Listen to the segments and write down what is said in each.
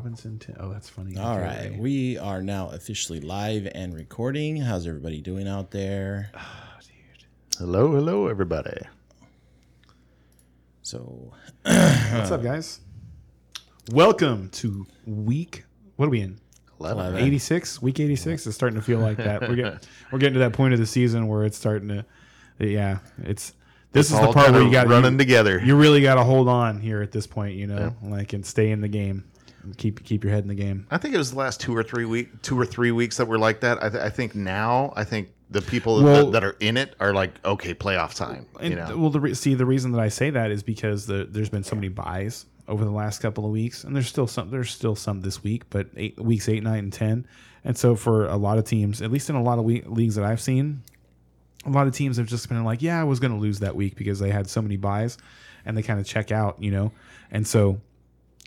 Robinson. T- oh, that's funny. All Okay. right, we are now officially live and recording. How's everybody doing out there? Oh, dude. Hello, hello, everybody. So, What's up, guys? Welcome to week. What are we in? Eleven. 86 week 86 it's starting to feel like that we're getting we're getting to that point of the season where it's starting to yeah it's this is the part where you got running you, together. you really got to hold on here at this point you know like and stay in the game and keep keep your head in the game I think it was the last two or three week, two or three weeks that were like that. I, th- I think now, I think the people Well- that, that are in it are like, okay, playoff time. and you know, well the re- see the reason that I say that is because the there's been so many buys over the last couple of weeks and there's still some there's still some this week but eight weeks 8 9 and 10 and so for a lot of teams at least in a lot of we- leagues that I've seen a lot of teams have just been like, yeah, I was going to lose that week because they had so many buys and they kind of check out, you know? And so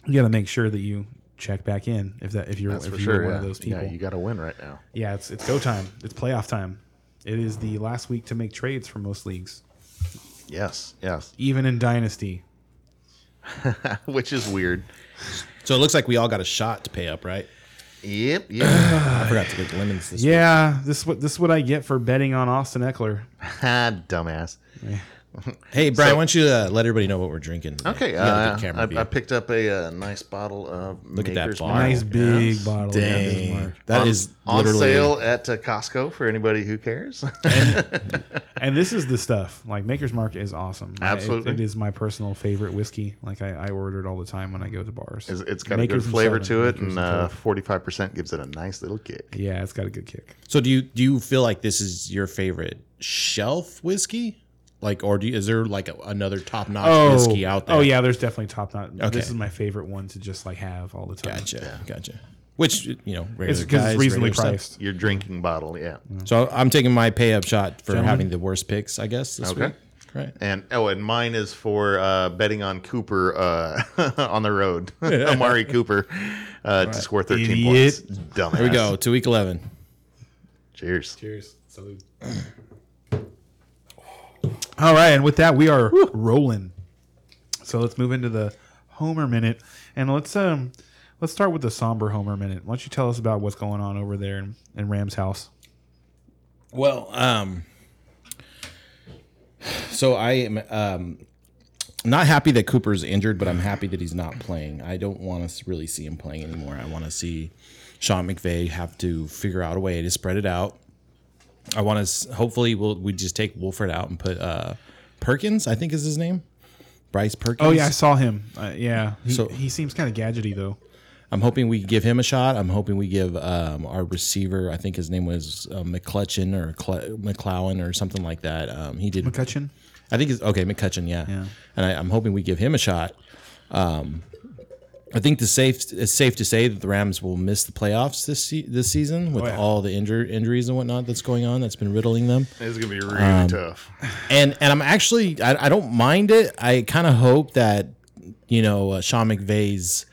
you got to make sure that you check back in if that if you're that's if for you're sure. one Yeah. of those people. yeah, Yeah, you got to win right now. Yeah, it's it's go time. It's playoff time. It is the last week to make trades for most leagues, Yes, yes. even in dynasty. Which is weird. so it looks like we all got a shot to pay up, right? Yep, yeah. I forgot to get lemons this week. Yeah, this is what this is what I get for betting on Austin Ekeler. ha, dumbass. Hey, Brian, So- why don't you uh, let everybody know what we're drinking? today? Okay, You got a uh, I. I picked up a, uh nice bottle of Look at that Maker's bottle. Mark. Nice big Yes. bottle. of Dang, Bismarck. that on, is on sale at uh, Costco for anybody who cares. And this is the stuff. Like Maker's Mark is awesome. I- it- Absolutely. it is my personal favorite whiskey. Like I, I order it all the time when I go to bars. It's- it's got Makers a good flavor to it, Makers and uh, forty-five percent gives it a nice little kick. yeah, it's got a good kick. So do you do you feel like this is your favorite shelf whiskey? Like, or do you, is there like a, another top notch whiskey out there? Oh yeah, there's definitely top notch. Okay. This is my favorite one to just like have all the time. Gotcha, gotcha. Which you know, regular It's because it's reasonably regular stuff. priced. Your drinking bottle, yeah. So I'm taking my pay up shot for Gentlemen. having the worst picks, I guess. This Okay. week. Right. And oh, and mine is for uh, betting on Cooper uh, on the road, Amari Cooper, uh, to score thirteen Idiot. points. Dumbass. Here we go to week 11. Cheers. Cheers. Salute. All right, and with that, we are rolling. So let's move into the Homer minute, and let's um let's start with the somber Homer minute. Why don't you tell us about what's going on over there in, in Ram's house? Well, um, so I am um, not happy that Cooper's injured, but I'm happy that he's not playing. I don't want to really see him playing anymore. I want to see Sean McVay have to figure out a way to spread it out. I want to hopefully we'll we just take Wolford out and put uh, Perkins. I think is his name, Bryce Perkins. Oh yeah, I saw him. Uh, yeah, he, So- he seems kind of gadgety though. I'm hoping we give him a shot. I'm hoping we give um, our receiver. I think his name was uh, McClutchin or Cle- or something like that. Um, he did. McCutcheon. I think it's okay, McCutcheon. Yeah, Yeah. and I, I'm hoping we give him a shot. Um, I think the safe it's safe to say that the Rams will miss the playoffs this se- this season with yeah. all the injur- injuries and whatnot that's going on. That's been riddling them. It's gonna be really Um, tough. And and I'm actually I, I don't mind it. I kind of hope that you know uh, Sean McVay's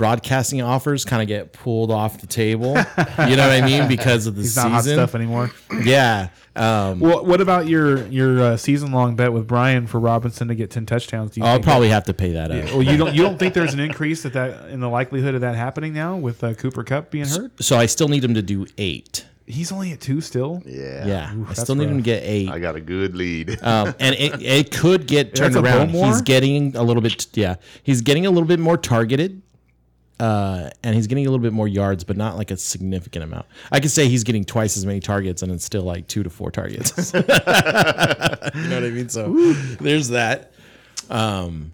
broadcasting offers kind of get pulled off the table. you know what I mean? Because of the He's season. not hot stuff anymore. Yeah. Um, Well, what about your your uh, season long bet with Brian for Robinson to get ten touchdowns? Do you I'll think probably have to pay that up. that- well, you don't you don't think there's an increase that that in the likelihood of that happening now with uh, Cooper Kupp being hurt? So I still need him to do eight. He's only at two still. Yeah. Yeah, I that's still need him to get eight. I got a good lead. Um, and it, it could get turned around. Bowmore? He's getting a little bit, yeah, he's getting a little bit more targeted, uh, and he's getting a little bit more yards, but not like a significant amount. I could say he's getting twice as many targets, and it's still like two to four targets. you know what I mean? So there's that. Um,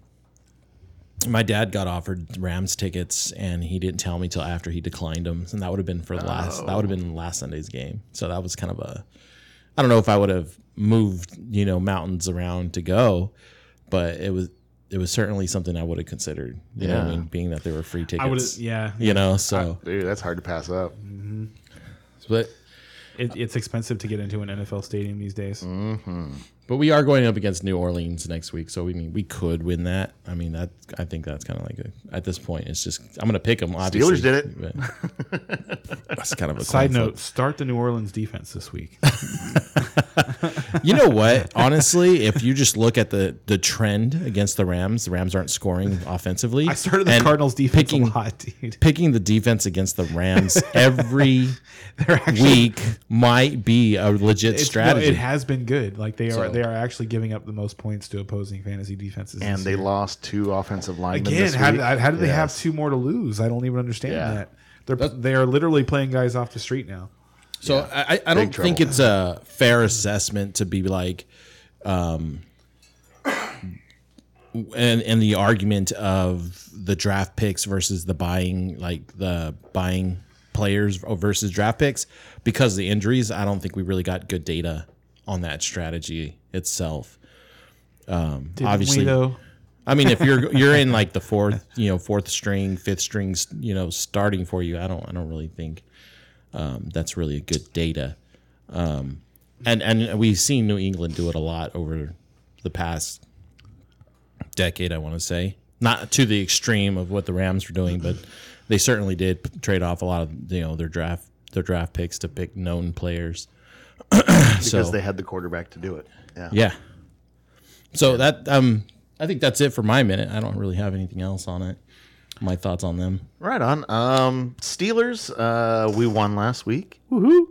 my dad got offered Rams tickets, and he didn't tell me till after he declined them, and that would have been for the last. That would have been last Sunday's game. So that was kind of a. I don't know if I would have moved, you know, mountains around to go, but it was it was certainly something I would have considered. You know, what I Yeah. mean, being that they were free tickets. I would, yeah. You know, so Dude, that's hard to pass up. Mm-hmm. but It, it's expensive to get into an NFL stadium these days. Mm-hmm. But we are going up against New Orleans next week, so we mean we could win that. I mean that I think that's kind of like a, at this point it's just I'm going to pick them. Obviously, Steelers did it. That's kind of a Side coin flip. note: Start the New Orleans defense this week. You know what? Honestly, if you just look at the the trend against the Rams, the Rams aren't scoring offensively. I started the Cardinals defense picking, a lot, dude. Picking the defense against the Rams every actually week might be a legit it's, no, strategy. it has been good. Like they are, So- they are actually giving up the most points to opposing fantasy defenses. And they year. lost two offensive linemen. again. this How, week. did- how did they have two more to lose? I don't even understand Yeah. that. They're they are literally playing guys off the street now. So I, I- I don't Big think it's a fair assessment to be like, um, and and the argument of the draft picks versus the buying, like the buying players versus draft picks, because of the injuries. I don't think we really got good data on that strategy itself. Um, Didn't obviously, we though? I mean, if you're you're in like the fourth, you know, fourth string, fifth strings, you know, starting for you, I don't I don't really think um, that's really a good data. Um, and and we've seen New England do it a lot over the past decade. I want to say not to the extreme of what the Rams were doing, but they certainly did trade off a lot of you know their draft their draft picks to pick known players. because so they had the quarterback to do it. Yeah. yeah. So that um, I think that's it for my minute. I don't really have anything else on it. My thoughts on them. Right on. Um, Steelers, uh, we won last week. Woohoo!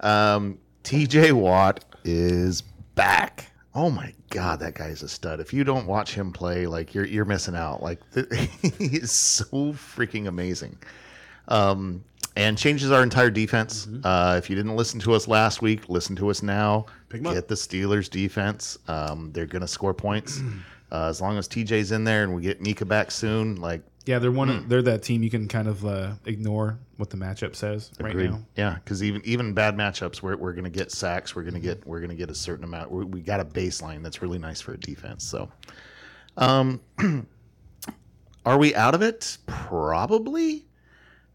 Um, TJ Watt is back. Oh my god, that guy's a stud. If you don't watch him play, like you're you're missing out. Like th- he is so freaking amazing. Um, and changes our entire defense. Uh, if you didn't listen to us last week, listen to us now. Get the Steelers defense. Um, they're gonna score points. Uh, as long as TJ's in there and we get Minkah back soon, like Yeah, they're one. Of, they're that team you can kind of uh, ignore what the matchup says right now. Yeah, because even even bad matchups, we're, we're going to get sacks. We're going to get we're going to get a certain amount. we we got a baseline that's really nice for a defense. So, um, are we out of it? Probably.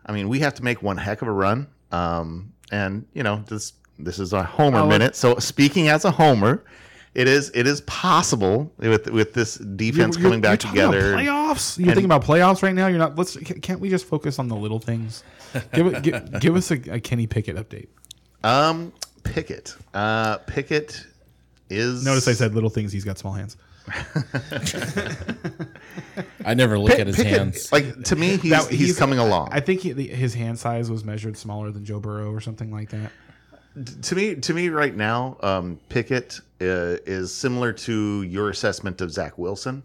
I mean, we have to make one heck of a run. Um, and you know this this is a homer Oh, minute. So speaking as a homer. It is. It is possible with with this defense You're- coming you're back about together. Playoffs. You're and- thinking about playoffs right now. You're not. Let's. Can't we just focus on the little things? Give it. give, give us a, a Kenny Pickett update. Um, Pickett. Uh, Pickett is. Notice I said little things. He's got small hands. I never look Pick- at his Pickett, hands. Like to me, he's That- he's, coming along. I think he, the- his hand size was measured smaller than Joe Burrow or something like that. to me, to me, right now, um, Pickett uh, is similar to your assessment of Zach Wilson,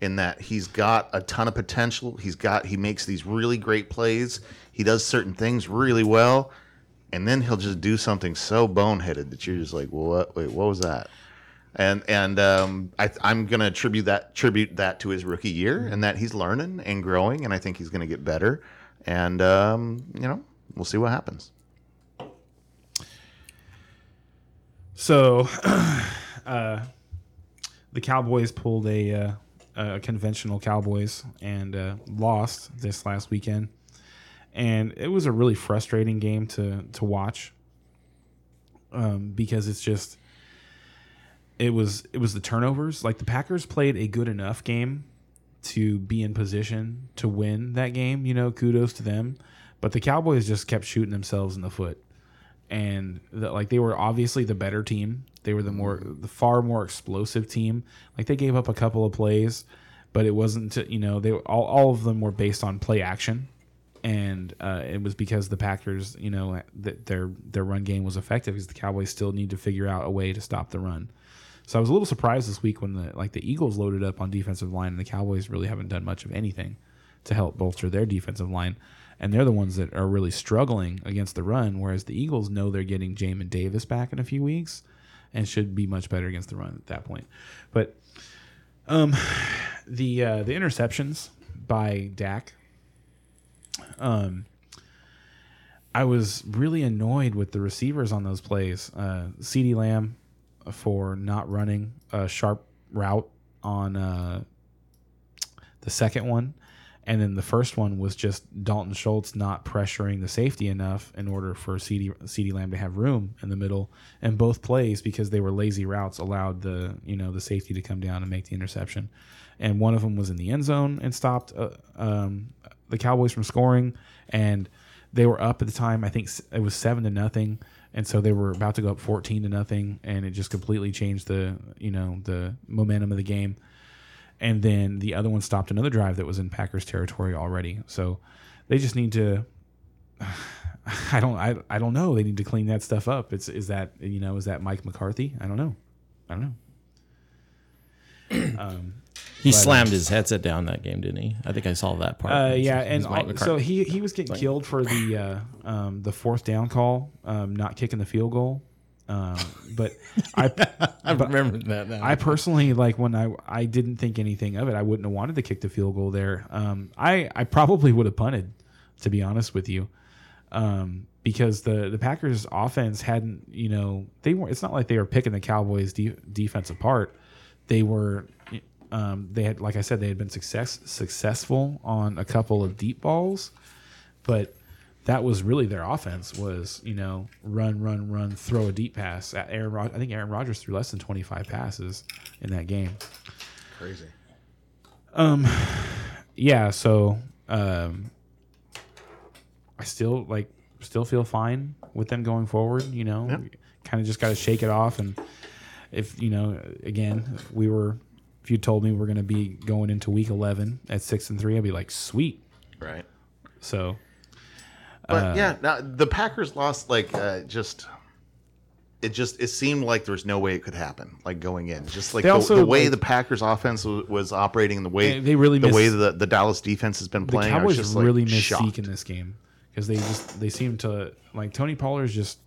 in that he's got a ton of potential. He's got he makes these really great plays. He does certain things really well, and then he'll just do something so boneheaded that you're just like, well, what? Wait, what was that? And and um, I, I'm gonna attribute that tribute that to his rookie year, and that he's learning and growing, and I think he's gonna get better. And um, you know, we'll see what happens. So, uh, the Cowboys pulled a, uh, a conventional Cowboys and uh, lost this last weekend, and it was a really frustrating game to to watch. Um, because it's just it was it was the turnovers. Like the Packers played a good enough game to be in position to win that game. You know, kudos to them. But the Cowboys just kept shooting themselves in the foot and the, like they were obviously the better team. They were the more the far more explosive team. Like they gave up a couple of plays, but it wasn't you know they were- all all of them were based on play action, and uh, it was because the Packers you know that their their run game was effective because the Cowboys still need to figure out a way to stop the run. So I was a little surprised this week when the like the Eagles loaded up on defensive line and the Cowboys really haven't done much of anything to help bolster their defensive line. And they're the ones that are really struggling against the run, whereas the Eagles know they're getting Jamin Davis back in a few weeks and should be much better against the run at that point. But um the uh, the interceptions by Dak um I was really annoyed with the receivers on those plays. Uh CeeDee Lamb for not running a sharp route on uh the second one And then the first one was just Dalton Schultz not pressuring the safety enough in order for CeeDee, CeeDee Lamb to have room in the middle. And both plays, because they were lazy routes, allowed the you know the safety to come down and make the interception. And one of them was in the end zone and stopped uh, um, the Cowboys from scoring. And they were up at the time. I think it was seven to nothing, and so they were about to go up fourteen to nothing, and it just completely changed the you know the momentum of the game. And then the other one stopped another drive that was in Packers territory already. So they just need to. I don't. I, I don't know. They need to clean that stuff up. It's is that you know is that Mike McCarthy? I don't know. I don't know. Um, He slammed his headset down that game, didn't he? I think I saw that part. Uh, yeah, and all- so he he was getting killed for the uh, um, the fourth down call, um, not kicking the field goal. Um, but I I but remember that now. I personally like when I I didn't think anything of it. I wouldn't have wanted to kick the field goal there. Um, I I probably would have punted, to be honest with you, um, because the the Packers offense hadn't you know they were. It's not like they were picking the Cowboys de- defense apart. They were. Um, they had, like I said, they had been success successful on a couple of deep balls, but that was really their offense was you know run run run throw a deep pass. At Aaron Rod- I think Aaron Rodgers threw less than 25 passes in that game. Crazy. Um, yeah so um I still like still feel fine with them going forward you know? Kind of just got to shake it off and if you know again we were if you told me we're going to be going into week 11 at 6 and 3 I'd be like sweet Right. so But yeah, now the Packers lost like uh, just. It just it seemed like there was no way it could happen. Like going in, just like the, also, the way like- the Packers offense was, was operating, and the way They- really the way the the Dallas defense has been the playing. I was Cowboys just like, really miss shocked. Zeke in this game because they just they seem to like Tony Pollard's just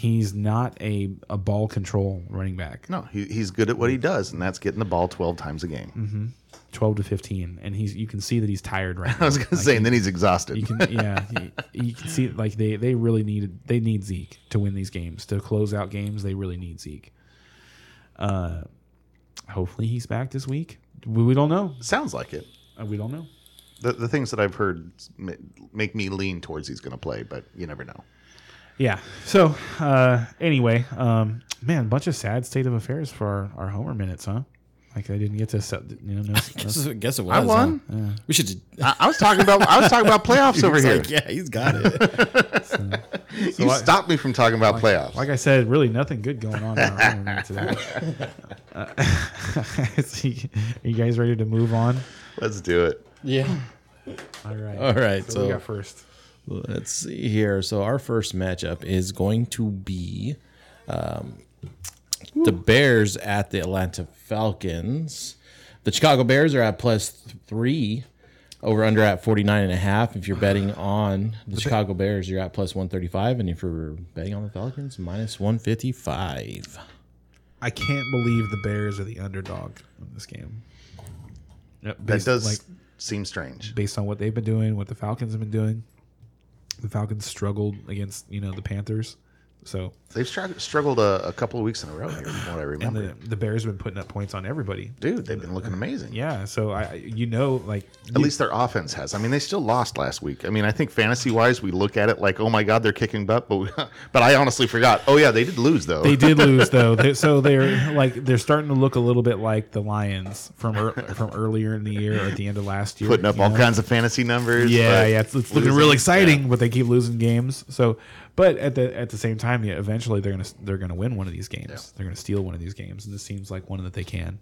he's not a, a ball control running back. No, he, he's good at what he does, and that's getting the ball twelve times a game. Mm-hmm. Twelve to fifteen, and he's you can see that he's tired right now. I was gonna say, and then he's exhausted. You can yeah, you, you can see like they they really need they need Zeke to win these games to close out games. They really need Zeke. Uh, hopefully he's back this week. We, we don't know. Sounds like it. Uh, We don't know. The, the things that I've heard make me lean towards he's going to play, but you never know. Yeah. So uh, anyway, um, man, bunch of sad state of affairs for our, our Homer minutes, huh? Like I didn't get to, set, you know, no, guess, I guess it was. I won. huh? We should. I, I was talking about I was talking about playoffs over here. like, yeah, he's got it. you stopped me from talking about playoffs. like I said, really nothing good going on in our Homer minute today. Uh, are you guys ready to move on? Let's do it. yeah. All right. All right. So, we got first. Let's see here. So our first matchup is going to be um, the Bears at the Atlanta Falcons. The Chicago Bears are at plus three. Over under at 49 and a half. If you're betting on the Chicago Bears, you're at plus 135. And if you're betting on the Falcons, minus 155. I can't believe the Bears are the underdog in this game. Yep, That based, does like seem strange. based on what they've been doing, what the Falcons have been doing. The Falcons struggled against you know the Panthers, so They've strugg- struggled a, a couple of weeks in a row here, from what I and remember. the the Bears have been putting up points on everybody. Dude, they've been looking amazing. Yeah, so I you know like At least their offense has. I mean, they still lost last week. I mean, I think fantasy wise, we look at it like, oh my god, they're kicking butt. But we, but I honestly forgot. Oh yeah, they did lose though. They did lose though, they so they're like they're starting to look a little bit like the Lions from ear from earlier in the year or at the end of last year. putting up all know? kinds of fantasy numbers. Yeah, yeah, it's, it's looking real exciting, yeah. but they keep losing games. So, but at the at the same time, yeah, eventually they're gonna they're gonna win one of these games. They're gonna steal one of these games, and this seems like one that they can.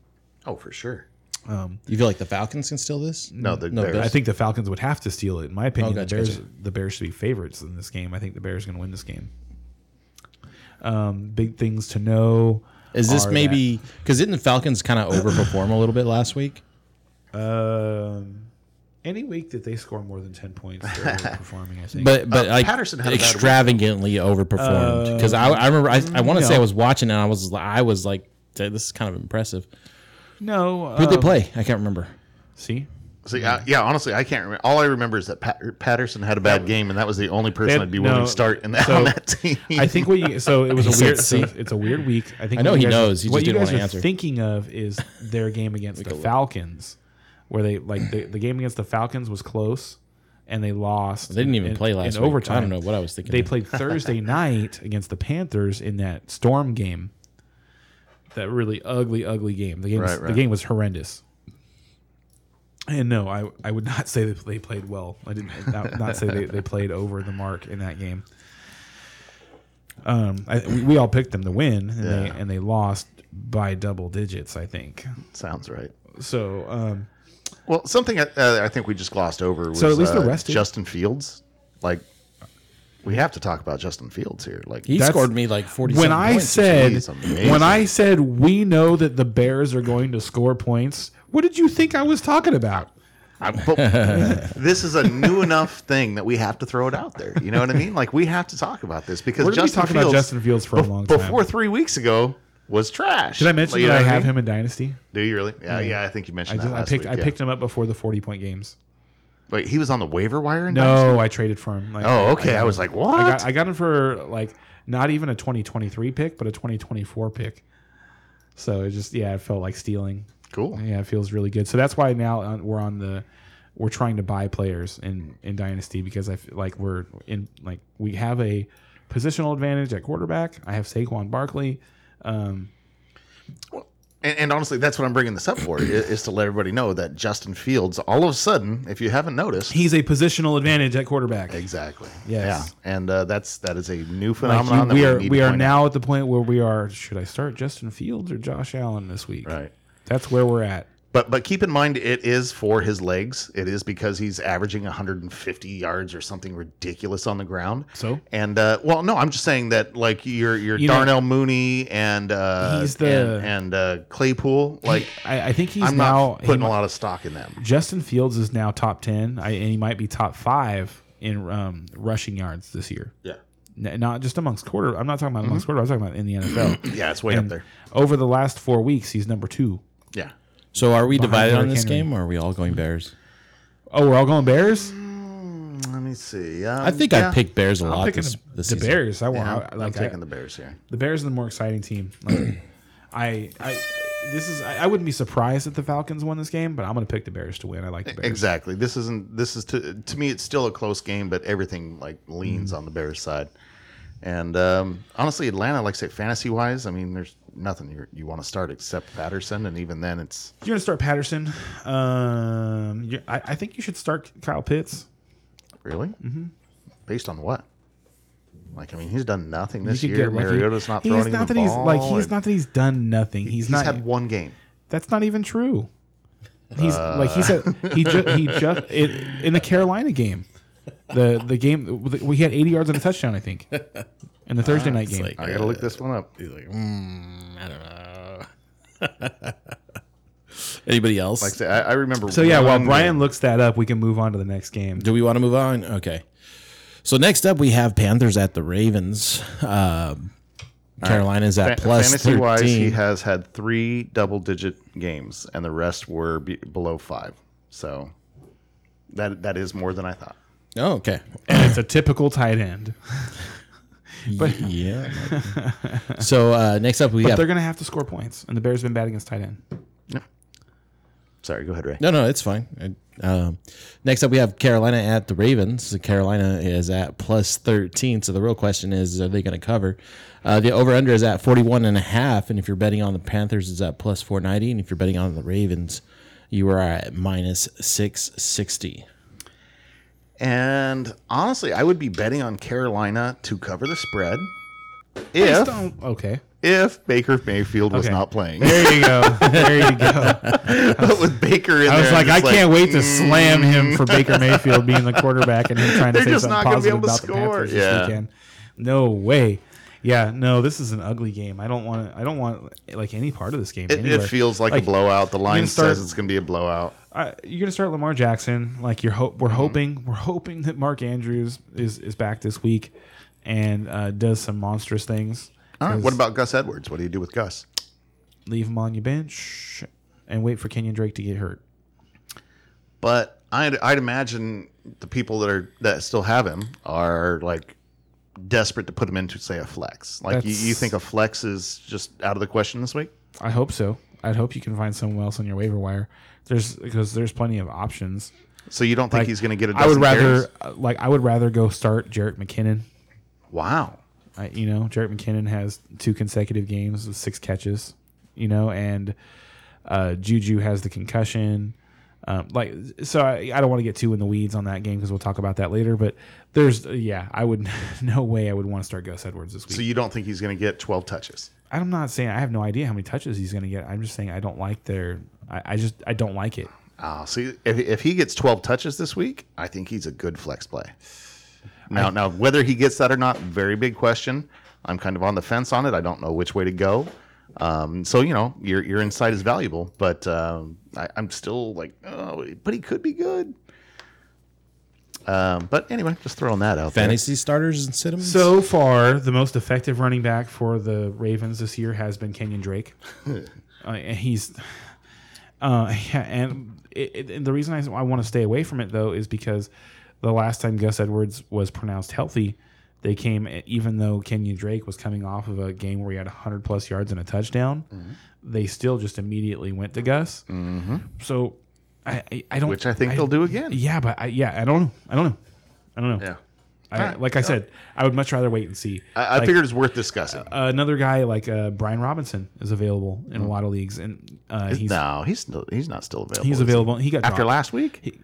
Oh, for sure. You feel like the Falcons can steal this? No, the No, Bears. Bears. I think the Falcons would have to steal it. In my opinion, Oh, gotcha, the Bears gotcha. the Bears should be favorites in this game. I think the Bears are gonna win this game. Um, big things to know. Is this maybe because didn't the Falcons kind of overperform a little bit last week? that, um, any week that they score more than ten points, they're performing. I think. But but Uh, like Patterson had a bad week. extravagantly overperformed because I, I remember I, I want to say I was watching and I was I was like this is kind of impressive. no, Who'd they um, play? I can't remember. See, See, I, yeah, honestly, I can't remember. All I remember is that Pat, Patterson had a bad game, and that was the only person They- I'd be willing no, to start in that, so on that team. I think what you so it was a weird. So it's a weird week. I think I know he guys- knows, he what just you didn't guys wanna are answer. thinking of is their game against the Falcons, where they like the, the game against the Falcons was close and they lost. They didn't even in- play last in week. overtime. I don't know what I was thinking. They of. played Thursday night against the Panthers in that storm game. That really ugly, ugly game. The game, was, Right, the game was horrendous. And no, I, I would not say that they played well. I didn't not, not say they, they played over the mark in that game. Um, I, we, we all picked them to win, and they and they lost by double digits. I think Sounds right. so. Um, Well, something I, uh, I think we just glossed over was So at least uh, they're. Justin Fields. Like, we have to talk about Justin Fields here. Like, he That's- scored me like forty. when I points. said He's amazing. when I said we know that the Bears are going to score points, what did you think I was talking about? I, but this is a new enough thing that we have to throw it out there. You know what I mean? Like, we have to talk about this because We're gonna Justin talking Fields, about Justin Fields for a long time. before three weeks ago was trash. Did I mention Like, you that know I what have mean? him in Dynasty? Do you really? Yeah, yeah. I think you I mentioned just that I last picked week. I yeah. picked him up before the forty point games. Wait, he was on the waiver wire. In Dynasty? No, I traded for him. Like, Oh, okay. I was like, what? I got I got him for like not even a twenty twenty three pick, but a twenty twenty four pick. So it just yeah, it felt like stealing. cool. Yeah, it feels really good. So that's why now uh, we're on the we're trying to buy players in in dynasty because I feel like we're in like we have a positional advantage at quarterback. I have Saquon Barkley. Um, And, and honestly, that's what I'm bringing this up for i- is to let everybody know that Justin Fields, all of a sudden, if you haven't noticed, he's a positional advantage at quarterback. exactly, Yes. yeah, and uh, that's that is a new Like phenomenon. you- we that are we to are now at the point where we are. Should I start Justin Fields or Josh Allen this week? right. That's where we're at. But but keep in mind, it is for his legs. It is because he's averaging 150 yards or something ridiculous on the ground. So? and uh, well, no, I'm just saying that like your your You know- Darnell Mooney and uh, He's the- and, and uh, Claypool. Like I, I think he's I'm now putting he a lot of stock in them. Justin Fields is now top ten, I, and he might be top five in um, rushing yards this year. Yeah, not just amongst quarter. I'm not talking about amongst quarter. I'm talking about in the NFL. yeah, it's way up there. Over the last four weeks, he's number two. Yeah. So are we divided on this game, or are we all going Bears? Oh, we're all going Bears. Let me see. Um, I think yeah. I picked Bears a I'm lot picking this, the, this the season. Bears. I want. Yeah, I, I'm, like I'm I- taking the Bears here. the Bears are the more exciting team. Like, I, I, this is. I, I wouldn't be surprised if the Falcons won this game, but I'm going to pick the Bears to win. I like the Bears. Exactly. This isn't. This is to to me. It's still a close game, but everything like leans on the Bears side. And um, honestly, Atlanta, like say fantasy wise, I mean, there's nothing you you want to start except Patterson, and even then, it's You're going to start Patterson. Um, you I, I think you should start Kyle Pitts. really mm-hmm. based on what? Like, I mean, he's done nothing this You could year. get lucky. Mariota's not he's throwing him not the that he's like he's and not that he's done nothing. He's, He's not. had one game. That's not even true. He's like he said he just he just it, in the Carolina game, the the game we had 80 yards and a touchdown I think, in the Thursday night game. like- I gotta look this one up. He's like, mm, I don't know. Anybody else? Like I, say, I, I remember. so yeah, while one Brian game. looks that up, we can move on to the next game. Do we want to move on? Okay. So next up, we have Panthers at the Ravens. Um, Carolina's at Fa- plus fantasy wise, he has had three double digit games, and the rest were be- below five. So that that is more than I thought. Oh, okay. And it's a typical tight end, But, yeah. so uh, next up, we but have they're gonna have to score points, and the Bears have been bad against tight end. Sorry, go ahead, Ray. No, no, it's fine. Um, next up, we have Carolina at the Ravens. Carolina is at plus 13. So the real question is, are they going to cover? Uh, the over under is at 41 and a half. And if you're betting on the Panthers, it's at plus 490. And if you're betting on the Ravens, you are at minus 660. And honestly, I would be betting on Carolina to cover the spread if don't- okay, if Baker Mayfield was Okay. not playing. there you go, there you go. but with Baker in I was there, like, I'm I just can't wait to slam him mm. for Baker Mayfield being the quarterback and him trying to They're say just something not gonna be positive able to about the score. Panthers Yeah. this weekend. No way. Yeah, no, this is an ugly game. I don't want. I don't want like any part of this game. It, it feels like, Like, a blowout. The line start- says it's going to be a blowout. You're gonna start Lamar Jackson. Like you're hope Mm-hmm. we're hoping we're hoping that Mark Andrews is is back this week and uh, does some monstrous things. All right. What about Gus Edwards? What do you do with Gus? Leave him on your bench and wait for Kenyon Drake to get hurt. But I'd, I'd imagine the people that are that still have him are like desperate to put him into say a flex. Like you, you think a flex is just out of the question this week? I hope so. I'd hope you can find someone else on your waiver wire. There's because there's plenty of options. So you don't think he's going to get a I would dozen rather carries? uh, like I would rather go start Jerick McKinnon. Wow. I, you know, Jerick McKinnon has two consecutive games with six catches. You know, and uh, Juju has the concussion. Um, like, so I, I don't want to get too in the weeds on that game because we'll talk about that later. But there's, yeah, I would no way I would want to start Gus Edwards this week. So you don't think he's going to get 12 touches? I'm not saying I have no idea how many touches he's going to get. I'm just saying I don't like their. I, I just I don't like it. Ah, see, if, if he gets 12 touches this week, I think he's a good flex play. Now, now whether he gets that or not, very big question. I'm kind of on the fence on it. I don't know which way to go. Um, so you know, your your insight is valuable, but um, I, I'm still like, oh, but he could be good. Um, but anyway, just throwing that out Fantasy starters and sit 'em? So far, the most effective running back for the Ravens this year has been Kenyon Drake. uh, and he's, uh, yeah, and, it, it, and the reason I, I want to stay away from it though is because the last time Gus Edwards was pronounced healthy, they came even though Kenyon Drake was coming off of a game where he had 100 plus yards and a touchdown, Mm-hmm. they still just immediately went to Gus. Mm-hmm. So I, I, I don't, Which I think they'll do again. Yeah, but I, yeah, I don't know. I don't know. I don't know. Yeah, I, Alright. Like I said, I would much rather wait and see. I, I Like, figured it's worth discussing. another guy like uh, Brian Robinson is available in a lot of leagues, and uh, he's no, he's still, he's not still available. he's available. He got after dropped. last week. He,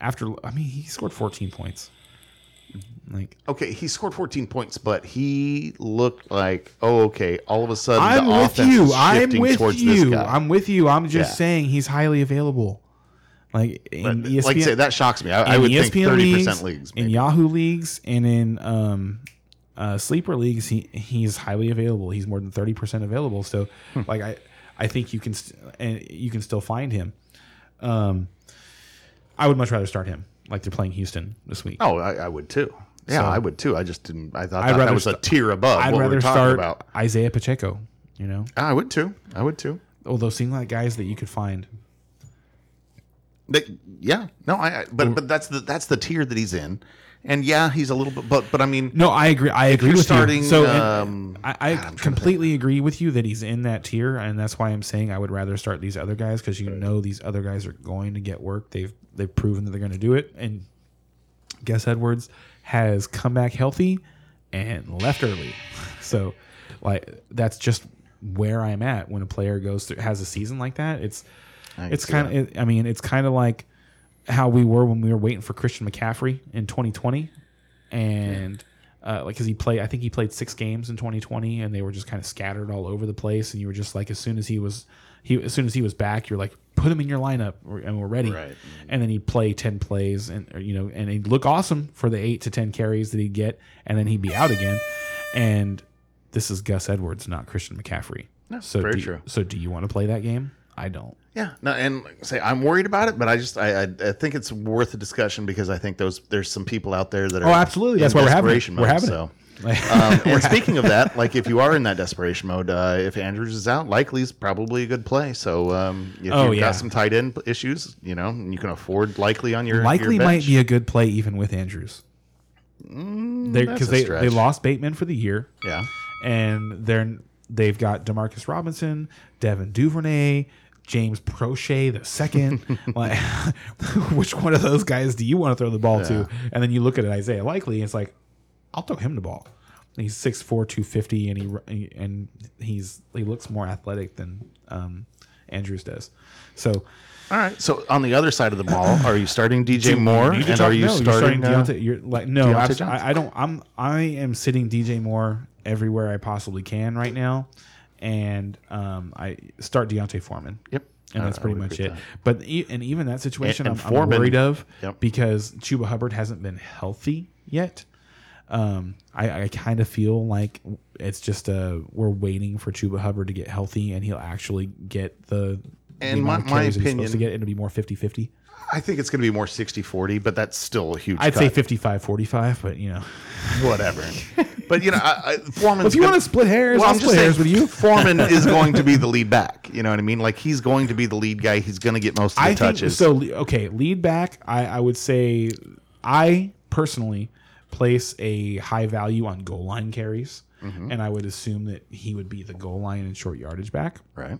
after I mean, he scored 14 points. Like Okay, he scored 14 points, but he looked like, oh, okay. All of a sudden, I'm the with you. is I'm with you. I'm with you. I'm just Yeah. saying he's highly available. Like in But, ESPN, like say, that shocks me. I, I would ESPN think 30% leagues. in. Yahoo leagues, and in um, uh, sleeper leagues, he he's highly available. He's more than thirty percent available. So, Hmm. like I, I think you can st- and you can still find him. Um, I would much rather start him. Like they're playing Houston this week. Oh, I, I would too. Yeah, So- I would too. I just didn't. I thought that, rather was a tier above I'd what rather we're talking start about. Isaiah Pacheco. You know, I would too. I would too. although seem like guys that you could find. Yeah, no, I. I but but that's the that's the tier that he's in, and yeah, he's a little bit. But but I mean, No, I agree. I agree with starting, you. So um, I, I completely agree with you that he's in that tier, and that's why I'm saying I would rather start these other guys because you know these other guys are going to get work. They've they've proven that they're going to do it, and Gus Edwards has come back healthy and left early. So, like that's just where I'm at when a player goes through has a season like that. It's it's kind of I mean it's kind of like how we were when we were waiting for Christian McCaffrey in 2020, and uh, like because he played I think he played six games in 2020, and they were just kind of scattered all over the place, and you were just like as soon as he was he as soon as he was back, you're like put him in your lineup and we're ready, Right. and then he'd play 10 plays and you know and he'd look awesome for the eight to 10 carries that he'd get, and then he'd be out again, and this is Gus Edwards, not Christian McCaffrey. No, so very do, true. So do you want to play that game? I don't. Yeah, no, and like say I'm worried about it, but I just I, I I think it's worth a discussion because I think those there's some people out there that are Oh, absolutely. That's why we're having it. We're having so. Like- um, and speaking of that, like if you are in that desperation mode, uh, if Andrews is out, Likely is probably a good play. So um, if Oh, you've yeah. got some tight end issues, you know, and you can afford Likely on your likely your might be a good play even with Andrews. Mm, Because a they, they lost Bateman for the year, yeah. and they're they've got Demarcus Robinson, Devin Duvernay, James Proche the second. like, which one of those guys do you want to throw the ball to? And then you look at it, Isaiah Likely, and it's like, I'll throw him the ball. He's 6'4", 250, and he and he's he looks more athletic than um, Andrews does. So All right. So on the other side of the ball, are you starting DJ Moore, You and talk- are you no, you're starting? uh, D'Onta, you're like no, D'Onta? I, I don't. I'm I am sitting DJ Moore everywhere I possibly can right now, and um, I start D'Onta Foreman. Yep. and that's pretty much it. with But e- and even that situation, And- and I'm, I'm worried of Yep. because Chuba Hubbard hasn't been healthy yet. Um, I, I kind of feel like it's just uh we're waiting for Chuba Hubbard to get healthy and he'll actually get the And the my- my carries that he's supposed to opinion- get. It'll be more 50-50. I think it's going to be more 60-40, but that's still a huge. I'd cut. say 55-45, but you know. whatever. but you know, I, I, Foreman's. If you gonna- want to split hairs, Well, I'll I'm just split saying, hairs with you. Foreman is going to be the lead back. You know what I mean? Like he's going to be the lead guy. He's going to get most of the I think touches. so. Okay, lead back. I, I would say I personally place a high value on goal line carries, Mm-hmm. and I would assume that he would be the goal line and short yardage back. right.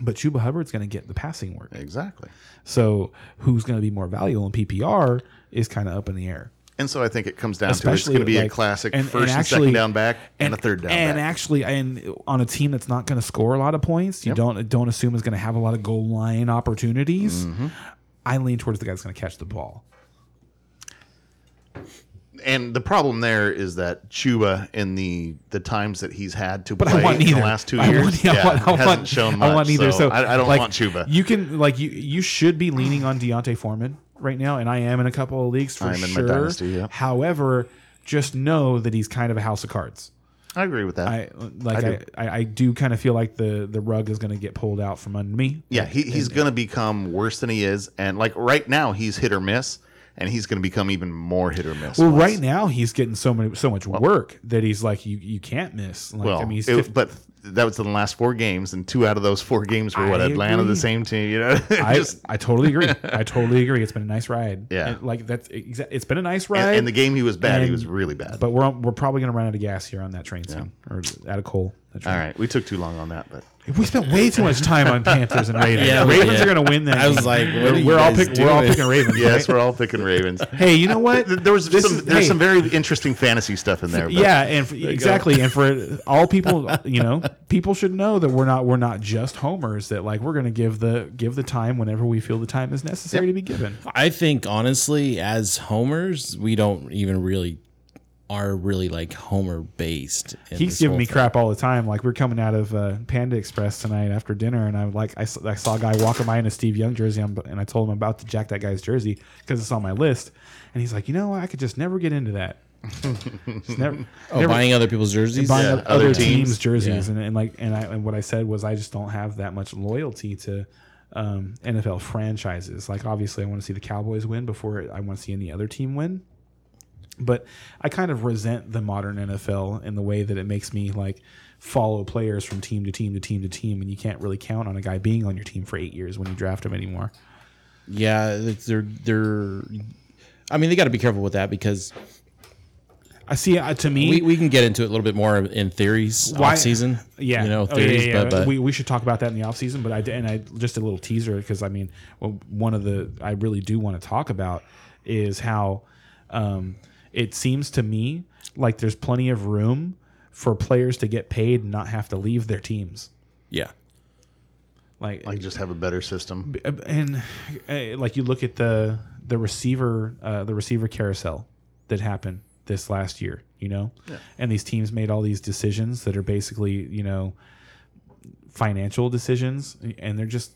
but Chuba Hubbard's going to get the passing work. Exactly. So who's going to be more valuable in PPR is kind of up in the air. And so I think it comes down to it's Especially, going to be a classic and- first and and, actually- second down back and, a third down and back. actually, and on a team that's not going to score a lot of points, you Yep. don't don't assume is going to have a lot of goal line opportunities. Mm-hmm. I lean towards the guy that's going to catch the ball. And the problem there is that Chuba in the the times that he's had to But play I want in neither. the last two I years, want- I yeah, want- hasn't want- shown much. I want neither. So, I, I don't like, want Chuba. You can like you you should be leaning on D'Onta Foreman right now, and I am in a couple of leagues for I in my sure. dynasty, yeah. However, just know that he's kind of a house of cards. I agree with that. I like I I, do. I, I do kind of feel like the the rug is going to get pulled out from under me. yeah, he, he's going to become worse than he is, and like right now he's hit or miss, and he's going to become even more hit or miss. Well, once- right now he's getting so many so much work that he's like you you can't miss. Like Well, I mean, he's it- but that was in the last four games, and two out of those four games were what I Atlanta, agree. the same team. You know, I, Just- I totally agree. I totally agree. It's been a nice ride. Yeah. And, like that's it's been a nice ride. and, and the game he was bad, he was really bad. but we're we're probably going to run out of gas here on that train soon, or out of coal. That train. All right, we took too long on that, but We spent way too much time on Panthers and Ravens. Yeah, Ravens did. are going to win that. I was like, what we're, are you we're all guys pick, we're all picking Ravens. yes, right? we're all picking Ravens. Hey, you know what? There was This some, is- there's hey, some very interesting fantasy stuff in there. But yeah, and for, exactly, and for all people, you know, people should know that we're not we're not just homers. That like we're going to give the give the time whenever we feel the time is necessary to be given. I think honestly, as homers, we don't even really are really like homer based. He's giving me thing. crap all the time. Like we're coming out of uh, Panda Express tonight after dinner, and I'm like, I saw a guy walking by in a Steve Young jersey, I'm, and I told him about to jack that guy's jersey because it's on my list, and he's like, you know, I could just never get into that. Never, Oh, never- buying other people's jerseys. buying Yeah, other, other teams, teams. jerseys, Yeah. and, and like, and I and what I said was I just don't have that much loyalty to um, NFL franchises. Like, obviously, I want to see the Cowboys win before I want to see any other team win. But I kind of resent the modern NFL in the way that it makes me like follow players from team to team to team to team, and you can't really count on a guy being on your team for eight years when you draft him anymore. Yeah, they're they're. I mean, they got to be careful with that because I see. Uh, to me, we, we can get into it a little bit more in theories Why- off season. Yeah, you know Oh, theories, yeah, yeah, but, but we, we should talk about that in the off season. But I did- and I just a little teaser because I mean, one of the I really do want to talk about is how um, it seems to me like there's plenty of room for players to get paid and not have to leave their teams. yeah, Like, like just have a better system. and uh, like you look at the the receiver uh, the receiver carousel that happened this last year, you know, and these teams made all these decisions that are basically you know financial decisions, and they're just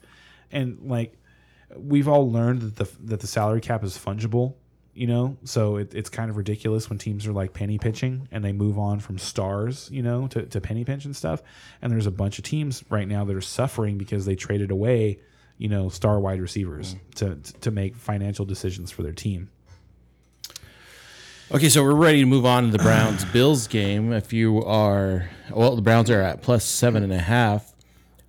and like we've all learned that the that the salary cap is fungible. You know, so it, it's kind of ridiculous when teams are like penny pitching and they move on from stars, you know, to, to penny pinch and stuff. And there's a bunch of teams right now that are suffering because they traded away, you know, star wide receivers to to make financial decisions for their team. Okay, so we're ready to move on to the Browns Bills game. If you are, well, the Browns are at plus seven and a half.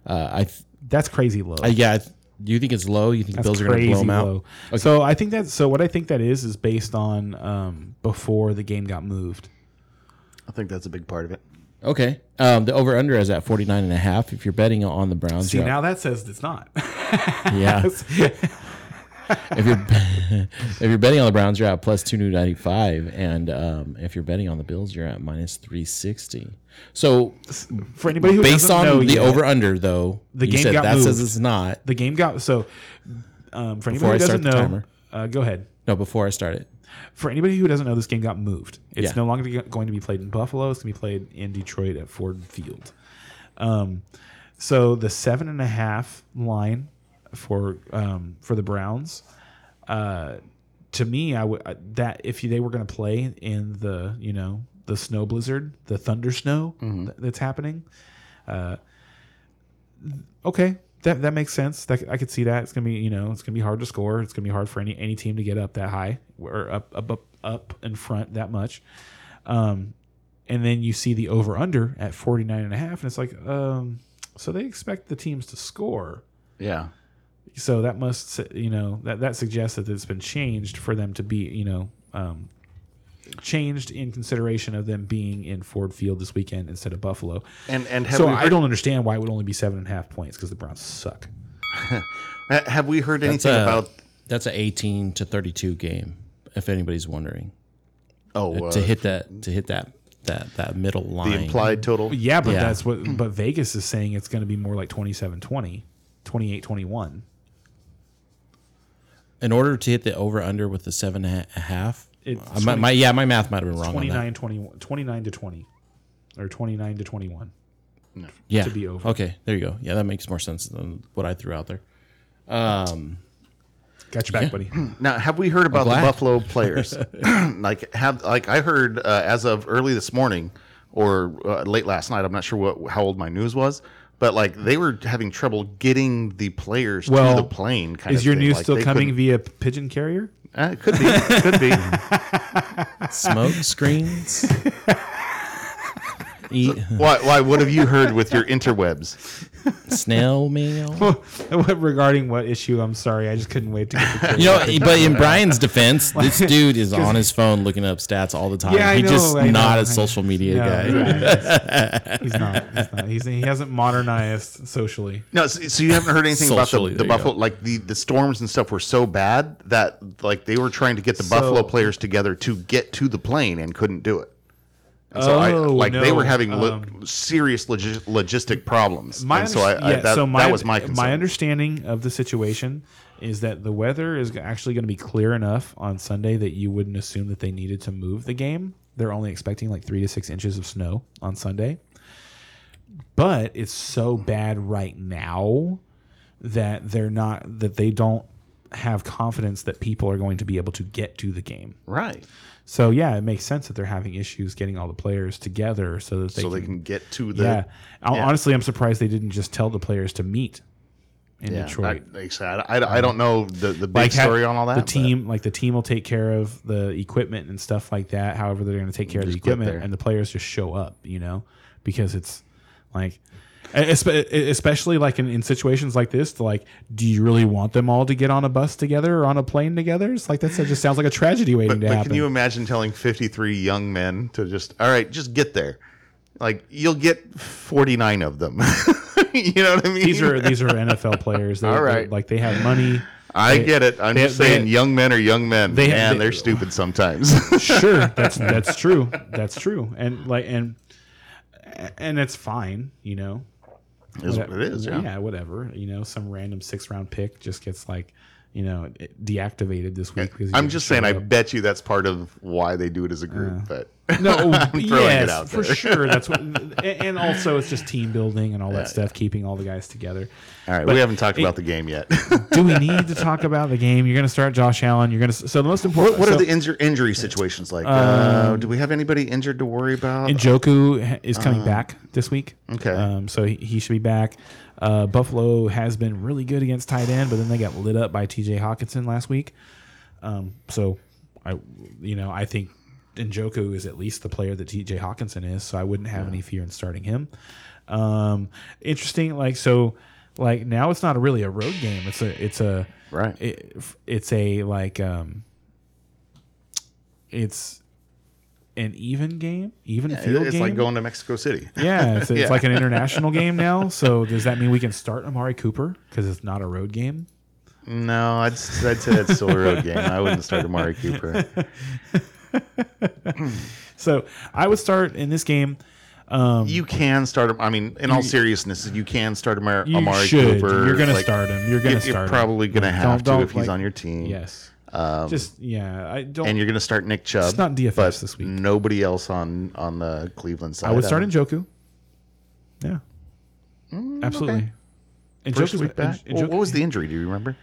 Uh, I, th- That's crazy low. I yeah. I th- do you think it's low? You think the That's Bills are going to blow them out? low. So I think that so what I think that is is based on um, before the game got moved. I think that's a big part of it. Okay. Um, the over under is at 49 and a half. If you're betting on the Browns, See now that says it's not. up- yeah. if you're if you're betting on the Browns, you're at plus 295 and um, if you're betting on the Bills, you're at minus 360. So, For anybody who based on know the yet, over under though, The game said got that says it's not. the game got so um, for anybody who doesn't know, timer. uh, go ahead. No, before I start it. For anybody who doesn't know, this game got moved. It's Yeah. no longer going to be played in Buffalo. It's going to be played in Detroit at Ford Field. Um, so the seven and a half line for um, for the Browns, uh, to me, I would uh, that if they were going to play in the you know the snow blizzard, the thunder snow th- that's happening, uh, okay, that that makes sense. That I could see that. It's gonna be you know it's gonna be hard to score. It's gonna be hard for any any team to get up that high or up up up, up in front that much. Um, and then you see the over under at 49 and a half and it's like um so they expect the teams to score Yeah. So that must you know that that suggests that it's been changed for them to be you know um changed in consideration of them being in Ford Field this weekend instead of Buffalo. And and have So we I don't understand why it would only be seven and a half points because the Browns suck. have we heard That's anything a, about that's an 18 to 32 game. If anybody's wondering, oh uh, to hit that to hit that that that middle line. the implied total? Yeah, but Yeah. that's what. But Vegas is saying it's going to be more like 27-20, 28-21. In order to hit the over under with the seven and a half, It's uh, my, my yeah, my math might have been wrong. on that. 29, 21, 29 to 20 or 29 to 21. yeah. to be over. Okay, there you go. Yeah, that makes more sense than what I threw out there. Um, Got your back, buddy. Now, have we heard about the. Buffalo players? like, have like I heard uh, as of early this morning or uh, late last night. I'm not sure what how old my news was, but like they were having trouble getting the players Well, to the plane. Kind Is of your thing. news Like, still coming via pigeon carrier? Uh, it could be, could be. smoke screens. Eat Why? Why? What have you heard with your interwebs? snail mail. Regarding what issue? I'm sorry, I just couldn't wait to get the. You know, but in Brian's defense, this dude is on his phone looking up stats all the time. Yeah, I He's know, just I know, not I a social media No, guy. he's not. He's not. He's, he hasn't modernized socially. No, so, so you haven't heard anything about the, Socially, the there you Buffalo? go. Like the the storms and stuff were so bad that like they were trying to get the So- Buffalo players together to get to the plane and couldn't do it. And so I, Oh, like they were having lo- um, serious logi- logistic problems. My and so I, I yeah, that, so my, that was my concern. my understanding of the situation is that the weather is actually going to be clear enough on Sunday that you wouldn't assume that they needed to move the game. They're only expecting like three to six inches of snow on Sunday, but it's so bad right now that they're not that they don't have confidence that people are going to be able to get to the game. right. So yeah, it makes sense that they're having issues getting all the players together so that they So can they can get to the yeah. Yeah. Honestly, I'm surprised they didn't just tell the players to meet in yeah. Detroit. I, I, I, don't know the the big Like, story on all that. The but- team, like the team, will take care of the equipment and stuff like that. However, they're going to take care of the equipment, and the players just show up. You know, because it's like, especially like in, in situations like this, to like, do you really want them all to get on a bus together or on a plane together? It's like that just sounds like a tragedy waiting But, to but happen. can you imagine telling 53 young men to just, all right, just get there? Like you'll get 49 of them. you know what I mean? these are these are NFL players. They're, All like they have money. I they- get it. I'm they- just saying, they- young men are young men. they- they- they, are stupid sometimes. sure that's that's true that's true and like and and it's fine you know is what it is. Yeah. whatever you know some random six round pick just gets like you know deactivated this week I'm just saying. I bet you that's part of why they do it as a group. Uh, but no yes for sure that's what and and also it's just team building and all that stuff keeping all the guys together All right, But we haven't talked it- about the game yet. do we need to talk about the game you're going to start Josh Allen you're going to so the most important what so, are the injur- injury situations like? uh, do we have anybody injured to worry about? Njoku ha- is coming back this week. okay. Um, so he, he should be back. Uh, Buffalo has been really good against tight end, but then they got lit up by T.J. Hockenson last week. Um, so I, you know, I think Njoku is at least the player that T.J. Hockenson is. So I wouldn't have any fear in starting him. Um, interesting, like so, like now it's not really a road game. It's a it's a Right. It, it's a like um, it's an even game, even It- field it's game. like going to Mexico City. Yeah, it's, it's Yeah. like an international game now. So does that mean we can start Amari Cooper because it's not a road game? No, I'd, I'd say that's still a road game. I wouldn't start Amari Cooper. So I would start in this game. Um, You can start him. I mean, in all seriousness, you can start Amari, you Amari should. Cooper. You're gonna start him. You're gonna you're, start. you're probably going to have don't- to if don't, he's like- on your team. Yes. Um, Just yeah. I don't. and you're going to start Nick Chubb. It's not DFS this week. Nobody else on on the Cleveland side. I would start Njoku. Yeah. Absolutely. And Mm, First week back. Well, what was the injury? Do you remember?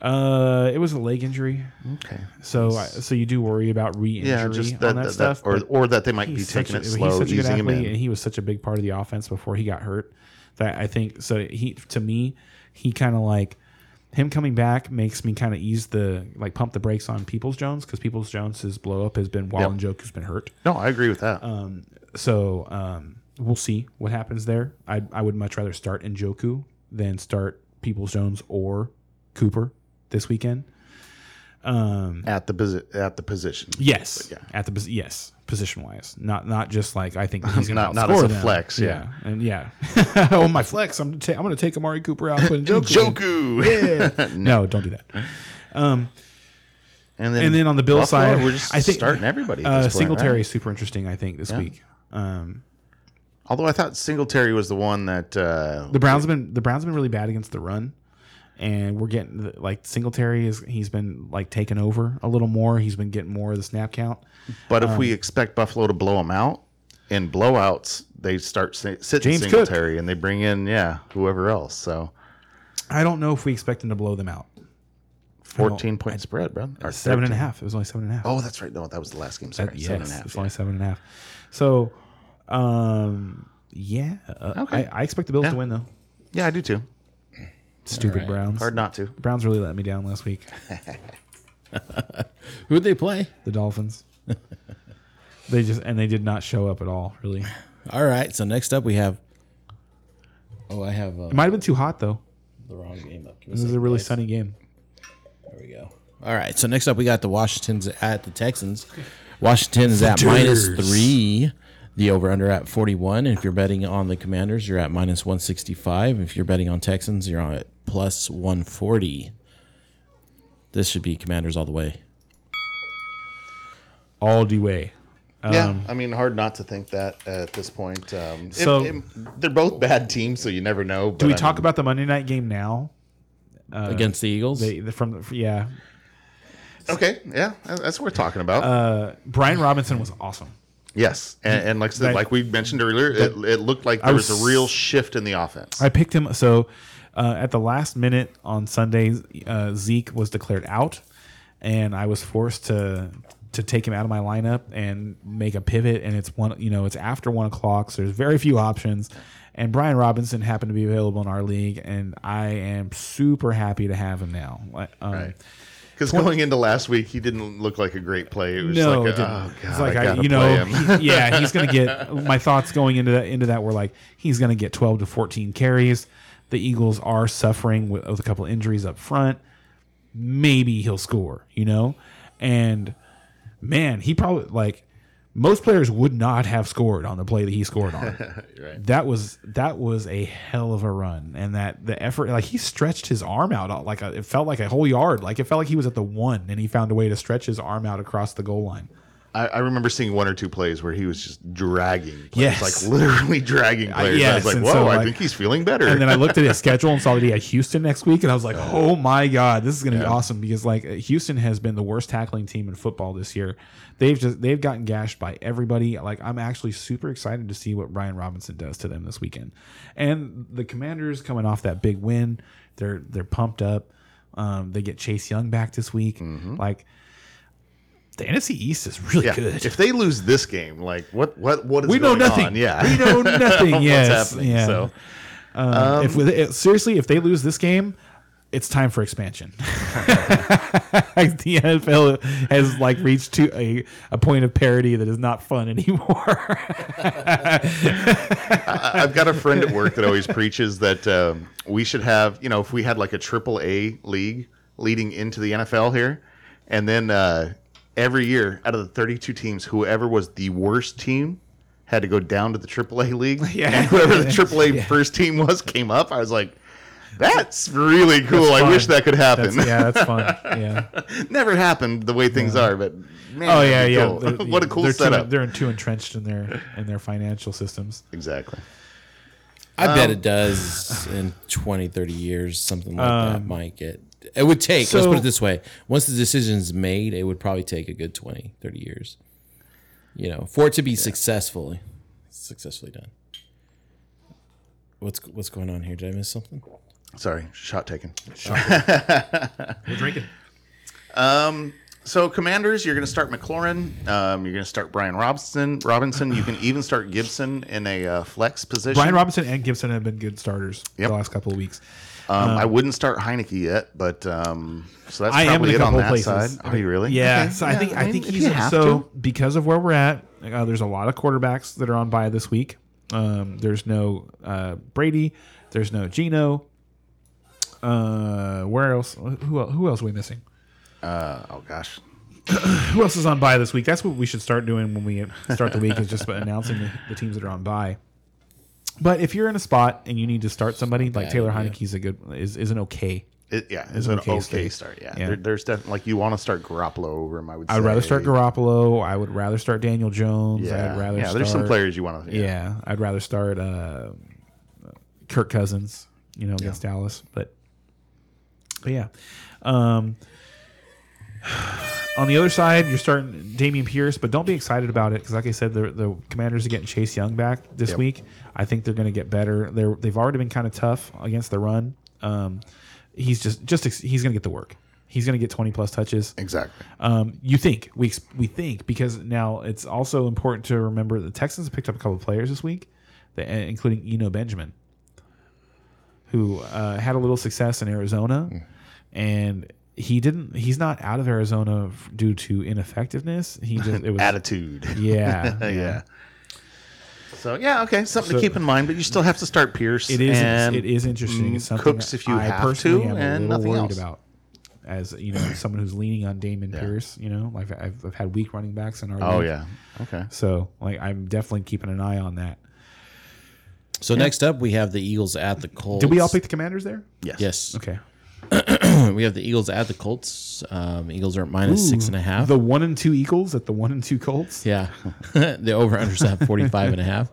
Uh, it was a leg injury. Okay. So I, so you do worry about re-injury Yeah, just on that, that, that- stuff, or or that they might be taking such it slow, he's such a good athlete, in. and he was such a big part of the offense before he got hurt. That I think so. He to me, he kind of like him coming back makes me kind of ease the like pump the brakes on Peoples Jones because Peoples Jones's blow up has been while Yep. Njoku's been hurt. No, I agree with that. Um, so um, we'll see what happens there. I I would much rather start Njoku than start Peoples Jones or Cooper this weekend. Um, at the posi- at the position. yes, yeah. at the pos- yes position wise, not not just like I think he's Not- not as a them. flex, yeah. and yeah. oh my flex! I'm gonna ta- I'm gonna take Amari Cooper out. Put Joku. in. Joku. No, don't do that. and then And then on the Bill Buffalo, side, we're just I think starting everybody. At Uh, point, Singletary right? is super interesting. I think this week. Um, Although I thought Singletary was the one that uh, the Browns have been the Browns have been really bad against the run, and we're getting like Singletary is he's been like taken over a little more. He's been getting more of the snap count. But if Um, we expect Buffalo to blow them out in blowouts, they start sitting James Cook. Singletary and they bring in yeah whoever else. So I don't know if we expect him to blow them out. fourteen point spread, bro. Or Seven and a half. It was only seven and a half. Oh, that's right. No, that was the last game. Sorry, yes, seven and a half. it's only seven and a half. So, um, yeah, uh, Okay. I, I expect the Bills Yeah. to win though. Yeah, I do too. Stupid right. Browns. Hard not to. Browns really let me down last week. Who'd they play? The Dolphins. they just and they did not show up at all. Really, All right. So next up we have. Oh, I have uh, It might have been too hot though. the wrong game up. This is second, a really guys. sunny game. There we go. All right. So next up, we got the Washingtons at the Texans. Washington is at minus three. The over under at 41. And if you're betting on the Commanders, you're at minus 165. If you're betting on Texans, you're on at plus 140. This should be Commanders all the way. All the way. yeah, I mean, hard not to think that at this point. Um, So- it- it- they're both bad teams, so you never know. Do we talk about the Monday night game now? Against the Eagles? They from yeah. Okay, yeah, that's what we're talking about. Uh, Brian Robinson was awesome. Yes, and, and like I said, like we mentioned earlier, it, it looked like there was, was- a real shift in the offense. I picked him. So uh, at the last minute on Sunday, uh, Zeke was declared out, and I was forced to to take him out of my lineup and make a pivot. And it's one, you know, it's after one o'clock, so there's very few options. And Brian Robinson happened to be available in our league, and I am super happy to have him now. Like, Um, Right. Because going into last week, he didn't look like a great play. It was No, like, it a, didn't. oh god, it's like I I, you know, he- yeah, he's gonna get. My thoughts going into that into that were like he's gonna get twelve to fourteen carries. The Eagles are suffering with, with a couple injuries up front. Maybe he'll score, you know, and man, he probably like most players would not have scored on the play that he scored on. Right. That was that was a hell of a run, and that the effort, like he stretched his arm out uh, like a, it felt like a whole yard, like it felt like he was at the one, and he found a way to stretch his arm out across the goal line. I, I remember seeing one or two plays where he was just dragging, players, Yes. like literally dragging uh, players. I yes, was like, whoa, so, I think he's feeling better. And then I looked at his schedule and saw that he had Houston next week, and I was like, "Oh my god, this is going to be awesome!" Because like Houston has been the worst tackling team in football this year. They've just they've gotten gashed by everybody. Like I'm actually super excited to see what Brian Robinson does to them this weekend. And the Commanders coming off that big win, they're they're pumped up. Um, they get Chase Young back this week. Like the NFC East is really yeah, good. if they lose this game, like what what what is we know going nothing. on? Yeah, we know nothing. What's yes, happening? yeah. So Um, if with, it, seriously, if they lose this game, it's time for expansion. the NFL has like reached to a, a point of parity that is not fun anymore. I- I've got a friend at work that always preaches that um, we should have, you know, if we had like a triple A league leading into the NFL here, and then uh, every year out of the 32 teams, whoever was the worst team had to go down to the triple A league, Yeah. and whoever the triple A first team was came up. I was like, that's really cool. I wish that could happen. That's, yeah, that's fun. Yeah. Never happened the way things are, but man, Oh yeah, yeah. cool. What a cool they're setup. Too, they're too entrenched in their in their financial systems. exactly. I Um, bet it does in 20, 30 years, something like that Um, might get. It would take, let's put it this way. Once the decision's made, it would probably take a good 20, 30 years. You know, for it to be successfully successfully done. What's what's going on here? Did I miss something? Sorry, shot taken. We're drinking. So, Commanders, you're going to start McLaurin. Um, you're going to start Brian Robinson. Robinson. You can even start Gibson in a uh, flex position. Brian Robinson and Gibson have been good starters Yep. the last couple of weeks. Um, I wouldn't start Heinicke yet, but um, so that's I probably it on that places. side. Are you really? Yeah, Okay. so I think I, mean, think he's so to. because of where we're at. Uh, there's a lot of quarterbacks that are on bye this week. Um, there's no uh, Brady. There's no Gino. Uh, where else? Who el- who else are we missing? Uh, oh gosh. Who else is on bye this week? That's what we should start doing when we start the week is just announcing the, the teams that are on bye. But if you're in a spot and you need to start somebody, like Taylor Heinicke's a good is, is an okay. It, yeah, it's an an okay okay, start. Yeah, Yeah. There, there's definitely like you want to start Garoppolo over him. I would. I would rather start Garoppolo. I would rather start Daniel Jones. Yeah, I'd rather yeah. start, There's some players you want to. Yeah. I'd rather start uh, Kirk Cousins, you know, against Dallas. But, but yeah. Um, on the other side, you're starting Dameon Pierce, but don't be excited about it because, like I said, the the Commanders are getting Chase Young back this Yep. week. I think they're going to get better. They're they've already been kind of tough against the run. Um, he's just just he's going to get the work. He's going to get 20 plus touches. exactly. Um, you think we we think because now it's also important to remember the Texans picked up a couple of players this week, including Eno Benjamin, who uh, had a little success in Arizona, and he didn't. He's not out of Arizona due to ineffectiveness. He just it was Attitude. yeah yeah. So yeah, okay, something So- to keep in mind, but you still have to start Pierce. It is it is interesting. It's mm, something Cooks if you I have personally to, am and nothing worried else. about. As you know, someone who's leaning on Dameon Pierce, you know, like I've, I've had weak running backs in our Oh league. yeah. Okay. So like I'm definitely keeping an eye on that. So next up, we have the Eagles at the Colts. Did we all pick the Commanders there? Yes. Yes, Okay. we have the Eagles at the Colts. Um, Eagles are at minus six and a half. The one and two Eagles at the one and two Colts. Yeah. the over unders at 45 and a half.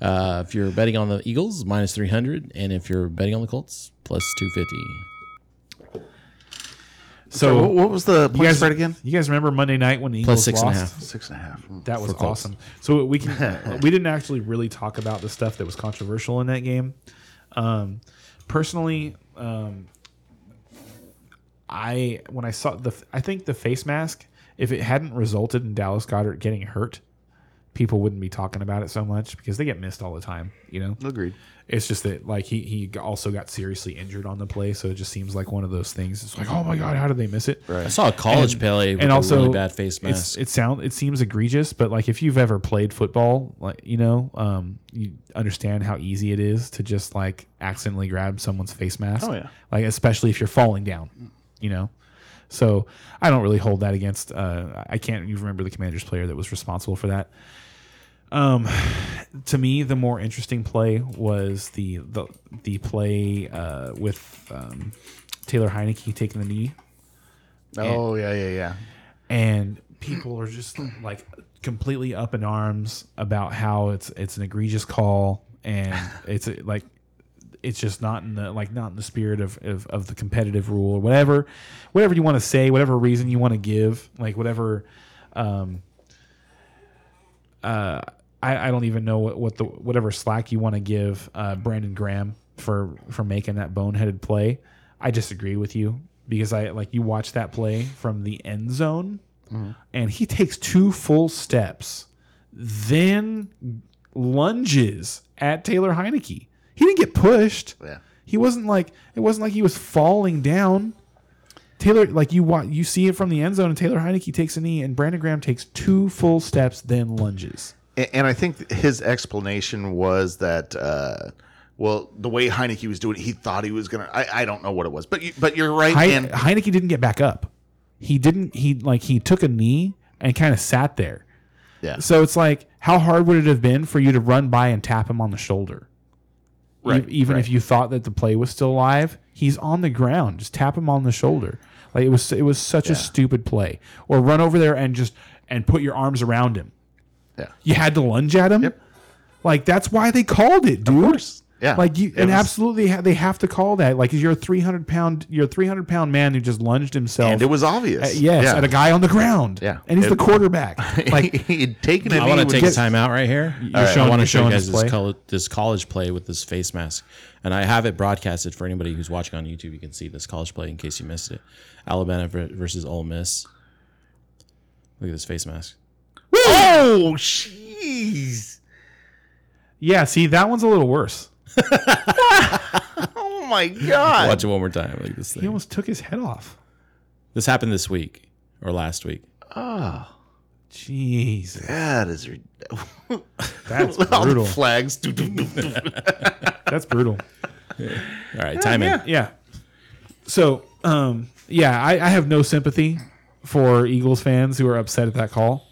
Uh, if you're betting on the Eagles, minus 300. And if you're betting on the Colts, plus 250. So So what, what was the you point guys, spread again? you guys remember Monday night when the Plus Eagles six and a lost? half. Six and a half. Mm. That was For awesome. So we can we didn't actually really talk about the stuff that was controversial in that game. Um, personally, um, I when I saw the I think the face mask, if it hadn't resulted in Dallas Goedert getting hurt, people wouldn't be talking about it so much because they get missed all the time. You know, Agreed. It's just that like he he also got seriously injured on the play, so it just seems like one of those things. It's like, oh my god, how did they miss it? Right. I saw a college play with and a also really bad face mask. it sound it seems egregious, but like if you've ever played football, like you know, um, you understand how easy it is to just like accidentally grab someone's face mask. Oh, yeah. like especially if you're falling down, you know. So I don't really hold that against. Uh, I can't even remember the Commanders player that was responsible for that. Um, to me, the more interesting play was the the the play uh, with um, Taylor Heinicke taking the knee Oh yeah, yeah, yeah. and people are just like completely up in arms about how it's it's an egregious call and it's like it's just not in the like not in the spirit of of, of the competitive rule or whatever whatever you want to say whatever reason you want to give like whatever um uh I, I don't even know what, what the whatever slack you want to give uh, Brandon Graham for for making that boneheaded play. I disagree with you because I like you watch that play from the end zone, and he takes two full steps, then lunges at Taylor Heinicke. He didn't get pushed. Yeah. He wasn't like it wasn't like he was falling down. Taylor, like you want, you see it from the end zone, and Taylor Heinicke takes a knee, and Brandon Graham takes two full steps, then lunges. And I think his explanation was that, uh, well, the way Heinicke was doing it, he thought he was gonna. I, I don't know what it was, but you, but you're right. Hei- and Heinicke didn't get back up. He didn't. He like he took a knee and kind of sat there. yeah, So it's like, how hard would it have been for you to run by and tap him on the shoulder? E- even right. if you thought that the play was still live, he's on the ground. Just tap him on the shoulder. Like it was. It was such a stupid play. Or run over there and just and put your arms around him. Yeah, You had to lunge at him. Yep. Like that's why they called it, dude. course. Yeah. Like you, It and was- absolutely, ha- they have to call that. Like you're a 300 pound, you're a 300 pound man who just lunged himself. and it was obvious. Uh, yes, yeah. at a guy on the ground. Yeah. and he's It- the quarterback. Like he'd taken it. I want to take a time out right here. You're showing- I want to show you guys this this, col- this college play with this face mask, and I have it broadcasted for anybody who's watching on YouTube. You can see this college play in case you missed it. Alabama versus Ole Miss. Look at this face mask. Oh, jeez. yeah, see that one's a little worse. Oh my god. Watch it one more time. Like at this He almost took his head off. This happened this week or last week. Oh, Jeez, that is rid- that's brutal. flags. That's brutal. All right, time in. Yeah. So um, yeah, I, I have no sympathy for Eagles fans who are upset at that call.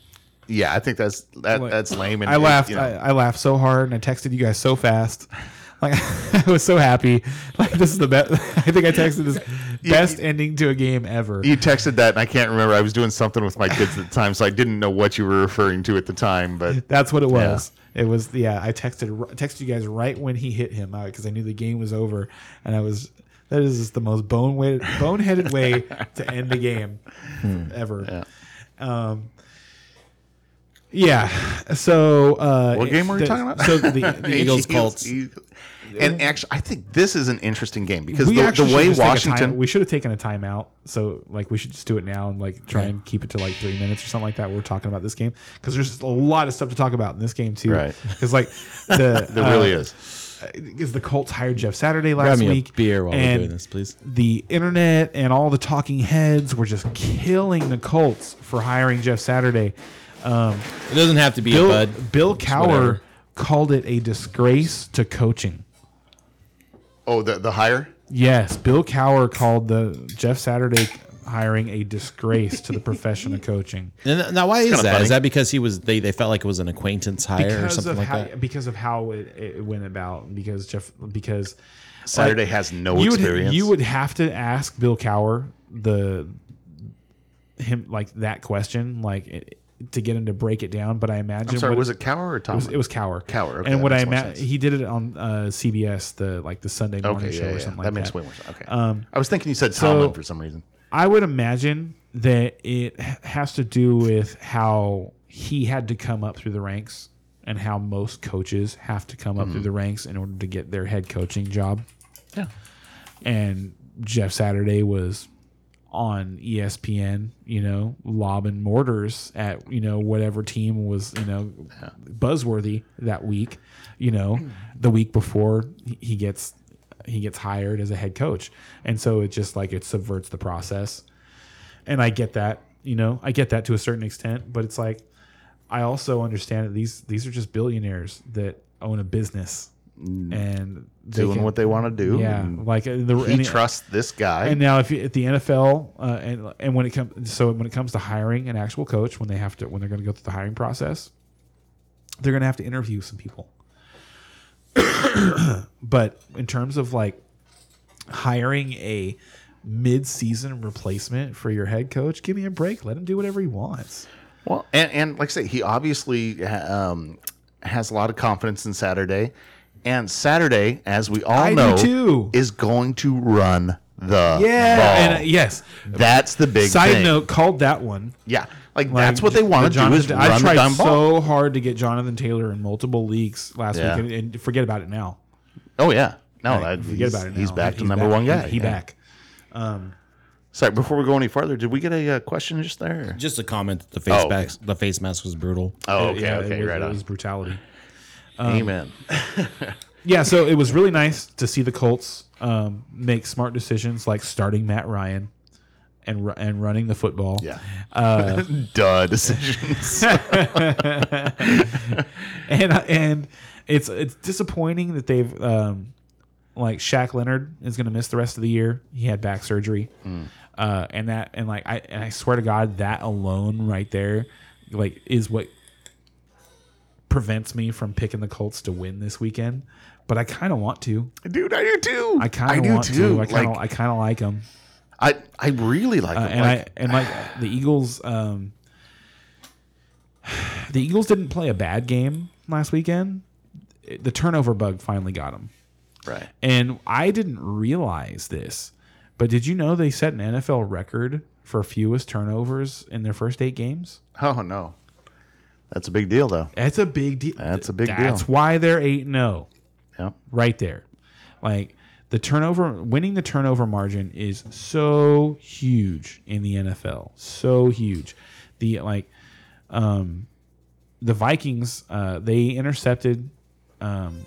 Yeah, I think that's that, Like, that's lame. And I laughed. you know, I, I laughed so hard, and I texted you guys so fast. Like I was so happy. Like this is the best. I think I texted this best ending to a game ever. you texted that, and I can't remember. I was doing something with my kids at the time, so I didn't know what you were referring to at the time. But That's what it was. It was yeah. I texted texted you guys right when he hit him because I knew the game was over, and I was that is just the most bone way, boneheaded way to end a game ever. Um, yeah. So uh, What game were we the- talking about? So the, the Eagles, Colts. And actually, I think this is an interesting game because the, the way should just take a Washington. time, we should have taken a timeout. So like we should just do it now and like try and keep it to like three minutes or something like that. We're talking about this game because there's a lot of stuff to talk about in this game too. Right. Because like the there really is. because the Colts hired Jeff Saturday Grab last me week. a beer while we're doing this, please. The internet and all the talking heads were just killing the Colts for hiring Jeff Saturday. Um, It doesn't have to be Bill, a bud. Bill Just Cowher called it a disgrace to coaching. Oh, the the hire. Yes, Bill Cowher called the Jeff Saturday hiring a disgrace to the profession of coaching And now, why is kinda that? funny. Is that because he was they, they felt like it was an acquaintance hire or something like how that? because of how it, it went about. Because Jeff because Saturday has no you would, experience. you would have to ask Bill Cowher the him like that question like it, to get him to break it down. But I imagine I'm sorry, what- was it Cowher or It Tom? was, it was Cowher. Cowher, okay, and what I makes imagine he did it on uh, CBS, the like the Sunday morning okay, show yeah, or yeah. something that like makes that. way more sense. Okay, Um, I was thinking you said so- Tomlin for some reason. I would imagine that it has to do with how he had to come up through the ranks and how most coaches have to come up through the ranks in order to get their head coaching job. Yeah. And Jeff Saturday was on ESPN, you know, lobbing mortars at, you know, whatever team was, you know, buzzworthy that week, you know, the week before he- he gets he gets hired as a head coach. And so it just like it subverts the process. And I get that, you know, I get that to a certain extent, but it's like I also understand that these these are just billionaires that own a business mm. and they Doing can- what they want to do. yeah, like uh, the he trusts this guy. and now, if you, at the NFL, uh, and and when it comes, so when it comes to hiring an actual coach, when they have to, when they're going to go through the hiring process, they're going to have to interview some people. but in terms of like hiring a mid-season replacement for your head coach, give me a break. Let him do whatever he wants. Well, and, and like I say, he obviously um, has a lot of confidence in Saturday. And Saturday, as we all I know, too. is going to run the Yeah, ball. and uh, yes. That's the big Side thing. note, called that one. Yeah, like, Like, that's what they J- want to the do is Jonathan- I run the tried dumb ball. so hard to get Jonathan Taylor in multiple leagues last Yeah. week, and, and forget about it now. Oh yeah, no, Like, that, forget he's, about it. Now. he's back to He's number back. one guy. He, he yeah. back. Sorry, before we go any farther, did we get a uh, question just there? Just a comment that the face Oh, okay. mask the face mask was brutal. Oh, okay, yeah, okay, it was, right it on. was brutality. Amen. Yeah, so it was really nice to see the Colts um, make smart decisions like starting Matt Ryan and and running the football. Yeah. Uh, Duh decisions. and and it's it's disappointing that they've um, like Shaq Leonard is going to miss the rest of the year. He had back surgery, uh, and that and like I and I swear to God that alone right there, like is what prevents me from picking the Colts to win this weekend. But I kind of want to. Dude, I do too. I kind of want to. I kind of Like, I kind of like them. I, I really like Uh, him. and like, I and like the Eagles. Um, the Eagles didn't play a bad game last weekend. The turnover bug finally got them, right. and I didn't realize this. But did you know they set an NFL record for fewest turnovers in their first eight games? Oh no, that's a big deal though. That's a big deal. That's a big deal. That's why they're eight zero. Yeah. right there. Like the turnover, winning the turnover margin is so huge in the NFL, so huge. The like, um, the Vikings, uh, they intercepted, um,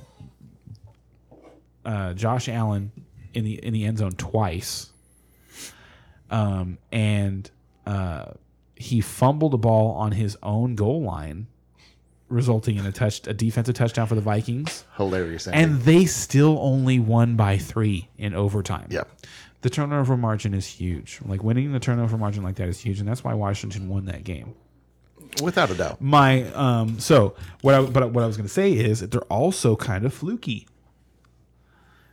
uh, Josh Allen in the in the end zone twice, um, and uh, he fumbled the ball on his own goal line, resulting in a touch, a defensive touchdown for the Vikings Hilarious. ending. and they still only won by three in overtime. Yep. the turnover margin is huge. Like winning the turnover margin like that is huge, and that's why Washington won that game. Without a doubt. My um, so what I but what I was going to say is that they're also kind of fluky.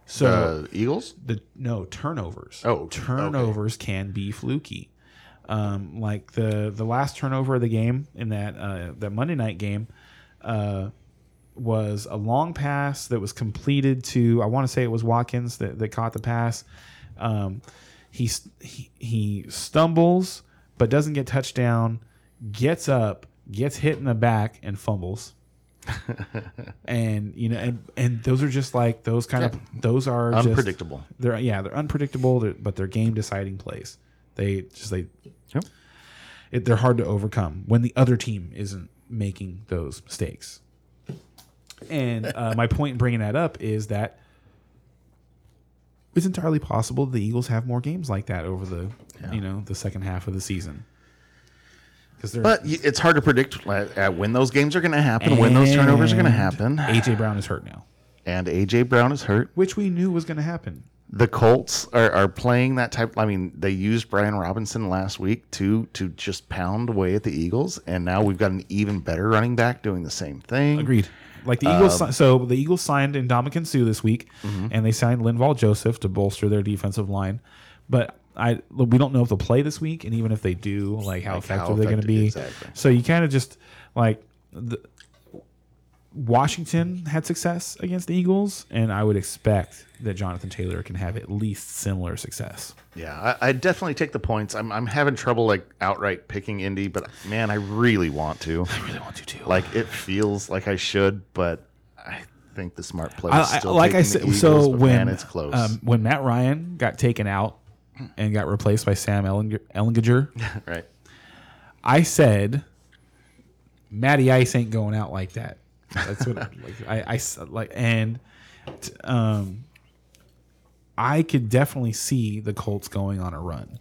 So Uh, Eagles? the no turnovers. Oh, okay. turnovers can be fluky. Um, like the the last turnover of the game in that uh, that Monday night game uh, was a long pass that was completed to I want to say it was Watkins that, that caught the pass. Um, he, he he stumbles but doesn't get touchdown. Gets up, gets hit in the back, and fumbles. and you know, and and those are just like those kind of those are just- Unpredictable. they're yeah, they're unpredictable, they're, but they're game deciding plays. They just they Yep. it, they're hard to overcome when the other team isn't making those mistakes. And uh, my point in bringing that up is that it's entirely possible the Eagles have more games like that over the you know the second half of the season. But it's hard to predict when those games are going to happen, when those turnovers are going to happen. AJ Brown is hurt now, And AJ Brown is hurt. which we knew was going to happen. The Colts are, are playing that type. I mean, they used Brian Robinson last week to to just pound away at the Eagles, and now we've got an even better running back doing the same thing. Agreed. Like the Eagles, um, si- so the Eagles signed Ndamukong Suh this week, mm-hmm. and they signed Linval Joseph to bolster their defensive line. But I, we don't know if they'll play this week, and even if they do, like how Like, how effective they're going to be. exactly. So you kind of just like the, Washington had success against the Eagles, and I would expect that Jonathan Taylor can have at least similar success. Yeah, I, I definitely take the points. I'm I'm having trouble like outright picking Indy, but man, I really want to. I really want to. Like it feels like I should, but I think the smart play is I, I, still like I said, so Eagles, but when man, it's close. Um, when Matt Ryan got taken out and got replaced by Sam Ehlinger, Ehlinger right. I said, Matty Ice ain't going out like that. That's what like, I, I s- like, and t- um, I could definitely see the Colts going on a run.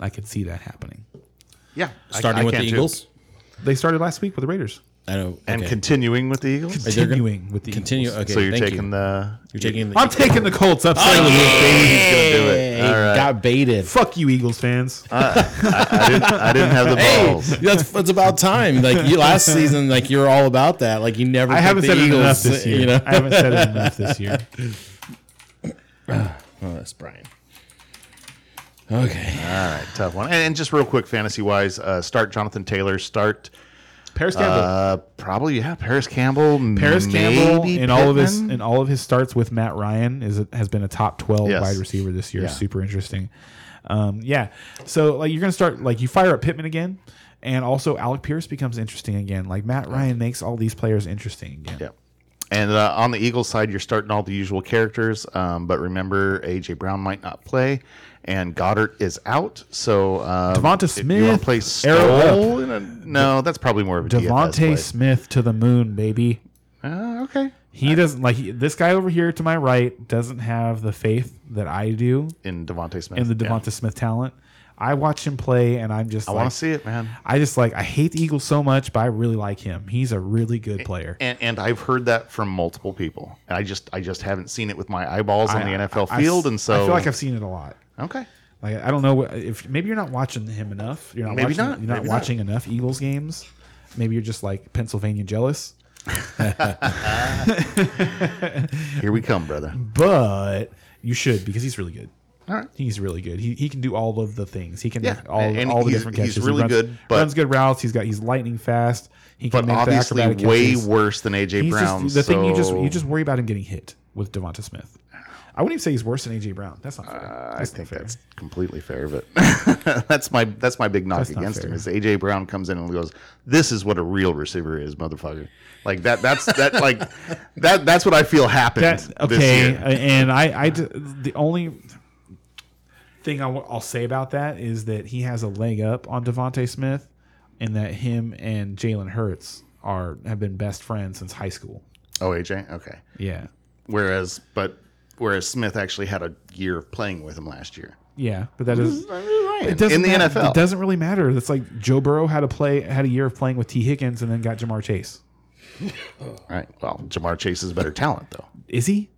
I could see that happening. Yeah, Starting I with the can too. Eagles. They started last week with the Raiders. I know. and okay. continuing with the Eagles. they're gonna Continuing with the continue. Eagles. Okay, so you're thank taking you. the You're taking the. I'm taking the Colts upset. He's gonna do it. All right. got baited. Fuck you, Eagles fans. I didn't. I didn't have the balls. That's that's about time. Like you last season, like you were all about that. Like you never. I haven't the said it Eagles, enough this year. You know. I haven't said it enough this year. oh, that's Brian. Okay. All right, tough one. And, and just real quick, fantasy wise, uh, start Jonathan Taylor. Start Parris Campbell. uh, probably yeah, Parris Campbell. Parris Campbell in all of his in all of his starts with Matt Ryan is has been a top twelve Yes. wide receiver this year. Yeah. Super interesting. Um, yeah, so like you're gonna start like you fire up Pittman again, and also Alec Pierce becomes interesting again. Like Matt Ryan makes all these players interesting again. Yeah. And uh, on the Eagles side, you're starting all the usual characters, um, but remember AJ Brown might not play, and Goedert is out. So um, Devonta if you want Smith, to play Stoll in a, no, that's probably more of a DeVonta Smith to the moon, baby. Uh, okay, He doesn't like he, this guy over here to my right doesn't have the faith that I do in DeVonta Smith. in the Yeah. Devonta Smith talent. I watch him play, and I'm just I like, want to see it, man. I just like I hate the Eagles so much, but I really like him. He's a really good player. And, and I've heard that from multiple people. And I just I just haven't seen it with my eyeballs on the NFL I- I- field, and so I feel like I've seen it a lot. Okay. Like I don't know if maybe you're not watching him enough. You're not Maybe watching, not. You're not Maybe not. watching enough Eagles games. Maybe you're just like Pennsylvania jealous. Here we come, brother. But you should because he's really good. All right. He's really good. He, he can do all of the things. He can Yeah, make all, and all the he's- different he's catches. He really runs, good, but- runs good routes. He's got he's lightning fast. He can But make obviously way catches. worse than AJ He's Brown. just, the thing you just you just worry about him getting hit with Devonta Smith. I wouldn't even say he's worse than AJ Brown. That's not fair. Uh, I That's think fair. that's completely fair, but that's my that's my big knock against fair. him is AJ Brown comes in and goes, "This is what a real receiver is, motherfucker." Like that. That's that. Like that. That's what I feel happened. that okay. And I the only thing I w- I'll say about that is that he has a leg up on DeVonta Smith, and that him and Jalen Hurts are have been best friends since high school. Oh, AJ. Okay. Yeah, Whereas, but whereas Smith actually had a year of playing with him last year. yeah, but that is. It in doesn't the matter. NFL. It doesn't really matter. It's like Joe Burrow had to play had a year of playing with Tee Higgins and then got Ja'Marr Chase. All right. Well, Ja'Marr Chase is better talent though. Is he?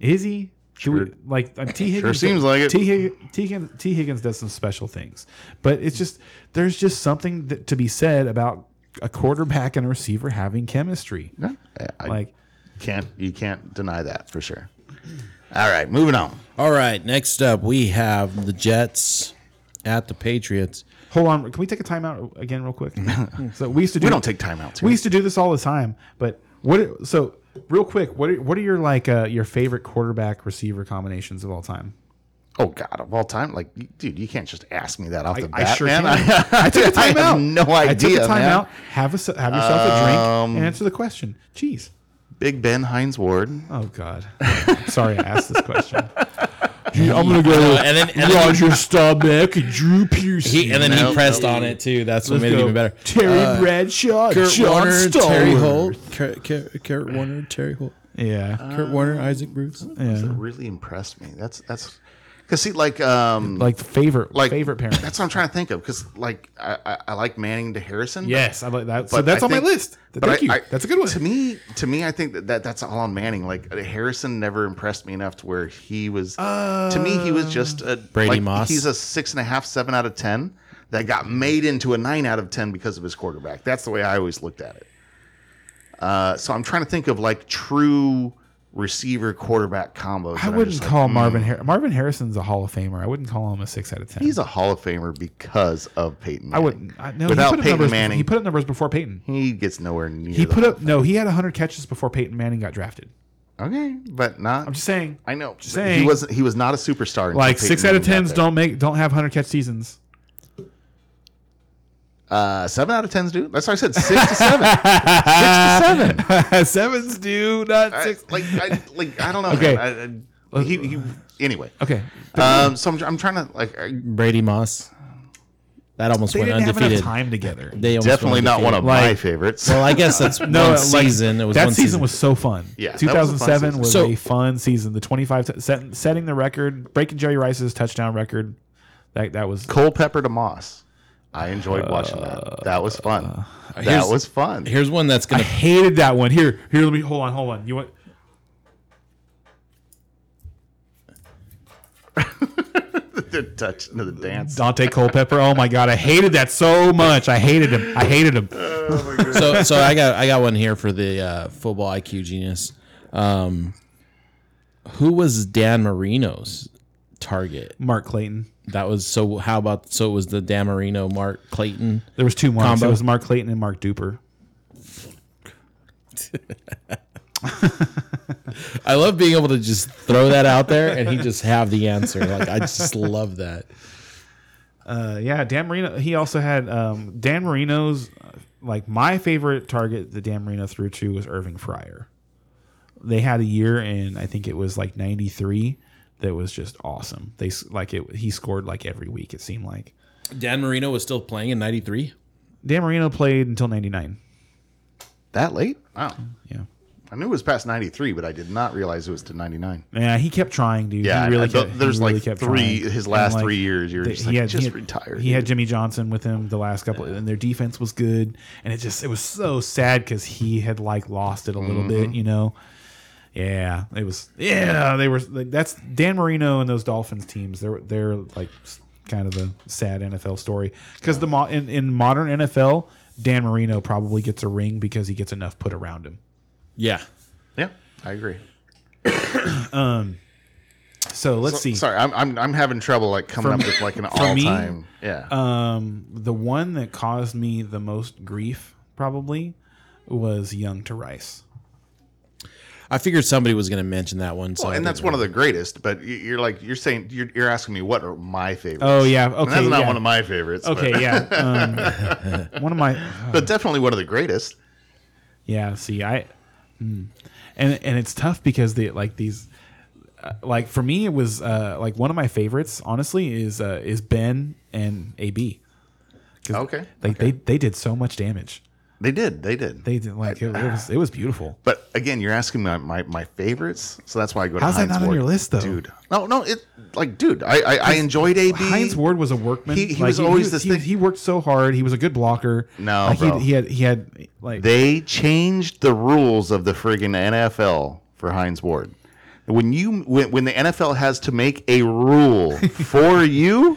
Is he? Do we- Sure. like uh, Tee Higgins seems like it. T, Hig- T, Higgins, Tee Higgins does some special things, but it's just there's just something that, to be said about a quarterback and a receiver having chemistry. Yeah, I Like can't you can't deny that for sure. All right, moving on. All right, next up we have the Jets at the Patriots. Hold on, can we take a timeout again, real quick? so we used to do We don't take timeouts. we used to do this all the time, but what? So real quick, what are, what are your like uh, your favorite quarterback receiver combinations of all time? Oh God, of all time, like, dude, you can't just ask me that off the I bat, I sure man. can. I took a I timeout. have no idea, I took a timeout. Have a have yourself a drink Um, and answer the question. Jeez. Big Ben Hines Ward. Oh God. Sorry, I asked this question. I'm gonna go. and then- and then- Roger Staubach and Drew Pearson. He, and then Nope. he pressed on it too. That's what Let's made it go. even better. Terry Uh, Bradshaw, Kurt John Warner, Terry Stallworth. Holt, Kurt, Kurt, Kurt Warner, Torry Holt, Yeah, Kurt Warner, Isaac Bruce. That really impressed me. That's that's because see, like, um, Like favorite, like favorite parent. That's what I'm trying to think of. Because like, I, I, I like Manning to Harrison. yes, I like that. So that's I on think- my list. Thank you. That's a good one. To me, to me, I think that, that that's all on Manning. Like uh, Harrison never impressed me enough to where he was. to me, he was just a Brady like, Moss. He's a six and a half, seven out of ten that got made into a nine out of ten because of his quarterback. That's the way I always looked at it. Uh, so I'm trying to think of like true receiver quarterback combos. I wouldn't just like, call mm. Marvin Har- Marvin Harrison's a Hall of Famer. I wouldn't call him a six out of ten. He's a Hall of Famer because of Peyton. I wouldn't. I, no, Without he put up Peyton numbers, Manning, he put up numbers before Peyton. he gets nowhere near. He put up no. He had 100 catches before Peyton Manning got drafted. Okay, but not. I'm just saying. I know. Just saying. he wasn't. He was not a superstar. Like Peyton six out of tens don't make don't have 100 catch seasons. Uh, seven out of tens do. That's why I said six to seven. six to seven. Sevens do not I, six. like, I, like I don't know. Okay. man. I, I, he, he, anyway. Okay, Um, so I'm, I'm trying to like. I, Brady Moss. That almost they went didn't have undefeated. enough time together. They definitely not one of undefeated. my favorites. Well, I guess that's No, one like, season. It was that one season, season. was so fun. Yeah, that was a fun 2007 was So- a fun season. The 25 t- set, setting the record, breaking Jerry Rice's touchdown record. That that was Culpepper to Moss. I enjoyed watching that. That was fun. that here's- was fun. Here's one that's I gonna. I hated that one. Here, here. Let me hold on, hold on. You want? the touch to the dance. Daunte Culpepper. Oh my god, I hated that so much. I hated him. I hated him. so so I got I got one here for the uh, football IQ genius. Um, who was Dan Marino's target? Mark Clayton. That was so. How about so? It was the Dan Marino, Mark Clayton. There was two Marks. Combo. It was Mark Clayton and Mark Duper. I love being able to just throw that out there and he just have the answer. Like I just love that. Uh, yeah, Dan Marino. He also had um, Dan Marino's. uh, Like my favorite target that Dan Marino threw to was Irving Fryar. They had a year, and I think it was like '93. That was just awesome. They like it. He scored like every week. It seemed like Dan Marino was still playing in '93. Dan Marino played until '99. That late? Wow. Yeah, I knew it was past 93, but I did not realize it was to 99. yeah. He kept trying, dude. Yeah, he really I- kept. he there's really like kept three- trying. his last And, three years, you're just like, just He had dude. Jimmy Johnson with him the last couple, and their defense was good. And it just it was so sad because he had like lost it a little Mm-hmm. bit, you know. Yeah, it was. Yeah, they were. Like, that's Dan Marino and those Dolphins teams. They're they're like kind of a sad NFL story because the mo- in, in modern NFL, Dan Marino probably gets a ring because he gets enough put around him. Yeah. Yeah, I agree. um, So let's So- see. Sorry, I'm, I'm I'm having trouble like coming For up me- with like an for me, all time. Yeah. Um, the one that caused me the most grief probably was Young to Rice. I figured somebody was going to mention that one. So well, and that's one of the greatest. But you're like you're saying you're, you're asking me what are my favorites. Oh, yeah, And okay, that's not yeah. one of my favorites. Okay, but, yeah. Um, one of my but definitely one of the greatest. yeah. See, I mm. and and it's tough because they like these. Uh, like for me, it was uh, like one of my favorites. Honestly, is uh, is Ben and AB. Okay, Like they they did so much damage. They did. They did. They did like it, it was it was beautiful. But again, you're asking my, my, my favorites, so that's why I go. How's to that Hines not on your list, though? dude? No, no, it like, dude, I I, I enjoyed AB. Hines Ward was a workman. He- he Like, was always he, this he, thing- he worked so hard. He was a good blocker. No, like bro. He, he had he had like They changed the rules of the friggin' NFL for Hines Ward. When you when, when the NFL has to make a rule for you,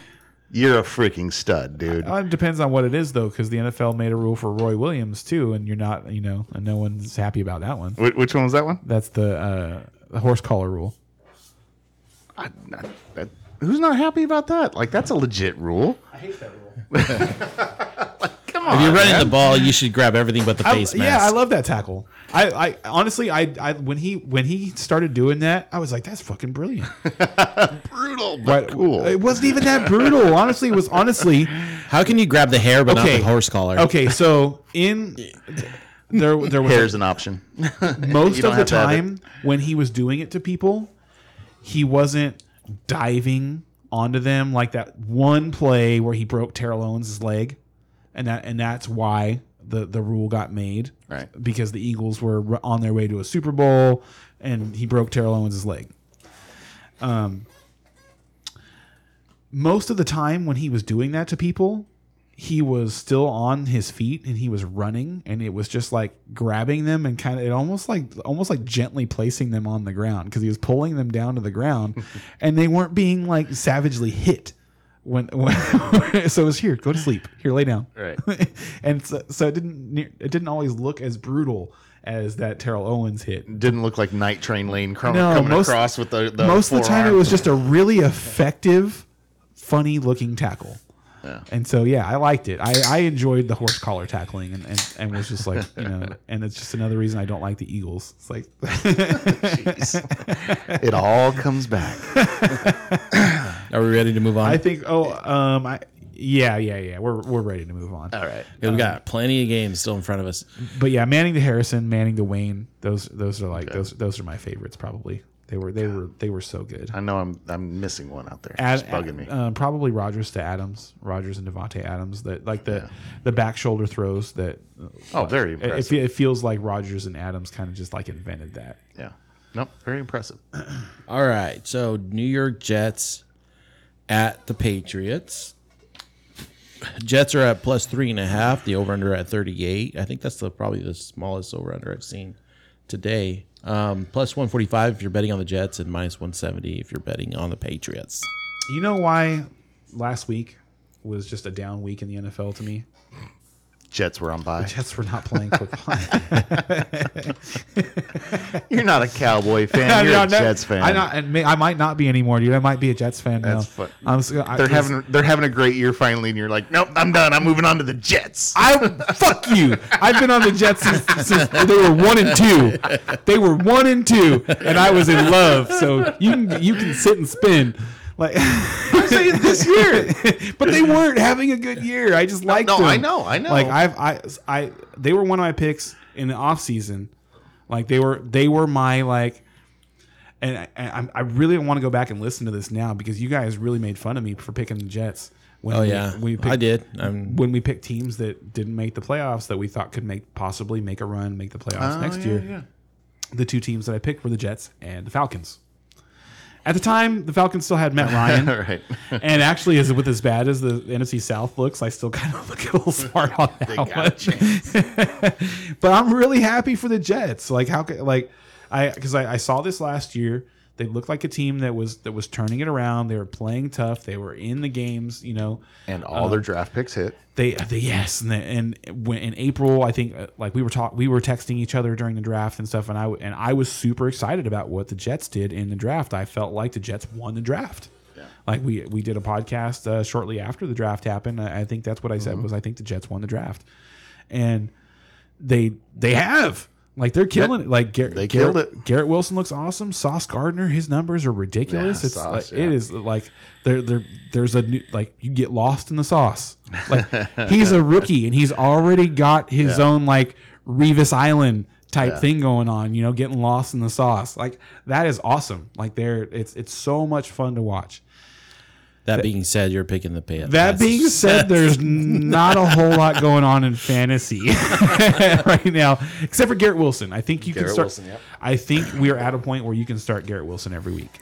you're a freaking stud, dude. Uh, it depends on what it is though, because the NFL made a rule for Roy Williams too, and you're not, you know, and no one's happy about that one. Wh- Which one was that one? That's the uh, the horse collar rule. I, I- that- who's not happy about that? Like that's a legit rule. I hate that rule. Come If you're running man. the ball, you should grab everything but the I, face mask. yeah, I love that tackle. I, I honestly, I, I when he when he started doing that, I was like, that's fucking brilliant. brutal, but But cool. It wasn't even that brutal. Honestly, it was honestly How can you grab the hair but okay. not the horse collar? Okay, so in there there was Hair's an option. most of the have to have it. time when he was doing it to people, he wasn't diving onto them like that one play where he broke Terrell Owens' leg, and that and that's why the the rule got made. Right. Because the Eagles were on their way to a Super Bowl, and he broke Terrell Owens' leg. Um. Most of the time when he was doing that to people, he was still on his feet and he was running and it was just like grabbing them and kind of it almost like almost like gently placing them on the ground because he was pulling them down to the ground and they weren't being like savagely hit when, when so it was here. Go to sleep. Here lay down. Right. and so, so it didn't it didn't always look as brutal as that Terrell Owens hit. Didn't look like Night Train Lane cr- No, coming most- across with the, the most of the time it was just a really effective funny looking tackle. Yeah. and so yeah i liked it. I, I enjoyed the horse collar tackling and, and, and was just like you know and it's just another reason i don't like the eagles. It's like it all comes back. Are we ready to move on? i think oh um i yeah yeah yeah we're, we're ready to move on All right. Yeah, we got plenty of games still in front of us. but yeah manning to harrison manning to wayne those those are like those those are my favorites probably they were they were they were so good I know I'm I'm missing one out there. Ad- it's bugging me. Uh, probably Rodgers to Adams, Rodgers and Davante Adams. That like the the back shoulder throws that. oh, very It, it, impressive. it feels like Rodgers and Adams kind of just like invented that. yeah. Nope. Very impressive. All right, so New York Jets at the Patriots. Jets are at plus three and a half. The over under at thirty eight. I think that's the probably the smallest over under I've seen today. Um, plus one forty five if you're betting on the Jets, and minus one seventy if you're betting on the Patriots. You know why last week was just a down week in the NFL to me? Jets were on by. Jets were not playing football. You're not a Cowboy fan. You're a Jets fan. I not, and may, I might not be anymore, dude. I might be a Jets fan now. That's fun. I'm, I, They're having they're having a great year finally, and you're like, nope, I'm done. I'm moving on to the Jets. I fuck you. I've been on the Jets since, since they were one and two. They were one and two, and I was in love. So you can you can sit and spin. Like I'm saying this year, but they weren't having a good year. I just liked no, them. I know, I know. Like I've I I they were one of my picks in the off season. Like they were they were my like. And I, I, I really want to go back and listen to this now because you guys really made fun of me for picking the Jets. When Oh we- yeah, we picked, I did. I'm, when we picked teams that didn't make the playoffs that we thought could make possibly make a run, make the playoffs Oh, next yeah, year. yeah. The two teams that I picked were the Jets and the Falcons. At the time, the Falcons still had Matt Ryan. Right. and actually, as with as bad as the NFC South looks, I still kind of look a little smart on that much. but I'm really happy for the Jets. Like how like I because I, I saw this last year. They looked like a team that was that was turning it around. They were playing tough. They were in the games. You know, And all their draft picks hit. they, they yes, and, the, and when in April, I think uh, like we were talk we were texting each other during the draft and stuff, and I and I was super excited about what the Jets did in the draft. I felt like the Jets won the draft. Yeah. Like we we did a podcast uh, shortly after the draft happened. I, I think that's what I said was I think the Jets won the draft, and they they have like they're killing it. Like Gar- They killed Garrett, it. Garrett Wilson looks awesome. Sauce Gardner, his numbers are ridiculous. Yeah, it's Sauce, like, yeah. it is like there there there's a new like you get lost in the sauce. Like he's a rookie and he's already got his Yeah. own like Revis Island type thing going on. You know, getting lost in the sauce. Like that is awesome. Like there, it's it's so much fun to watch. That being said, you're picking the pay. That being said, there's not a whole lot going on in fantasy right now, except for Garrett Wilson. I think you can start. Wilson, yep. I think we are at a point where you can start Garrett Wilson every week.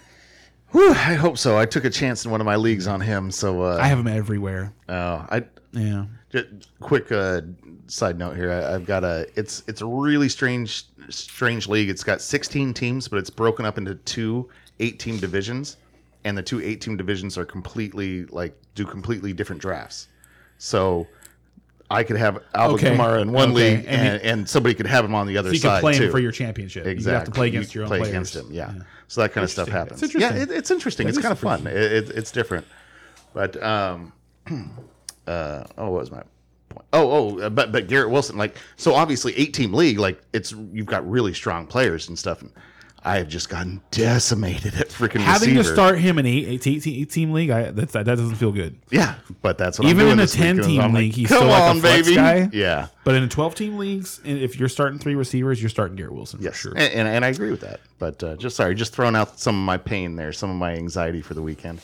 Whew, I hope so. I took a chance in one of my leagues on him, so uh, I have him everywhere. oh, I Yeah. Just quick uh, side note here. I, I've got a. It's it's a really strange strange league. It's got 16 teams, but it's broken up into two eight team divisions, and the two eight team divisions are completely like do completely different drafts. So. I could have Alvin Okay. Kamara in one Okay. league, And and, and somebody could have him on the other So you side can play too. him for your championship. Exactly. You have to play against You your own play players. against him. Yeah. So that kind of stuff happens. It's yeah, interesting. it, it's interesting. That it's kind of fun. It, it, it's different. But um, uh, oh, what was my point? Oh, oh, uh, but but Garrett Wilson, like, so obviously eight team league, like it's you've got really strong players and stuff. And I have just gotten decimated at freaking Having to start him in eight, eight, eight, eight team league, I, that's, that doesn't feel good. Yeah, but that's what Even in a 10 team I'm like, league, he's Come still like a on, flex baby. guy. Yeah. But in a 12 team leagues, if you're starting three receivers, you're starting Garrett Wilson Yes, for sure. and, and, and I agree with that. But uh, just sorry, just throwing out some of my pain there, some of my anxiety for the weekend.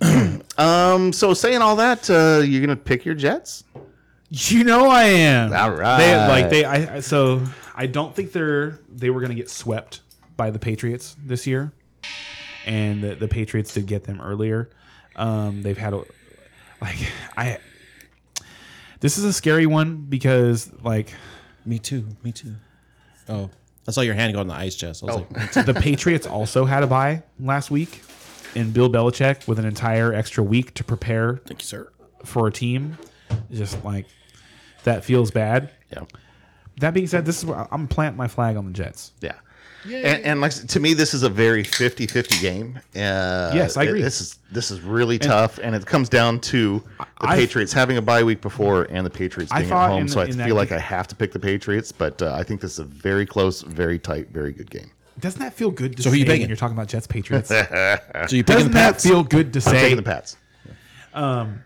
um. So saying all that, uh, you're gonna pick your Jets? You know I am. All right. They like they I- so I don't think they're they were going to get swept by the Patriots this year. And the, the Patriots did get them earlier. Um they've had a like I This is a scary one because like Me too. Me too. Oh, I saw your hand go on the ice chest. I was like, the Patriots also had a bye last week and Bill Belichick with an entire extra week to prepare "Thank you, sir." for a team just like that feels bad. Yeah. That being said, this is where I'm planting my flag on the Jets. Yeah. And, and like to me, this is a very 50-50 game. Uh, Yes, I agree. This is this is really tough, and it comes down to the I- Patriots having a bye week before and the Patriots I being at home. in so I in that feel like game- I have to pick the Patriots, but uh, I think this is a very close, very tight, very good game. Doesn't that feel good to So say you when picking? you're talking about Jets Patriots? So you picking Doesn't the that feel good to I'm say? taking the Pats. Um,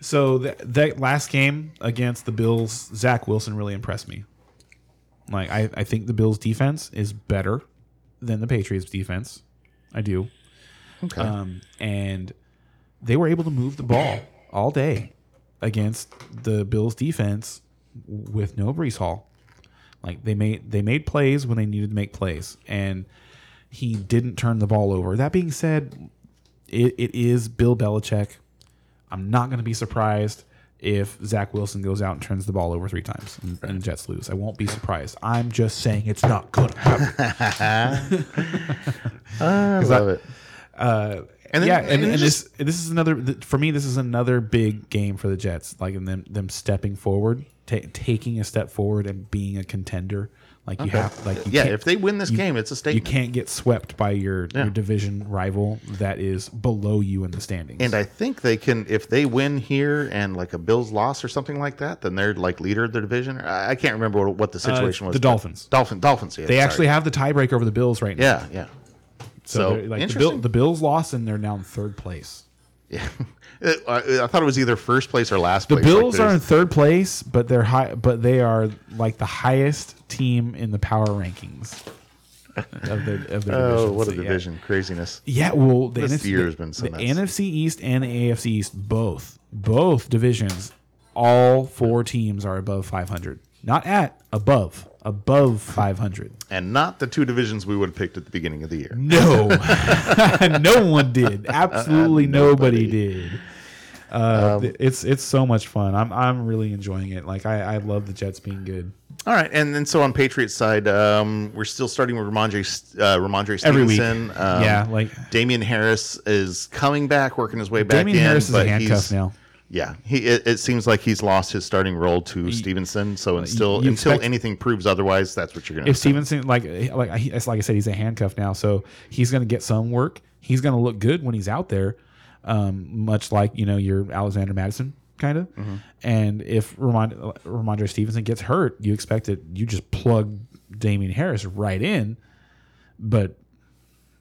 So that that last game against the Bills, Zach Wilson really impressed me. Like I, I think the Bills defense is better than the Patriots defense. I do. Okay. Um, and they were able to move the ball all day against the Bills defense with no Breece Hall. Like they made they made plays when they needed to make plays, and he didn't turn the ball over. That being said, it, it is Bill Belichick. I'm not going to be surprised if Zach Wilson goes out and turns the ball over three times and, and the Jets lose. I won't be surprised. I'm just saying it's not going to happen. I love it. Uh, and then- yeah, and, and and just- this this is another for me. This is another big game for the Jets. Like in them them stepping forward, ta taking a step forward, and being a contender. Like you have like you Yeah, if they win this you- game, it's a state. you can't get swept by your, Yeah. your division rival that is below you in the standings. And I think they can, if they win here and like a Bills loss or something like that, then they're like leader of the division. I, can't remember what, what the situation was. Uh, the but- Dolphins. Dolphin, Dolphins. Yeah, they sorry. actually have the tiebreaker over the Bills right now. Yeah, yeah. So, So, like the, Bill, interesting. the Bills lost and they're now in third place. Yeah. I, I thought it was either first place or last The place. Like, Bills are in third place, but they're high. But they are like the highest team in the power rankings of their of their Oh, division. what a So, yeah. division! Craziness. Yeah, well, the This NFC, year has been so the nuts. NFC East and the AFC East, both both divisions, all four teams are above 500. Not at above, above 500. And not the two divisions we would have picked at the beginning of the year. No, no one did. Absolutely nobody, did. Uh, th- it's it's so much fun. I'm I'm really enjoying it. Like I, I love the Jets being good. All right, and then so on Patriots side, um, we're still starting with Rhamondre, uh, Rhamondre. Stevenson. Um, yeah, like Damien Harris is coming back, working his way back Damien in. Harris is a handcuff now. Yeah, he. It, it seems like he's lost his starting role to Stevenson. So until you until expect- anything proves otherwise, that's what you're going to. if Stevenson like like it's like I said, he's a handcuff now, so he's going to get some work. He's going to look good when he's out there, um, much like you know your Alexander Mattison kind of. Mm-hmm. And if Ramond- Rhamondre Stevenson gets hurt, you expect it. You just plug Damien Harris right in, but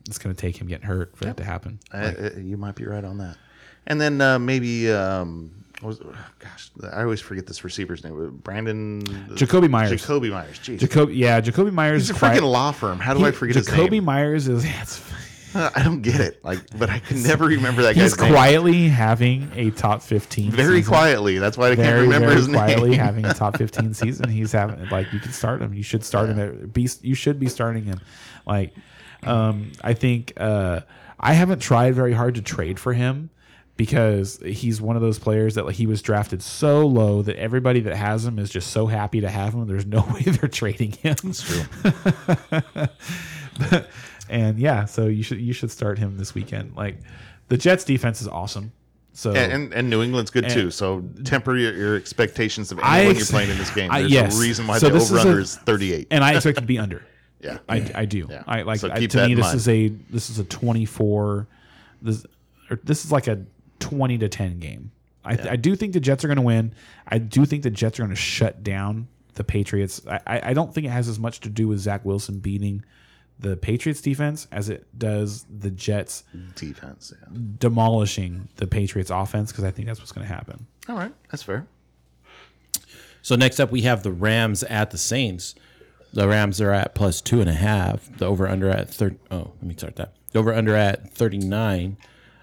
it's going to take him getting hurt for that to happen. Uh, uh, you might be right on that. And then uh, maybe um, was gosh, I always forget this receiver's name. Brandon Jakobi Meyers. Jakobi Meyers. Jeez, Jakobi, yeah, Jakobi Meyers. he's a freaking law firm. How do he- I forget Jakobi his name? Meyers is. Uh, I don't get it. Like, but I can never remember that he's guy's name. quietly having a top fifteen. Very season. quietly. That's why I can't very, remember very his quietly name. having a top 15 season. He's having like you can start him. You should start him. At, be you should be starting him. Like, um, I think uh, I haven't tried very hard to trade for him, because he's one of those players that like, he was drafted so low that everybody that has him is just so happy to have him. There's no way they're trading him. That's true. and yeah, so you should you should start him this weekend. Like the Jets defense is awesome. So And, and, and New England's good too. So temper your, your expectations of anyone ex- you're playing in this game. I- There's yes. a reason why So the is over under a- is 38. and I expect it to be under. Yeah. I, I do. Yeah. I like So I, to me this mind. is a this is a 24 this or this is like a 20 to 10 game. I, I do think the Jets are going to win. I do think the Jets are going to shut down the Patriots. I, I I don't think it has as much to do with Zach Wilson beating the Patriots defense as it does the Jets Defense. Yeah. demolishing the Patriots offense because I think that's what's going to happen. All right. That's fair. So next up, we have the Rams at the Saints. The Rams are at plus two and a half. The over under at thirty. Oh, let me start that. The over under at thirty nine.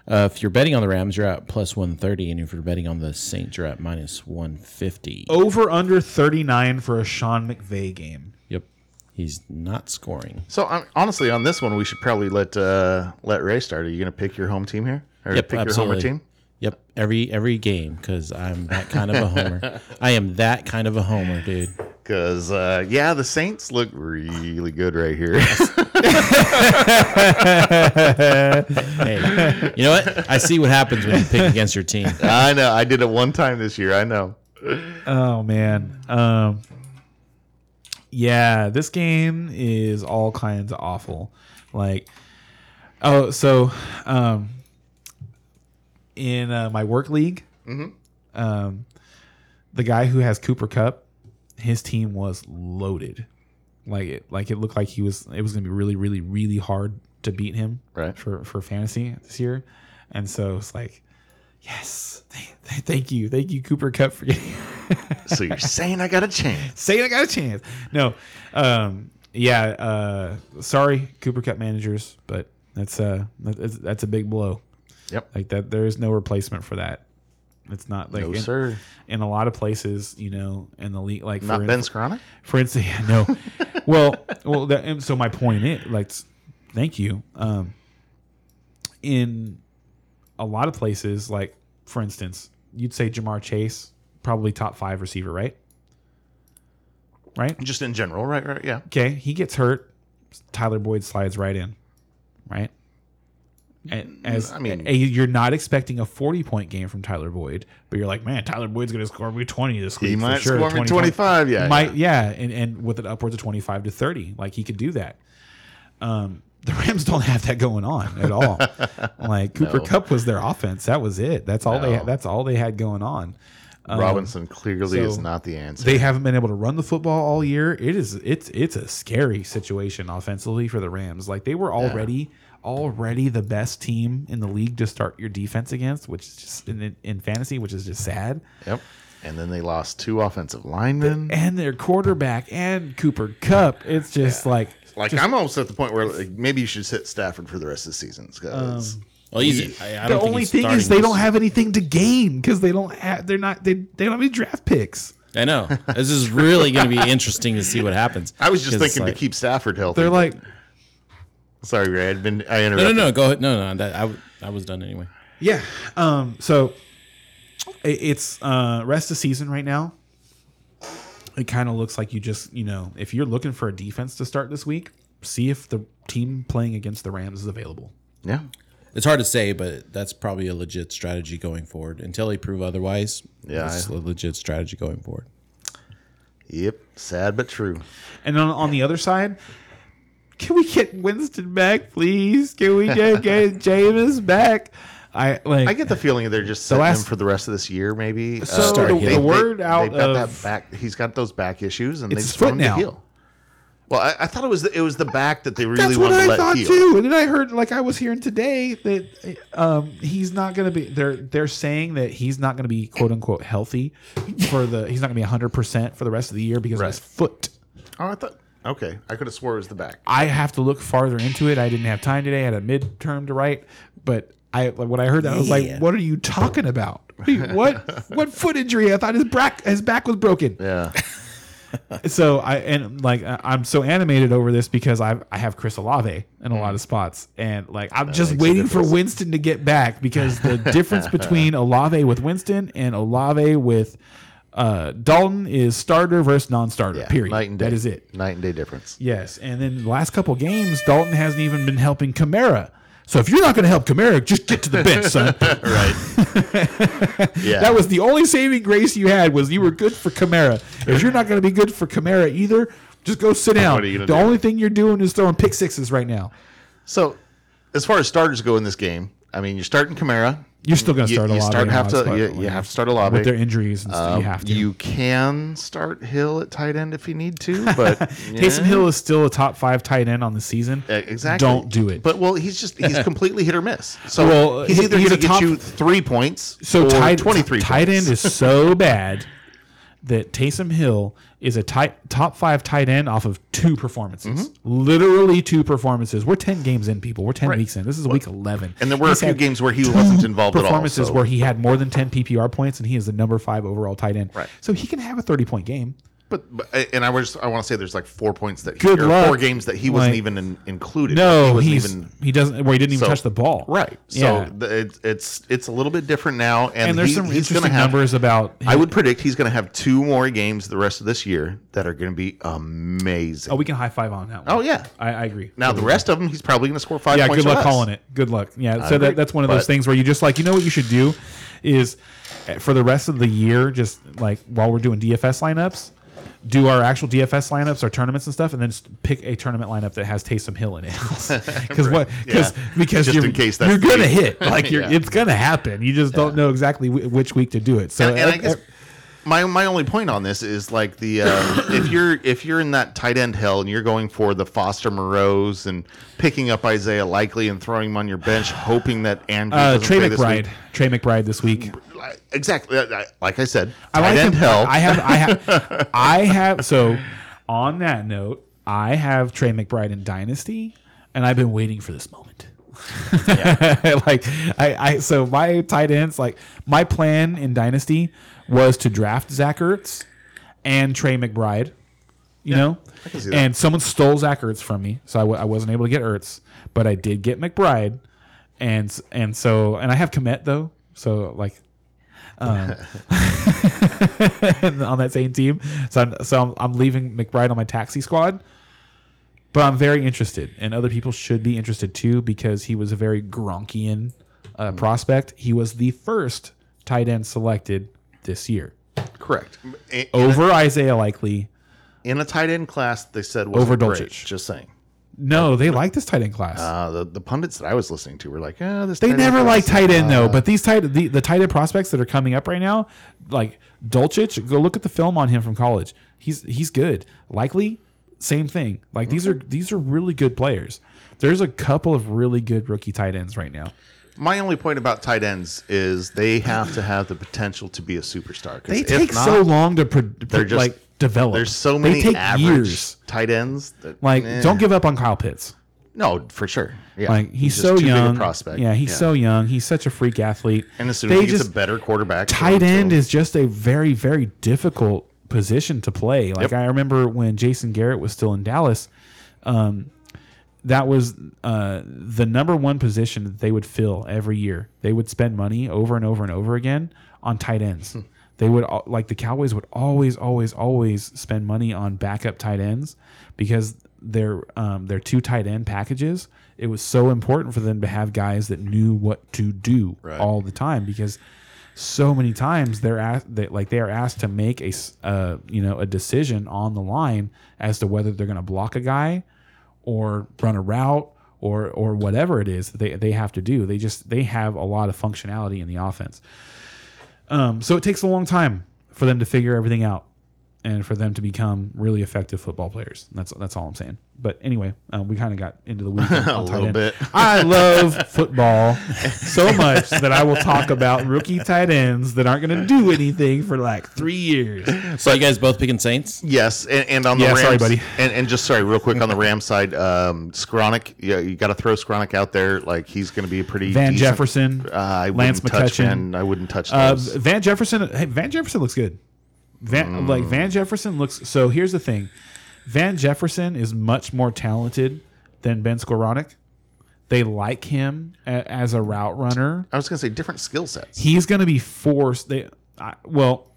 Uh, if you're betting on the Rams, you're at plus one thirty, and if you're betting on the Saints, you're at minus one fifty. Over under 39 for a Sean McVay game. Yep, he's not scoring. So um, honestly, on this one, we should probably let uh, let Ray start. Are you going to pick your home team here, or Yep, pick absolutely. your homer team? Yep, every every game because I'm that kind of a homer. I am that kind of a homer, dude. Because uh, yeah, the Saints look really good right here. Hey, you know what? I see what happens when you pick against your team. I know. I did it one time this year. I know. Oh man. Um Yeah, this game is all kinds of awful. Like oh, so um in uh, my work league, um the guy who has Cooper Kupp, his team was loaded. Like it like it looked like he was it was going to be really really really hard to beat him Right. for for fantasy this year. And so it's like yes, th- th- thank you. Thank you Cooper Kupp for getting So you're saying I got a chance? Saying I got a chance. No, um, yeah. Uh, sorry, Cooper Kupp managers, but that's uh that's, that's a big blow. Yep. Like that, there is no replacement for that. It's not like No, in, sir. in a lot of places, you know, in the league, like Not for, Ben Skowronek? for instance, yeah, no. well, well, that, and so my point is, like, thank you. Um, in a lot of places, like for instance, you'd say Ja'Marr Chase, probably top five receiver, right? Right. Just in general, right? Right. Yeah. Okay, he gets hurt. Tyler Boyd slides right in, right? And as I mean- a- you're not expecting a 40 point game from Tyler Boyd, but you're like, man, Tyler Boyd's going to score me 20 this week. He might sure. score me 20, 25. Yeah. might yeah, and and with it upwards of 25 to 30, like he could do that. Um, the Rams don't have that going on at all. like Cooper No. Kupp was their offense. That was it. That's all they No. had. That's all they had going on. Robinson clearly is not the answer. They haven't been able to run the football all year. It is it's it's a scary situation offensively for the Rams. Like they were already already the best team in the league to start your defense against, which is just in, in fantasy, which is just sad. yep. And then they lost two offensive linemen. And their quarterback and Cooper Kupp, it's just like Like I'm almost at the point where like, maybe you should sit Stafford for the rest of the season. 'cause um, Well, he's, I, I the don't think only he's thing is they don't have anything to gain because they don't have they're not they, they don't have any draft picks. I know. This is really going to be interesting to see what happens. I was just thinking like- to keep Stafford healthy. They're like sorry, Ray. I'd been I No, interrupted. no, no. Go ahead. No, no. That, I, w- I was done anyway. Yeah. Um. So i- it's uh rest of season right now. It kind of looks like you just you know if you're looking for a defense to start this week, see if the team playing against the Rams is available. Yeah. It's hard to say, but that's probably a legit strategy going forward. Until they prove otherwise, Yeah, it's I- a legit strategy going forward. Yep. Sad but true. And on, on the other side, can we get Winston back, please? Can we get, get Jameis back? I like. I get the feeling they're just setting last- him for the rest of this year, maybe. So Start the, healing. the word out they've got of that back. He's got those back issues, and they just want him now. to heal. Well, I, I thought it was the, it was the back that they really That's what wanted to I let thought heal. too. And then I heard, like I was hearing today, that um, he's not going to be. They're they're saying that he's not going to be quote unquote healthy for the. He's not going to be hundred percent for the rest of the year because of his foot. Oh, I thought. Okay, I could have swore it was the back. I have to look farther into it. I didn't have time today. I had a midterm to write, but I like, when I heard that, I was like, "What are you talking about? What what, what foot injury? I thought his back his back was broken." Yeah. so I and like I- I'm so animated over this because I I have Chris Olave in a lot of mm. spots, and like I'm just makes a waiting for difference. Winston to get back because the difference between Olave with Winston and Olave with uh, Dalton is starter versus non-starter. Yeah, period. Night and day. That is it. Night and day difference. Yes, and then the last couple games, Dalton hasn't even been helping Kamara. So if you're not going to help Kamara, just get to the bench, son. Right. yeah. That was the only saving grace you had was you were good for Kamara. If you're not going to be good for Kamara either, just go sit down. What are you The do? only thing you're doing is throwing pick sixes right now. so. As far as starters go in this game, I mean, you're starting Kamara. You're still going to You, start a you lot. start have to you, you have to start a lot with their injuries and stuff. Um, you have to. You can start Hill at tight end if you need to, but Taysom yeah. Hill is still a top five tight end on the season. Exactly. Don't do it. But well, he's just he's completely hit or miss. So Well, he's either going to a get top- you three points So or tight, twenty three. tight end is so bad that Taysom Hill is a tight, top five tight end off of two performances. Literally two performances. We're ten games in, people. We're ten Mm-hmm. Right. weeks in. This is week eleven. And there were a few games where he wasn't involved at all, Performances so- where he had more than ten PPR points, and he is the number five overall tight end. Right. So he can have a thirty point game. But, but and I was I want to say there's like four points that he, Good luck. four games that he wasn't Like- even in, included. No, he wasn't he's even he doesn't. Where he didn't even So- touch the ball. right. So yeah. the, it, it's it's a little bit different now, and, and there's he- some he's interesting to have. numbers about. I would predict he's going to have two more games the rest of this year that are going to be amazing. Oh, we can high five on that. One. Oh, yeah. I, I agree. now the rest of them, he's probably going to score five. yeah, points good or luck less. calling it. Good luck. Yeah, so agree, that, that's one of those but- things where you just like, you know what you should do is eh, for the rest of the year, just like while we're doing DFS lineups, do our actual DFS lineups, our tournaments and stuff, and then just pick a tournament lineup that has Taysom Hill in it. Because what? Because Yeah. because Just you're, in case that's you're gonna hit. Like you're, Yeah. it's gonna happen. You just don't know exactly wh- which week to do it. So and, and I eh, guess eh, my my only point on this is like the uh, if you're if you're in that tight end hell and you're going for the Foster Moreaus and picking up Isaiah Likely and throwing him on your bench, hoping that Andrew uh, Trey McBride. Trey McBride this week. Exactly, uh, uh, like I said, I like end him. hell. I have, I have, I have. So, on that note, I have Trey McBride in Dynasty, and I've been waiting for this moment. like I, I, so my tight ends, like my plan in Dynasty was to draft Zach Ertz and Trey McBride. You know, can see that. and someone stole Zach Ertz from me, so I w- I wasn't able to get Ertz, but I did get McBride, and and so and I have Kmet though, so like um, on that same team. So I'm, so I'm, I'm leaving McBride on my taxi squad. But I'm very interested, and other people should be interested too because he was a very Gronkian uh, prospect. He was the first tight end selected this year correct. In, over Isaiah Likely. in a tight end class, they said was Over. Dulcich. Just saying. No, they like this tight end class. Uh, the, the pundits that I was listening to were like, "Yeah, this." they tight never class like tight end though. uh, But these tight the, the tight end prospects that are coming up right now, like Dulcich, go look at the film on him from college. He's he's good. Likely, same thing. Like these are these are really good players. There's a couple of really good rookie tight ends right now. My only point about tight ends is they have to have the potential to be a superstar. 'cause They if take not, so long to pro- pro- just- like develop. There's so They many take average years. tight ends. That, Like, eh. don't give up on Kyle Pitts. no for sure. Yeah, Like he's, just so too big a young. prospect. Yeah, he's so young. He's such a freak athlete. And as soon as he gets just- a better quarterback, tight end is just a very very difficult position to play like Yep. i remember when jason garrett was still in dallas um, that was uh, the number one position that they would fill every year they would spend money over and over and over again on tight ends they would like the cowboys would always always always spend money on backup tight ends because their um, their two tight end packages it was so important for them to have guys that knew what to do Right. all the time because so many times they're asked they, like they are asked to make a uh, you know a decision on the line as to whether they're going to block a guy or run a route or or whatever it is that they they have to do they just they have a lot of functionality in the offense um, so it takes a long time for them to figure everything out and for them to become really effective football players that's that's all i'm saying but anyway uh, we kind of got into the weeds on, on little end. bit. I love football so much that I will talk about rookie tight ends that aren't going to do anything for like three years. So you guys both picking Saints? Yes, and, and on the Yeah, Rams, sorry, buddy. And, and just sorry, real quick on the Rams side, um, Skowronek, yeah, you got to throw Skowronek out there. Like he's going to be a pretty Van decent- Jefferson, Uh, I Lance wouldn't touch McCutcheon. Van. I wouldn't touch Uh. Van Jefferson, hey, Van Jefferson looks good. Van, like Van Jefferson looks. So here's the thing: Van Jefferson is much more talented than Ben Skowronek. They like him a, as a route runner. I was gonna say different skill sets. He's going to be forced. They I, well,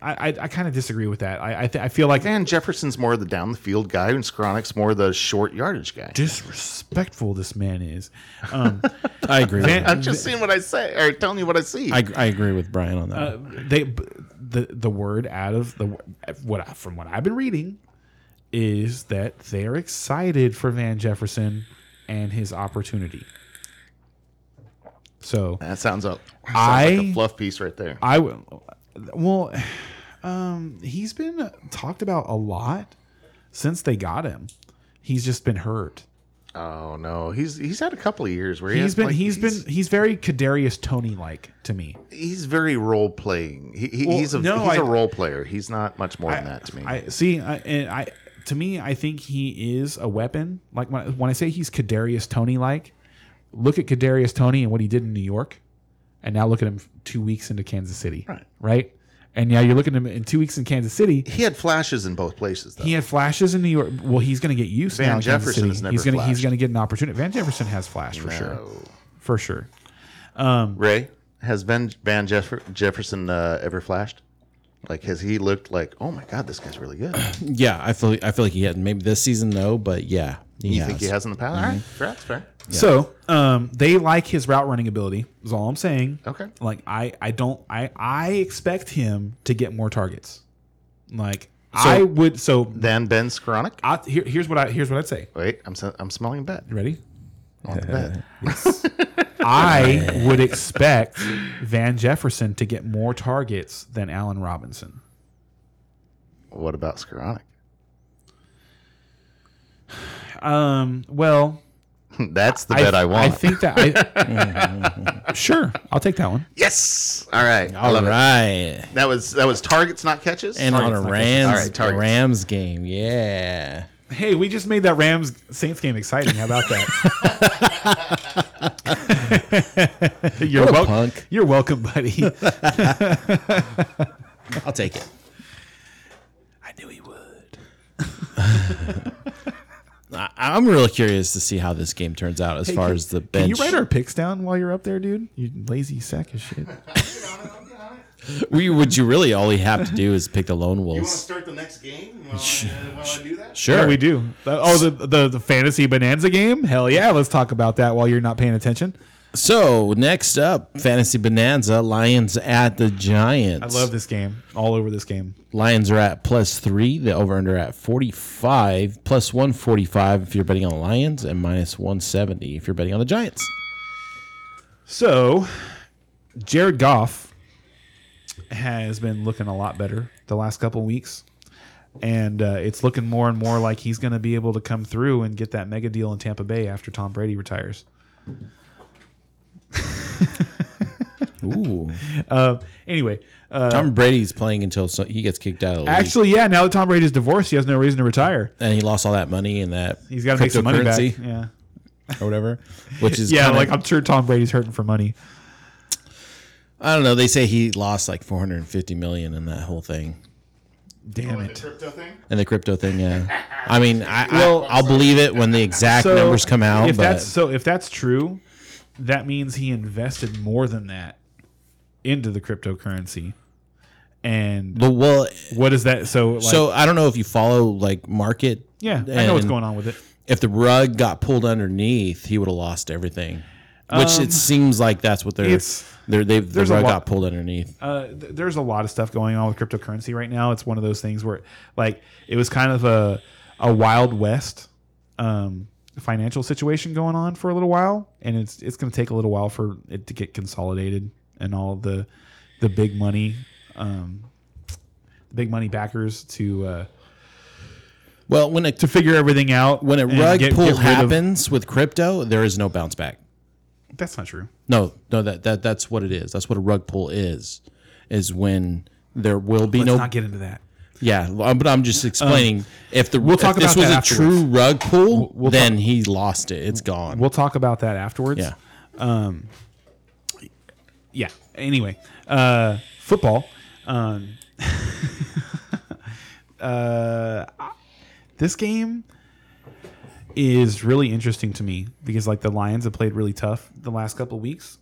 I I, I kind of disagree with that. I I, th- I feel like Van Jefferson's more the down the field guy, and Skowronek's more the short yardage guy. disrespectful this man is. Um, I agree. Van- I'm just seeing what I say, or telling you what I see. I, I agree with Brian on that. uh, they the the word out of the what I, from what I've been reading is that they're excited for Van Jefferson and his opportunity. So that sounds, a, sounds I- like a fluff piece right there. I will. Well, um, he's been talked about a lot since they got him. He's just been hurt. Oh no, he's he's had a couple of years where he He's has, been like, he's been he's very Kadarius Toney like to me. he's very role playing. He, he, Well, he's a no, he's a I- role player. He's not much more than that to me. I see. I, and I to me, I think he is a weapon. Like when, when I say he's Kadarius Toney like, look at Kadarius Toney and what he did in New York, and now look at him two weeks into Kansas City. Right. Right. And now you're looking at him in two weeks in Kansas City. he had flashes in both places though. He had flashes in New York. Well, he's going to get used Van now. Jefferson City. has never he's going to he's going to get an opportunity. Van Jefferson has flashed for sure, for sure. Ray has Ben Van Jeff- Jefferson uh, ever flashed? Like has he looked like oh my god this guy's really good? yeah, I feel I feel like he had maybe this season though, but yeah, he You has. think he has in the past? All right, fair, that's fair. So um, they like his route running ability. Is all I'm saying. Okay. Like I I don't I I expect him to get more targets. Like I would. So Then Ben Skowronek. I, here, here's what I here's what I'd say. Wait, I'm s- I'm smelling a bet. You ready? On the bet. I would expect Van Jefferson to get more targets than Allen Robinson. What about Skowronek? Um. Well, That's the bet I, want. I think that I. sure, I'll take that one. yes. All right. I All love it. That was that was targets, not catches. And on a Targets, not Rams, All right. Rams game, yeah. Hey, we just made that Rams Saints game exciting. How about that? you're welcome. You're welcome, buddy. I'll take it. I knew he would. I, I'm really curious to see how this game turns out as far can, as the bench. Can you write our picks down while you're up there, dude? You lazy sack of shit. we, would you really all you have to do is pick the lone wolves? You want to start the next game? You want to do that? Sure. Yeah, we do. Oh, the, the the fantasy bonanza game? Hell yeah! Let's talk about that while you're not paying attention. So next up, fantasy bonanza: Lions at the Giants. I love this game. All over this game. Lions are at plus three. The over under at forty five. Plus one forty five if you're betting on the Lions, and minus one seventy if you're betting on the Giants. So, Jared Goff has been looking a lot better the last couple weeks. And uh, it's looking more and more like he's going to be able to come through and get that mega deal in Tampa Bay after Tom Brady retires. Ooh. Uh, anyway, uh, Tom Brady's playing until so he gets kicked out of the league, actually, yeah, now that Tom Brady's divorced, he has no reason to retire. and he lost all that money and that He's got to make some money back. cryptocurrency Yeah. or whatever. Which is Yeah, kinda- like I'm sure Tom Brady's hurting for money. I don't know. They say he lost like 450 million in that whole thing. Damn it. crypto thing? And the crypto thing, yeah. I mean, I, Well- I, I'll believe it when the exact numbers come out. If but that's so, if that's true, that means he invested more than that into the cryptocurrency. And but well, what is that? So, like, so I don't know if you follow like market. yeah, I know what's going on with it. If the rug got pulled underneath, he would have lost everything. Which it seems like that's what they're. Um, They're they the rug lot- got pulled underneath. Uh, th- there's a lot of stuff going on with cryptocurrency right now. It's one of those things where, like, it was kind of a a wild west um, financial situation going on for a little while, and it's it's going to take a little while for it to get consolidated and all the the big money, um, big money backers to uh, Well, when a to figure everything out. when a rug get- pull get rid of- happens with crypto, there is no bounce back. that's not true. No, no, that, that that's what it is. That's what a rug pull is. Is when there will be no Let's no not get into that. Yeah, but I'm just explaining. if the we'll if talk this about was that a true rug pull, we'll then he lost it. It's gone. We'll talk about that afterwards. yeah, Um, yeah. Anyway, uh, football. Um, uh, this game is really interesting to me because like the Lions have played really tough the last couple of weeks,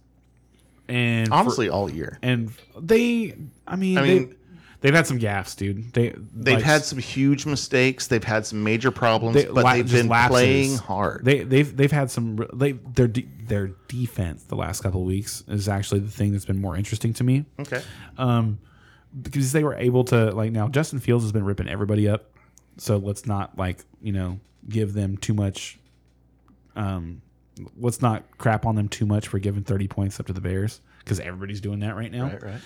and for- Honestly, all year. and they, I mean, I they, mean- they've had some gaffes, dude. They They've like, had some huge mistakes. They've had some major problems, they- but la- they've been lapses. playing hard. They they've they've had some they their de- their defense the last couple of weeks is actually the thing that's been more interesting to me. okay. um, because they were able to like now Justin Fields has been ripping everybody up, so let's not like you know give them too much. Um, let's not crap on them too much for giving thirty points up to the Bears because everybody's doing that right now. Right, right.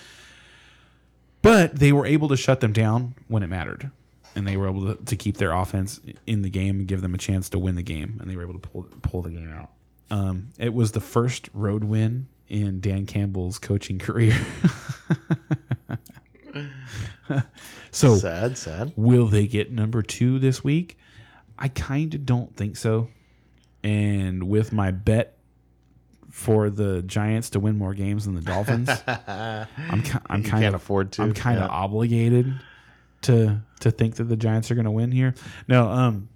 But they were able to shut them down when it mattered, and they were able to, to keep their offense in the game and give them a chance to win the game, and they were able to pull pull the game out. Um, it was the first road win in Dan Campbell's coaching career. so Sad, sad. will they get number two this week? I kind of don't think so. And with my bet for the Giants to win more games than the Dolphins, I'm ki- I'm You kind can't of afford to. I'm kind of Yeah. obligated to to think that the Giants are going to win here. No, um,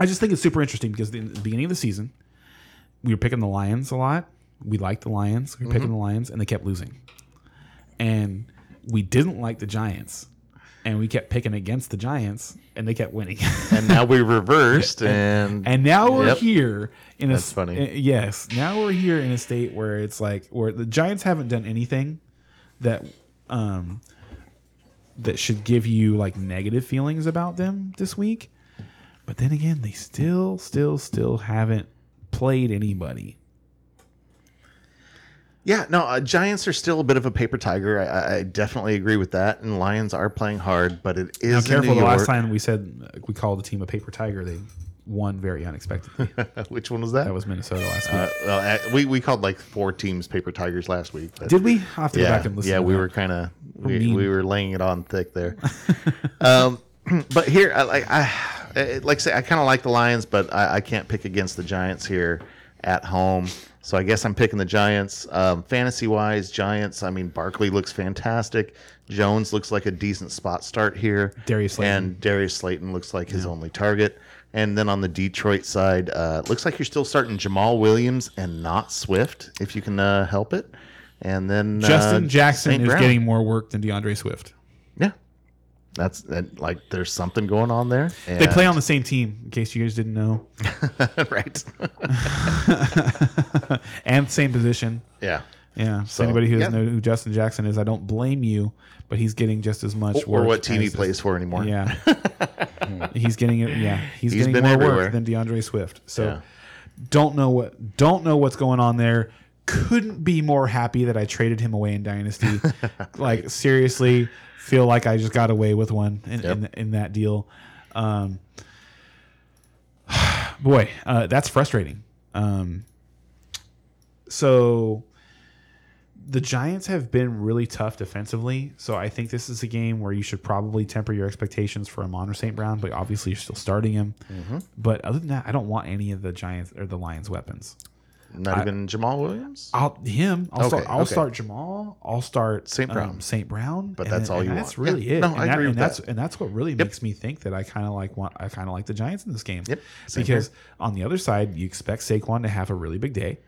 I just think it's super interesting because in the beginning of the season, we were picking the Lions a lot. We liked the Lions. We were Mm-hmm. picking the Lions, and they kept losing. And we didn't like the Giants, and we kept picking against the Giants, and they kept winning. and now we reversed, and, and now we're Yep. here in a That's funny. uh, yes, now we're here in a state where it's like where the Giants haven't done anything that um that should give you like negative feelings about them this week. But then again, they still, still, still haven't played anybody. yeah, no, uh, Giants are still a bit of a paper tiger. I- I, definitely agree with that. And Lions are playing hard, but it is Now, in careful. The last time we said uh, we called the team a paper tiger, they won very unexpectedly. Which one was that? that was Minnesota last week. uh, well, uh, we we called like four teams paper tigers last week. Did we? I'll have to go back and listen. yeah, to we that. were kind of we, we were laying it on thick there. um, but here, I like I I- like I say, I kind of like the Lions, but I, I can't pick against the Giants here at home. So I guess I'm picking the Giants. Um, fantasy wise, Giants. I mean, Barkley looks fantastic. Jones looks like a decent spot start here. Darius Slayton. and Darius Slayton looks like his only target. And then on the Detroit side, uh, looks like you're still starting Jamaal Williams and not Swift, if you can uh, help it. And then Justin uh, Jackson St. is Brown. getting more work than D'Andre Swift. yeah. That's that, like there's something going on there. They play on the same team, in case you guys didn't know, right. and same position. yeah. Yeah. So, So, anybody who doesn't yeah. know who Justin Jackson is, I don't blame you, but he's getting just as much Or work what team he plays for anymore. Yeah. he's getting it. Yeah. He's, He's getting more everywhere. work than D'Andre Swift. So Yeah. don't know what don't know what's going on there. Couldn't be more happy that I traded him away in Dynasty. like seriously, feel like I just got away with one in Yep. in, in that deal. Um, boy, uh, that's frustrating. Um, so the Giants have been really tough defensively. So I think this is a game where you should probably temper your expectations for Amon-Ra St. Brown, but obviously you're still starting him. Mm-hmm. But other than that, I don't want any of the Giants or the Lions' weapons. Not even Jamaal Williams. I'll him. I'll Okay, start. I'll okay. start Jamaal. I'll start St. Brown. Um, St. Brown. But that's then- all you That's want. That's really Yeah. it. No, and I that- agree and with that's that. and that's what really makes me think that I kind of like want. I kind of like the Giants in this game. Yep. Same Because on the other side, you expect Saquon to have a really big day.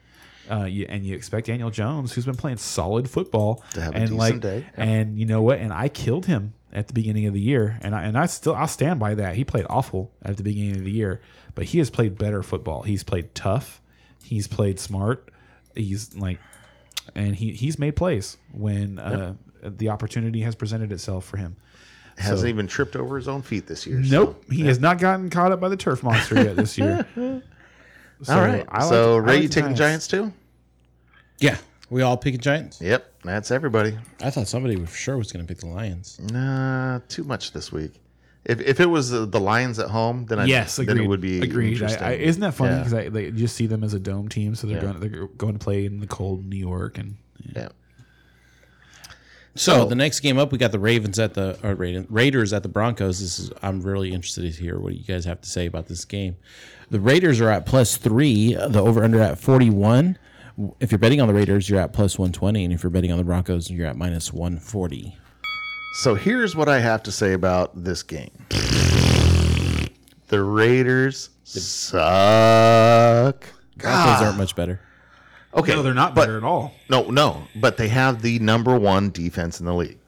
Uh, you, and you expect Daniel Jones, who's been playing solid football, To have a and decent like, day. Yeah. And you know what? And I killed him at the beginning of the year, and I and I still I'll stand by that. He played awful at the beginning of the year, but he has played better football. He's played tough. He's played smart. He's like, and he he's made plays when uh, the opportunity has presented itself for him. Hasn't So- even tripped over his own feet this year. so- Nope, he has not gotten caught up by the turf monster yet this year. So All right. I like- so I Ray, like you taking Giants too? Yeah, we all picking Giants. Yep. That's everybody. I thought somebody for sure was going to pick the Lions. Nah, too much this week. If, if it was the Lions at home, then I yes, then it would be agreed. Interesting. I, I, isn't that funny? Yeah. Because I they just see them as a dome team, so they're Yeah. going they're going to play in the cold New York, and yeah. So, the next game up, we got the Ravens at the or Raiders, Raiders at the Broncos. This is I'm really interested to hear what you guys have to say about this game. The Raiders are at plus three. The over under at 41. If you're betting on the Raiders, you're at plus 120, and if you're betting on the Broncos, you're at minus 140. So here's what I have to say about this game. The Raiders suck. Broncos aren't ah. much better. Okay, No, they're not but- better at all. No, no, but they have the number one defense in the league.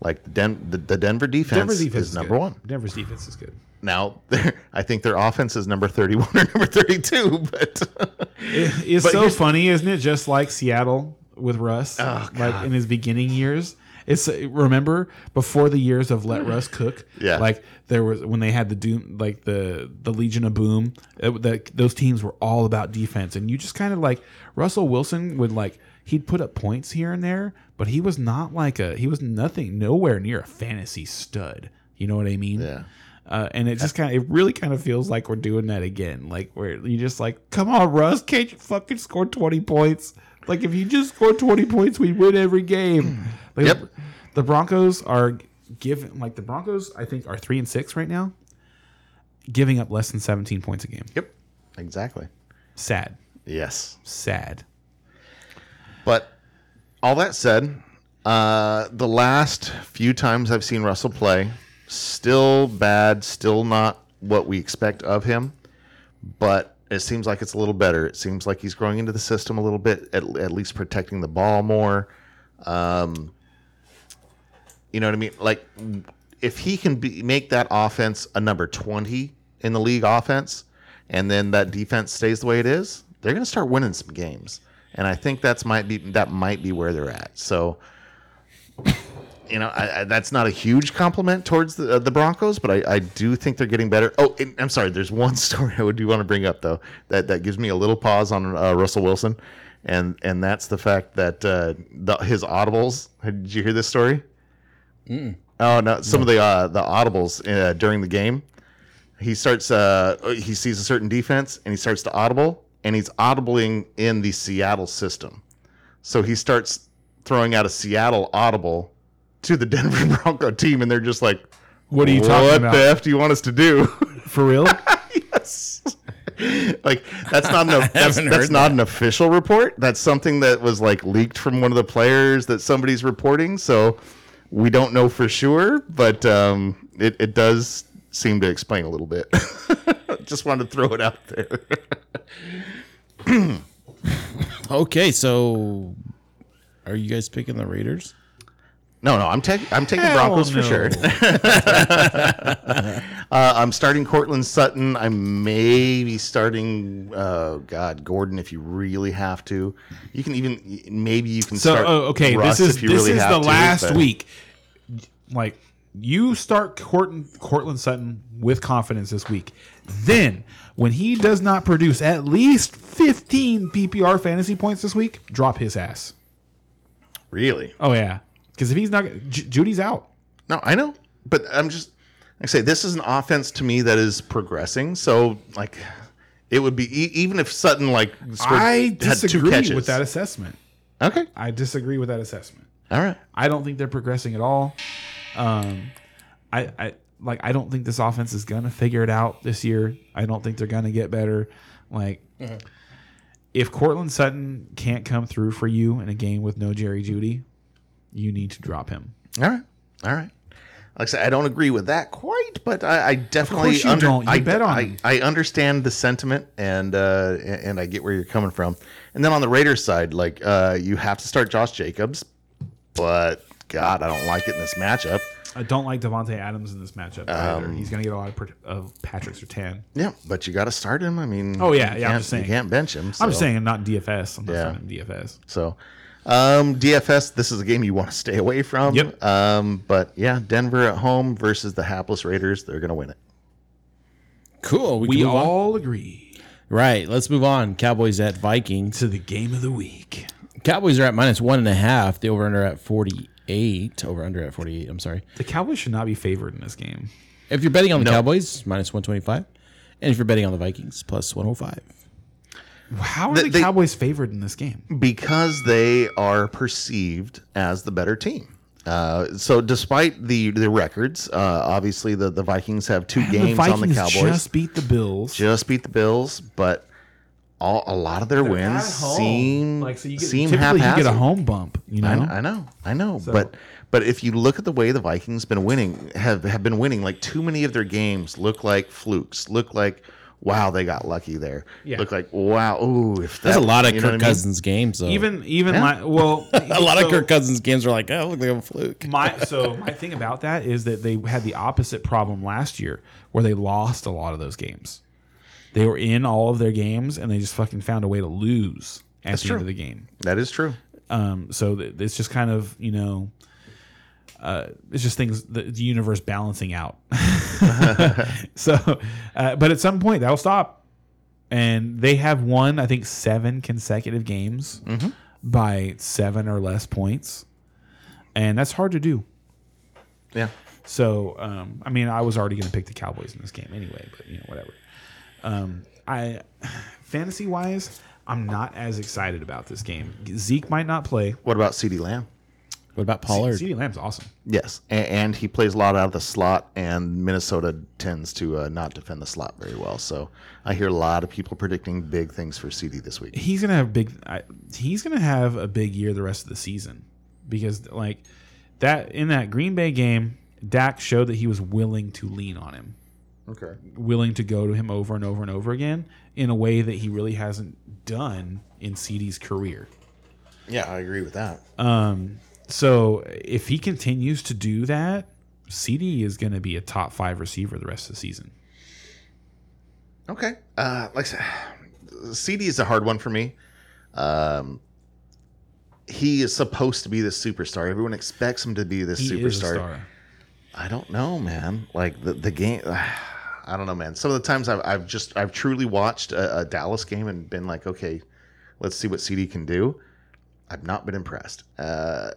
Like the Den- the, the Denver defense, Denver's defense is number good. one. Denver's defense is good. Now, I think their offense is number thirty-one or number thirty-two. But It- it's But so funny, isn't it? Just like Seattle with Russ, Oh, like in his beginning years. It's remember before the years of let Russ cook. Yeah. like there was when they had the doom, like the the Legion of Boom. It, that those teams were all about defense, and you just kind of like Russell Wilson would like he'd put up points here and there, but he was not like a he was nothing, nowhere near a fantasy stud. You know what I mean? Yeah. Uh, and it just kind of, it really kind of feels like we're doing that again. Like where you just like, come on, Russ, can't you fucking score twenty points? Like if you just score twenty points, we win every game. Like, Yep. The Broncos are given like the Broncos, I think, are three and six right now, giving up less than seventeen points a game. yep, exactly. Sad, Yes. sad. But all that said, uh, the last few times I've seen Russell play, still bad, still not what we expect of him. But it seems like it's a little better. It seems like he's growing into the system a little bit, at, at least protecting the ball more. Um, you know what I mean? Like, if he can be, make that offense a number 20 in the league offense, and then that defense stays the way it is, they're going to start winning some games. And I think that's might be that might be where they're at. So, you know, I, I, that's not a huge compliment towards the, uh, the Broncos, but I, I do think they're getting better. Oh, and I'm sorry. There's one story I would do want to bring up though that that gives me a little pause on uh, Russell Wilson, and and that's the fact that uh, the, his audibles. Did you hear this story? Oh no! Some of the uh, the audibles uh, during the game, he starts. Uh, he sees a certain defense and he starts to audible, and he's audibling in the Seattle system. So he starts throwing out a Seattle audible to the Denver Bronco team, and they're just like, What are you "What talking about? the f do you want us to do?" For real? yes. like that's not an that's, that's not that. an official report. That's something that was like leaked from one of the players that somebody's reporting. So we don't know for sure, but um, it it does seem to explain a little bit. Just wanted to throw it out there. Okay, so are you guys picking the Raiders? No, no, I'm taking I'm taking Hell Broncos for sure. uh, I'm starting Courtland Sutton. I may be starting, uh, God, Gordon if you really have to. You can even maybe you can So start. oh, okay, Russ this is if you this really is have the to, last but- week. Like you start Courtland, Courtland Sutton with confidence this week. Then when he does not produce at least 15 PPR fantasy points this week, drop his ass. Really? Oh yeah, because if he's not, J- Jeudy's out. No, I know, but I'm just. Like I say this is an offense to me that is progressing. So like, it would be e- even if Sutton like scored, I disagree with that assessment. Okay, I disagree with that assessment. all right. I don't think they're progressing at all. Um, I, I like I don't think this offense is gonna figure it out this year. I don't think they're gonna get better. Like if Courtland Sutton can't come through for you in a game with no Jerry Jeudy, you need to drop him. All right. All right. Like I said, I don't agree with that quite, but I, I definitely you don't. You I, bet on I. I understand the sentiment and uh, and I get where you're coming from. And then on the Raiders side, like uh, you have to start Josh Jacobs, but God, I don't like it in this matchup. I don't like Davante Adams in this matchup either. Um, He's gonna get a lot of, of Patrick Surtain. Yeah, but you got to start him. I mean, Oh, yeah, yeah, I'm just saying. you can't bench him. I'm so- just saying, not DFS. I'm not Yeah. DFS. So, um, DFS, this is a game you want to stay away from. Yep. Um, but yeah, Denver at home versus the hapless Raiders, they're going to win it. Cool. We, We can move on. all agree Right. Let's move on. Cowboys at Vikings. to the game of the week. Cowboys are at minus one and a half. The over under at 48. Over under at 48. I'm sorry. The Cowboys should not be favored in this game. If you're betting on the Cowboys, minus 125. And if you're betting on the Vikings, plus 105. How are They- the they- Cowboys favored in this game? because they are perceived as the better team. Uh, so despite the the records, uh, obviously the, the Vikings have two the games Vikings on the Cowboys. just Just, beat the Bills. Just beat the Bills, but all, a lot of their wins seem like so you get seem typically you get a home bump. You know, I, I know, I know, but But if you look at the way the Vikings been winning, have have been winning, like too many of their games look like flukes, look like wow they got lucky there, Yeah. look like wow ooh if There's that, a lot of Kirk what I mean? Cousins games though. Even even Yeah. like well, a lot so of Kirk Cousins games are like, oh, look like a fluke. My so my thing about that is that they had the opposite problem last year, where they lost a lot of those games. They were in all of their games, and they just fucking found a way to lose at the true. end of the game. That is true. Um, so th- it's just kind of you know, uh, it's just things the, the universe balancing out. so, uh, but at some point that'll stop, and they have won I think seven consecutive games by seven or less points, and that's hard to do. Yeah. So, um, I mean, I was already going to pick the Cowboys in this game anyway, but you know, whatever. Um, I fantasy wise, I'm not as excited about this game. Zeke might not play. What about CeeDee Lamb? What about Pollard? CeeDee Lamb's awesome. Yes, and, and he plays a lot out of the slot, and Minnesota tends to uh, not defend the slot very well. So I hear a lot of people predicting big things for CeeDee this week. He's gonna have big. I, he's gonna have a big year the rest of the season because, like that in that Green Bay game, Dak showed that he was willing to lean on him, Okay. willing to go to him over and over and over again in a way that he really hasn't done in CeeDee's career. Yeah, I agree with that. Um, so if he continues to do that, CeeDee is going to be a top five receiver the rest of the season. Okay. Uh, like I said, CeeDee is a hard one for me. Um, he is supposed to be the superstar. Everyone expects him to be this He superstar. is a star. I don't know, man. Like the the game. I don't know, man. Some of the times I've, I've just I've truly watched a, a Dallas game and been like, okay, let's see what CeeDee can do. I've not been impressed. Uh,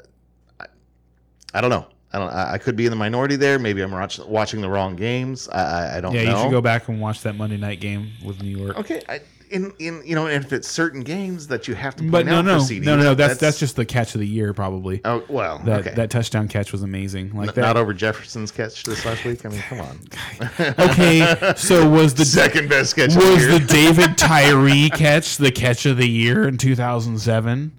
I, don't know. I don't. I, I could be in the minority there. Maybe I'm watch, watching the wrong games. I, I, I don't Yeah, know. you should go back and watch that Monday night game with New York. Okay, I, in in you know, and if it's certain games that you have to But no, out no, for CeeDee, no, no, no. That's that's just the catch of the year, probably. oh well, that okay. that touchdown catch was amazing. Like N- that. not over Jefferson's catch this last week. I mean, come on, okay, so was the second best catch. was the the. David Tyree catch the catch of the year in 2007?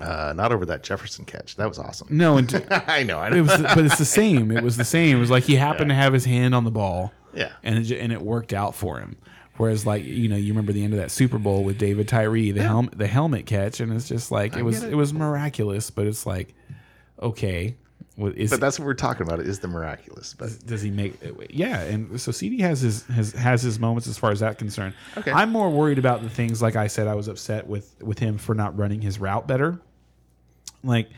Uh, not over that Jefferson catch. That was awesome. No, and I know. I it was, but it's the same. It was the same. It was like he happened to have his hand on the ball. Yeah. and it, and it worked out for him. Whereas, like you know, you remember the end of that Super Bowl with David Tyree, the helmet, the helmet catch, and it's just like it was it. it. was miraculous, but it's like, okay, what is But that's what we're talking about. Is the miraculous. But does he make? Yeah, and so CeeDee has his has has his moments as far as that concerned. Okay. I'm more worried about the things like I said. I was upset with with him for not running his route better. Like,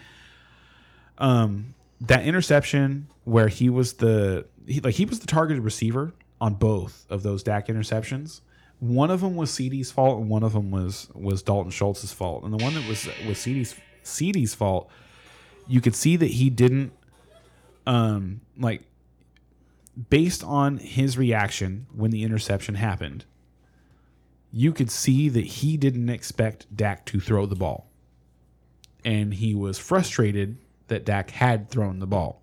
um, that interception where he was the he, like he was the targeted receiver on both of those Dak interceptions. One of them was CeeDee's fault, and one of them was was Dalton Schultz's fault. And the one that was was CeeDee's CeeDee's fault, you could see that he didn't um like based on his reaction when the interception happened, you could see that he didn't expect Dak to throw the ball. And he was frustrated that Dak had thrown the ball.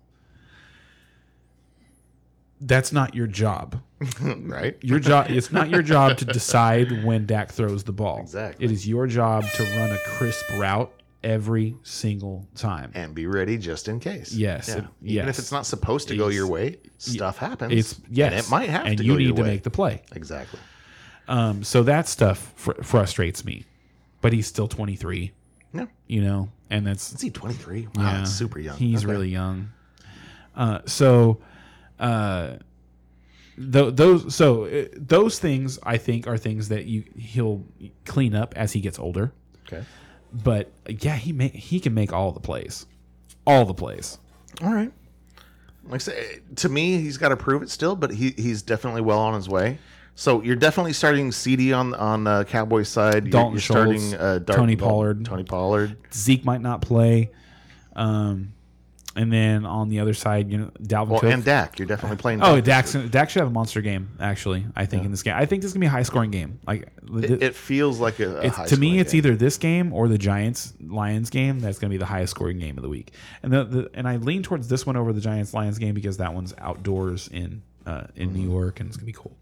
That's not your job. right. Your job it's not your job to decide when Dak throws the ball. Exactly. It is your job to run a crisp route every single time. And be ready just in case. Yes, Yeah. it- Even if it's not supposed to go your way, stuff happens. It's yes, And it might have and to you need to way. make the play. exactly. Um, so that stuff fr- frustrates me, but he's still 23, No. you know, and that's Is he 23? Wow, yeah, that's super young. He's Okay. really young. Uh, so, uh, th- those so uh, those things I think are things that you he'll clean up as he gets older. okay. But yeah, he may, he can make all the plays, all the plays. All right. Like I say, to me, he's got to prove it still, but he he's definitely well on his way. So you're definitely starting CeeDee on on uh, Cowboys side. You're, Dalton you're Schultz, starting uh, Dar- Tony Pollard. Tony Pollard. Zeke might not play, um, and then on the other side, you know, Dalvin Well, Cook. and Dak. You're definitely playing. Oh, Dak. Dak should have a monster game. Actually, I think in this game, I think this is gonna be a high scoring game. Like It, it feels like a, a to me, it's game. either this game or the Giants Lions game that's going to be the highest scoring game of the week. And the, the and I lean towards this one over the Giants Lions game because that one's outdoors in uh, in Mm-hmm. New York and it's going to be cold.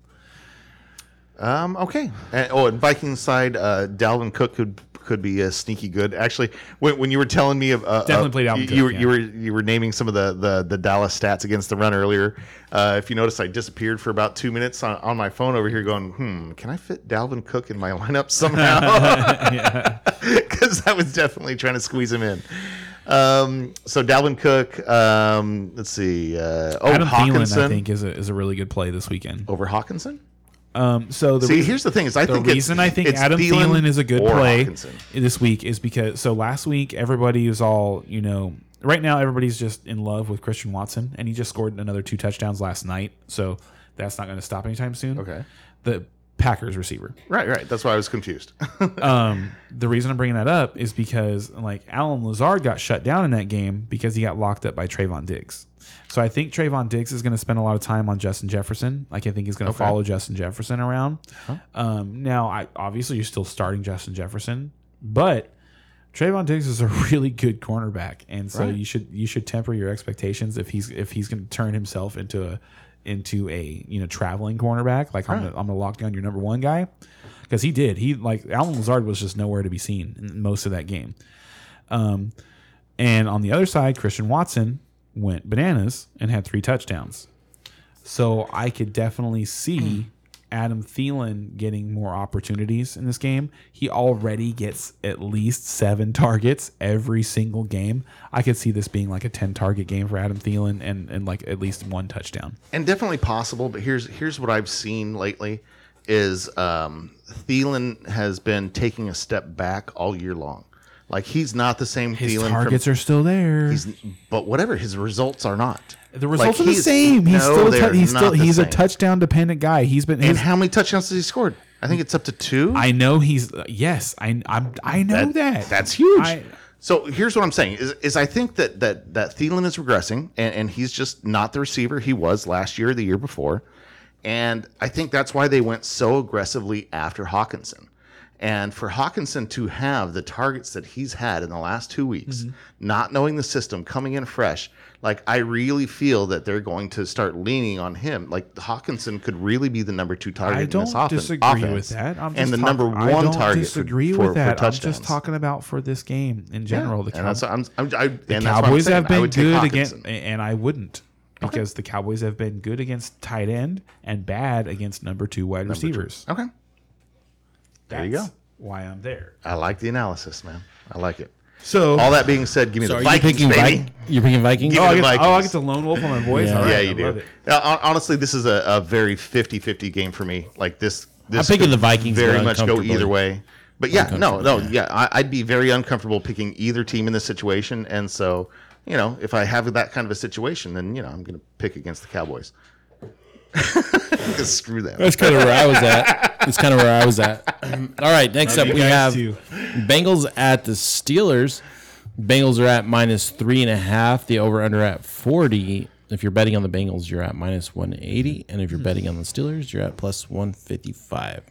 Um. Okay. And, oh, and Vikings side, uh, Dalvin Cook could could be a sneaky good. Actually, when, when you were telling me of uh, Definitely uh, played Dalvin you, Cook, you were yeah. you were you were naming some of the the, the Dallas stats against the run earlier. Uh, if you notice, I disappeared for about two minutes on, on my phone over here, going, "Hmm, can I fit Dalvin Cook in my lineup somehow?" Because I was definitely trying to squeeze him in. Um, so Dalvin Cook. Um, let's see. Uh, oh, Adam Hockenson Thielen, I think, is a, is a really good play this weekend. over Hockenson. Um, so the See, reason, here's the thing: is I the think reason I think Adam Thielen, is a good play Hockenson. this week is because so last week everybody was all you know. Right now, everybody's just in love with Christian Watson, and he just scored another two touchdowns last night. So that's not going to stop anytime soon. Okay. The Packers receiver. Right, right. That's why I was confused. Um, the reason I'm bringing that up is because like Allen Lazard got shut down in that game because he got locked up by Trevon Diggs. So I think Trevon Diggs is going to spend a lot of time on Justin Jefferson. Like I think he's going to Okay. follow Justin Jefferson around. Um, now, I obviously you're still starting Justin Jefferson, but Trevon Diggs is a really good cornerback, and so Right. you should you should temper your expectations if he's if he's going to turn himself into a into a you know traveling cornerback. Like I'm gonna, I'm gonna lock down your number one guy because he did. He like Allen Lazard was just nowhere to be seen in most of that game. Um, and on the other side, Christian Watson went bananas and had three touchdowns. So I could definitely see Adam Thielen getting more opportunities in this game. He already gets at least seven targets every single game. I could see this being like a 10 target game for Adam Thielen and, and like at least one touchdown. and definitely possible. But here's here's what I've seen lately: is um, Thielen has been taking a step back all year long. Like he's not the same His Thielen. targets from, are still there. he's, but whatever his results are not. the results like, are the same. He's no, still a he's still he's a touchdown dependent guy. He's been And how many touchdowns has he scored? I think it's up to two. I know he's uh, yes, I I'm, I know that. That's huge. I- so here's what I'm saying: is, is I think that that that Thielen is regressing, and, and he's just not the receiver he was last year, or the year before, and I think that's why they went so aggressively after Hockenson. And for Hockenson to have the targets that he's had in the last two weeks, Mm-hmm. not knowing the system, coming in fresh, like I really feel that they're going to start leaning on him. Like Hockenson could really be the number two target I in this don't disagree offense, with that. I'm and the talk- number I one don't target disagree for, for, with that. For I'm just talking about for this game in general. the and I'm, I'm, I, and the I'm Cowboys have been good against, and I wouldn't because the Cowboys have been good against tight end and bad against number two wide receivers. Okay, there you go. Why I'm there. I like the analysis, man. I like it. So All that being said, give me So the you Vikings, picking baby. Vi- You're picking Vikings? Give oh, me I the get, Vikings. oh, I get the lone wolf on my voice. Yeah. Right, yeah, I you love do. Uh, honestly, this is a, a very 50-50 game for me. Like this, this I'm picking the Vikings, Very much go either way. But yeah, no, no, Uncomfortably, yeah, I, I'd be very uncomfortable picking either team in this situation. And so, you know, if I have that kind of a situation, then you know, I'm going to pick against the Cowboys. screw them. That's kind of where I was at. That's kind of where I was at. All right, next up we have too. Bengals at the Steelers. Bengals are at minus three and a half. The over under at 40. If you're betting on the Bengals, you're at minus 180. And if you're betting on the Steelers, you're at plus 155.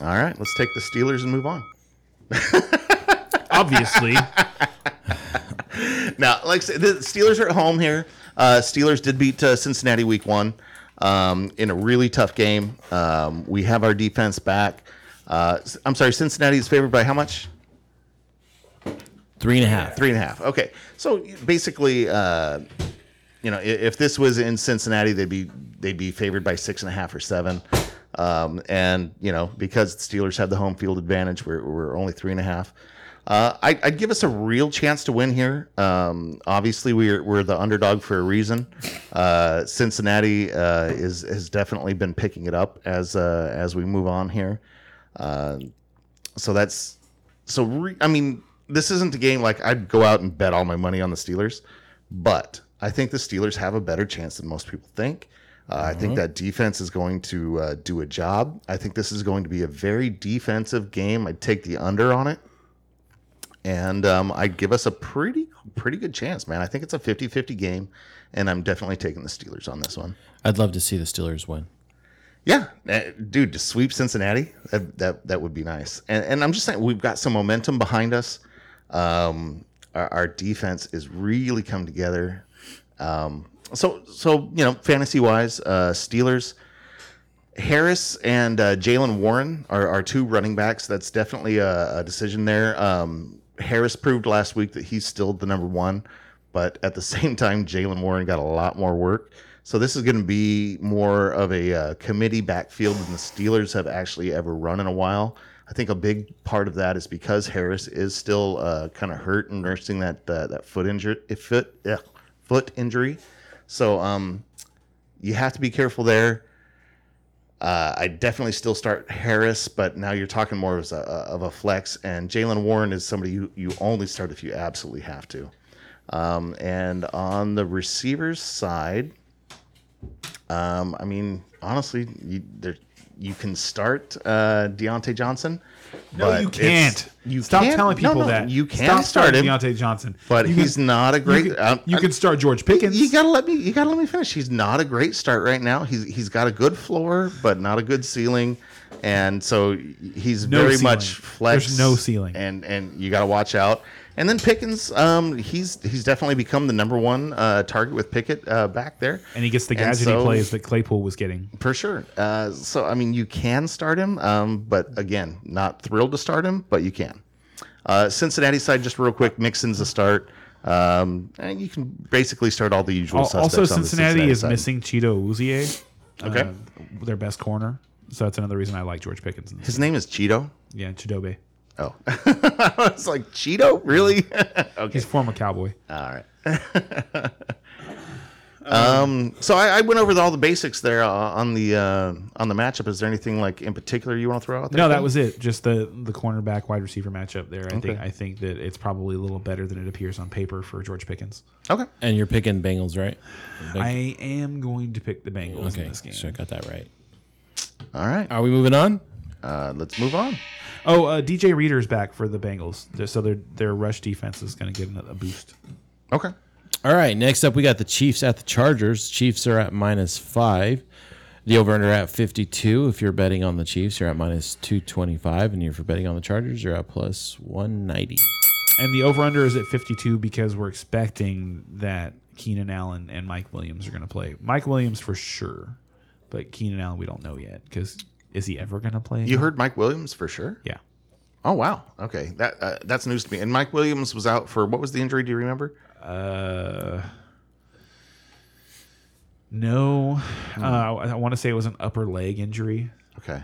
All right, let's take the Steelers and move on. Obviously, Now, like I said, the Steelers are at home here. Uh, Steelers did beat uh, Cincinnati week one um, in a really tough game. Um, we have our defense back. Uh, I'm sorry, Cincinnati is favored by how much? Three and a half. Three and a half. Okay, so basically, uh, you know, i- if this was in Cincinnati, they'd be they'd be favored by six and a half or seven. Um, and you know, because the Steelers have the home field advantage, we're, we're only three and a half. Uh, I, I'd give us a real chance to win here. Um, obviously, we're we're the underdog for a reason. Uh, Cincinnati uh, is has definitely been picking it up as uh, as we move on here. Uh, so that's so. Re, I mean, this isn't a game like I'd go out and bet all my money on the Steelers, but I think the Steelers have a better chance than most people think. Uh, I think that defense is going to uh, do a job. I think this is going to be a very defensive game. I'd take the under on it. And um, I'd give us a pretty pretty good chance, man. I think it's a 50-50 game, and I'm definitely taking the Steelers on this one. I'd love to see the Steelers win. Yeah, eh, dude, to sweep Cincinnati, that that, that would be nice. And, and I'm just saying, we've got some momentum behind us. Um, our, our defense is really come together. Um, so so you know, fantasy wise, uh, Steelers. Harris and uh, Jaylen Warren are, are two running backs. That's definitely a, a decision there. Um, Harris proved last week that he's still the number one, but at the same time, Jaylen Warren got a lot more work. So this is going to be more of a uh, committee backfield than the Steelers have actually ever run in a while. I think a big part of that is because Harris is still uh, kind of hurt and nursing that uh, that foot injury, foot yeah, foot injury. So um, you have to be careful there. Uh, I definitely still start Harris, but now you're talking more as a, of a flex. And Jaylen Warren is somebody you, you only start if you absolutely have to. Um, and on the receivers side, um, I mean, honestly, you, there, you can start uh, Diontae Johnson. No, but you can't. You Stop can't- telling people no, no, that. you can't Stop start him, Diontae Johnson. but You he's can- not a You, great. can, um, you I- can start George Pickens. you gotta let me. You gotta let me finish. He's not a great start right now. He's he's got a good floor, but not a good ceiling, and so he's No very ceiling. much flex. There's no ceiling. and and you gotta watch out. And then Pickens, um, he's he's definitely become the number one uh, target with Pickett uh, back there. and he gets the gadgety so- plays that Claypool was getting. For sure. Uh, so I mean, you can start him, um, but again, not thrilled to start him, but you can. Uh, Cincinnati side, just real quick, Mixon's a start. Um, and you can basically start all the usual suspects. Also, on the Cincinnati, is side. missing Cheeto Uzie, Okay. uh, their best corner. So that's another reason I like George Pickens. His name is Cheeto. Yeah, Chidobe. Oh, I was like Cheeto, really? okay, He's a former cowboy. all right. um, so I, I went over all the basics there uh, on the uh, on the matchup. Is there anything like in particular you want to throw out there? No, that was it. Just the the cornerback wide receiver matchup there. I think I think that it's probably a little better than it appears on paper for George Pickens. okay. And you're picking Bengals, right? I am going to pick the Bengals okay, in this game. so I got that right. All right. Are we moving on? Uh, let's move on. Oh, uh, DJ Reader's back for the Bengals, They're- so their their rush defense is going to get a boost. Okay. All right, next up we got the Chiefs at the Chargers. Chiefs are at minus five. The over under at 52. If you're betting on the Chiefs, you're at minus 225. And if you're betting on the Chargers, you're at plus 190. And the over under is at 52 because we're expecting that Keenan Allen and Mike Williams are going to play. Mike Williams for sure, but Keenan Allen we don't know yet because is he ever going to play? You heard Mike Williams for sure. yeah. Oh wow. Okay, that uh, that's news to me. And Mike Williams was out for what was the injury? Do you remember? Uh, no, uh, I, want to say it was an upper leg injury. Okay.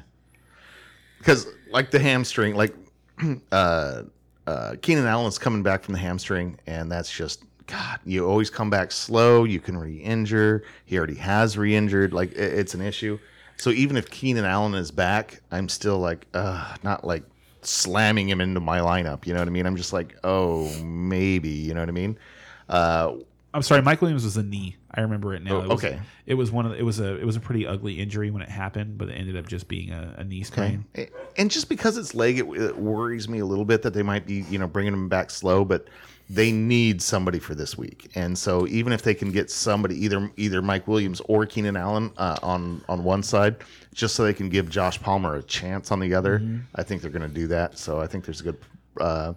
Because like the hamstring, like uh, uh, Keenan Allen's coming back from the hamstring, and that's just God. You always come back slow. You can re-injure. He already has re-injured. Like it- it's an issue. So even if Keenan Allen is back, I'm still like, uh, not like slamming him into my lineup. You know what I mean? I'm just like, oh, maybe. You know what I mean? Uh, I'm sorry, Mike Williams was a knee. I remember it now. Oh, it was, okay. It was one of the, it was a it was a pretty ugly injury when it happened, but it ended up just being a, a knee sprain. And just because it's leg, it, it worries me a little bit that they might be, you know, bringing him back slow. But they need somebody for this week, and so even if they can get somebody, either either Mike Williams or Keenan Allen uh, on on one side, just so they can give Josh Palmer a chance on the other, I think they're going to do that. So I think there's a good. Uh,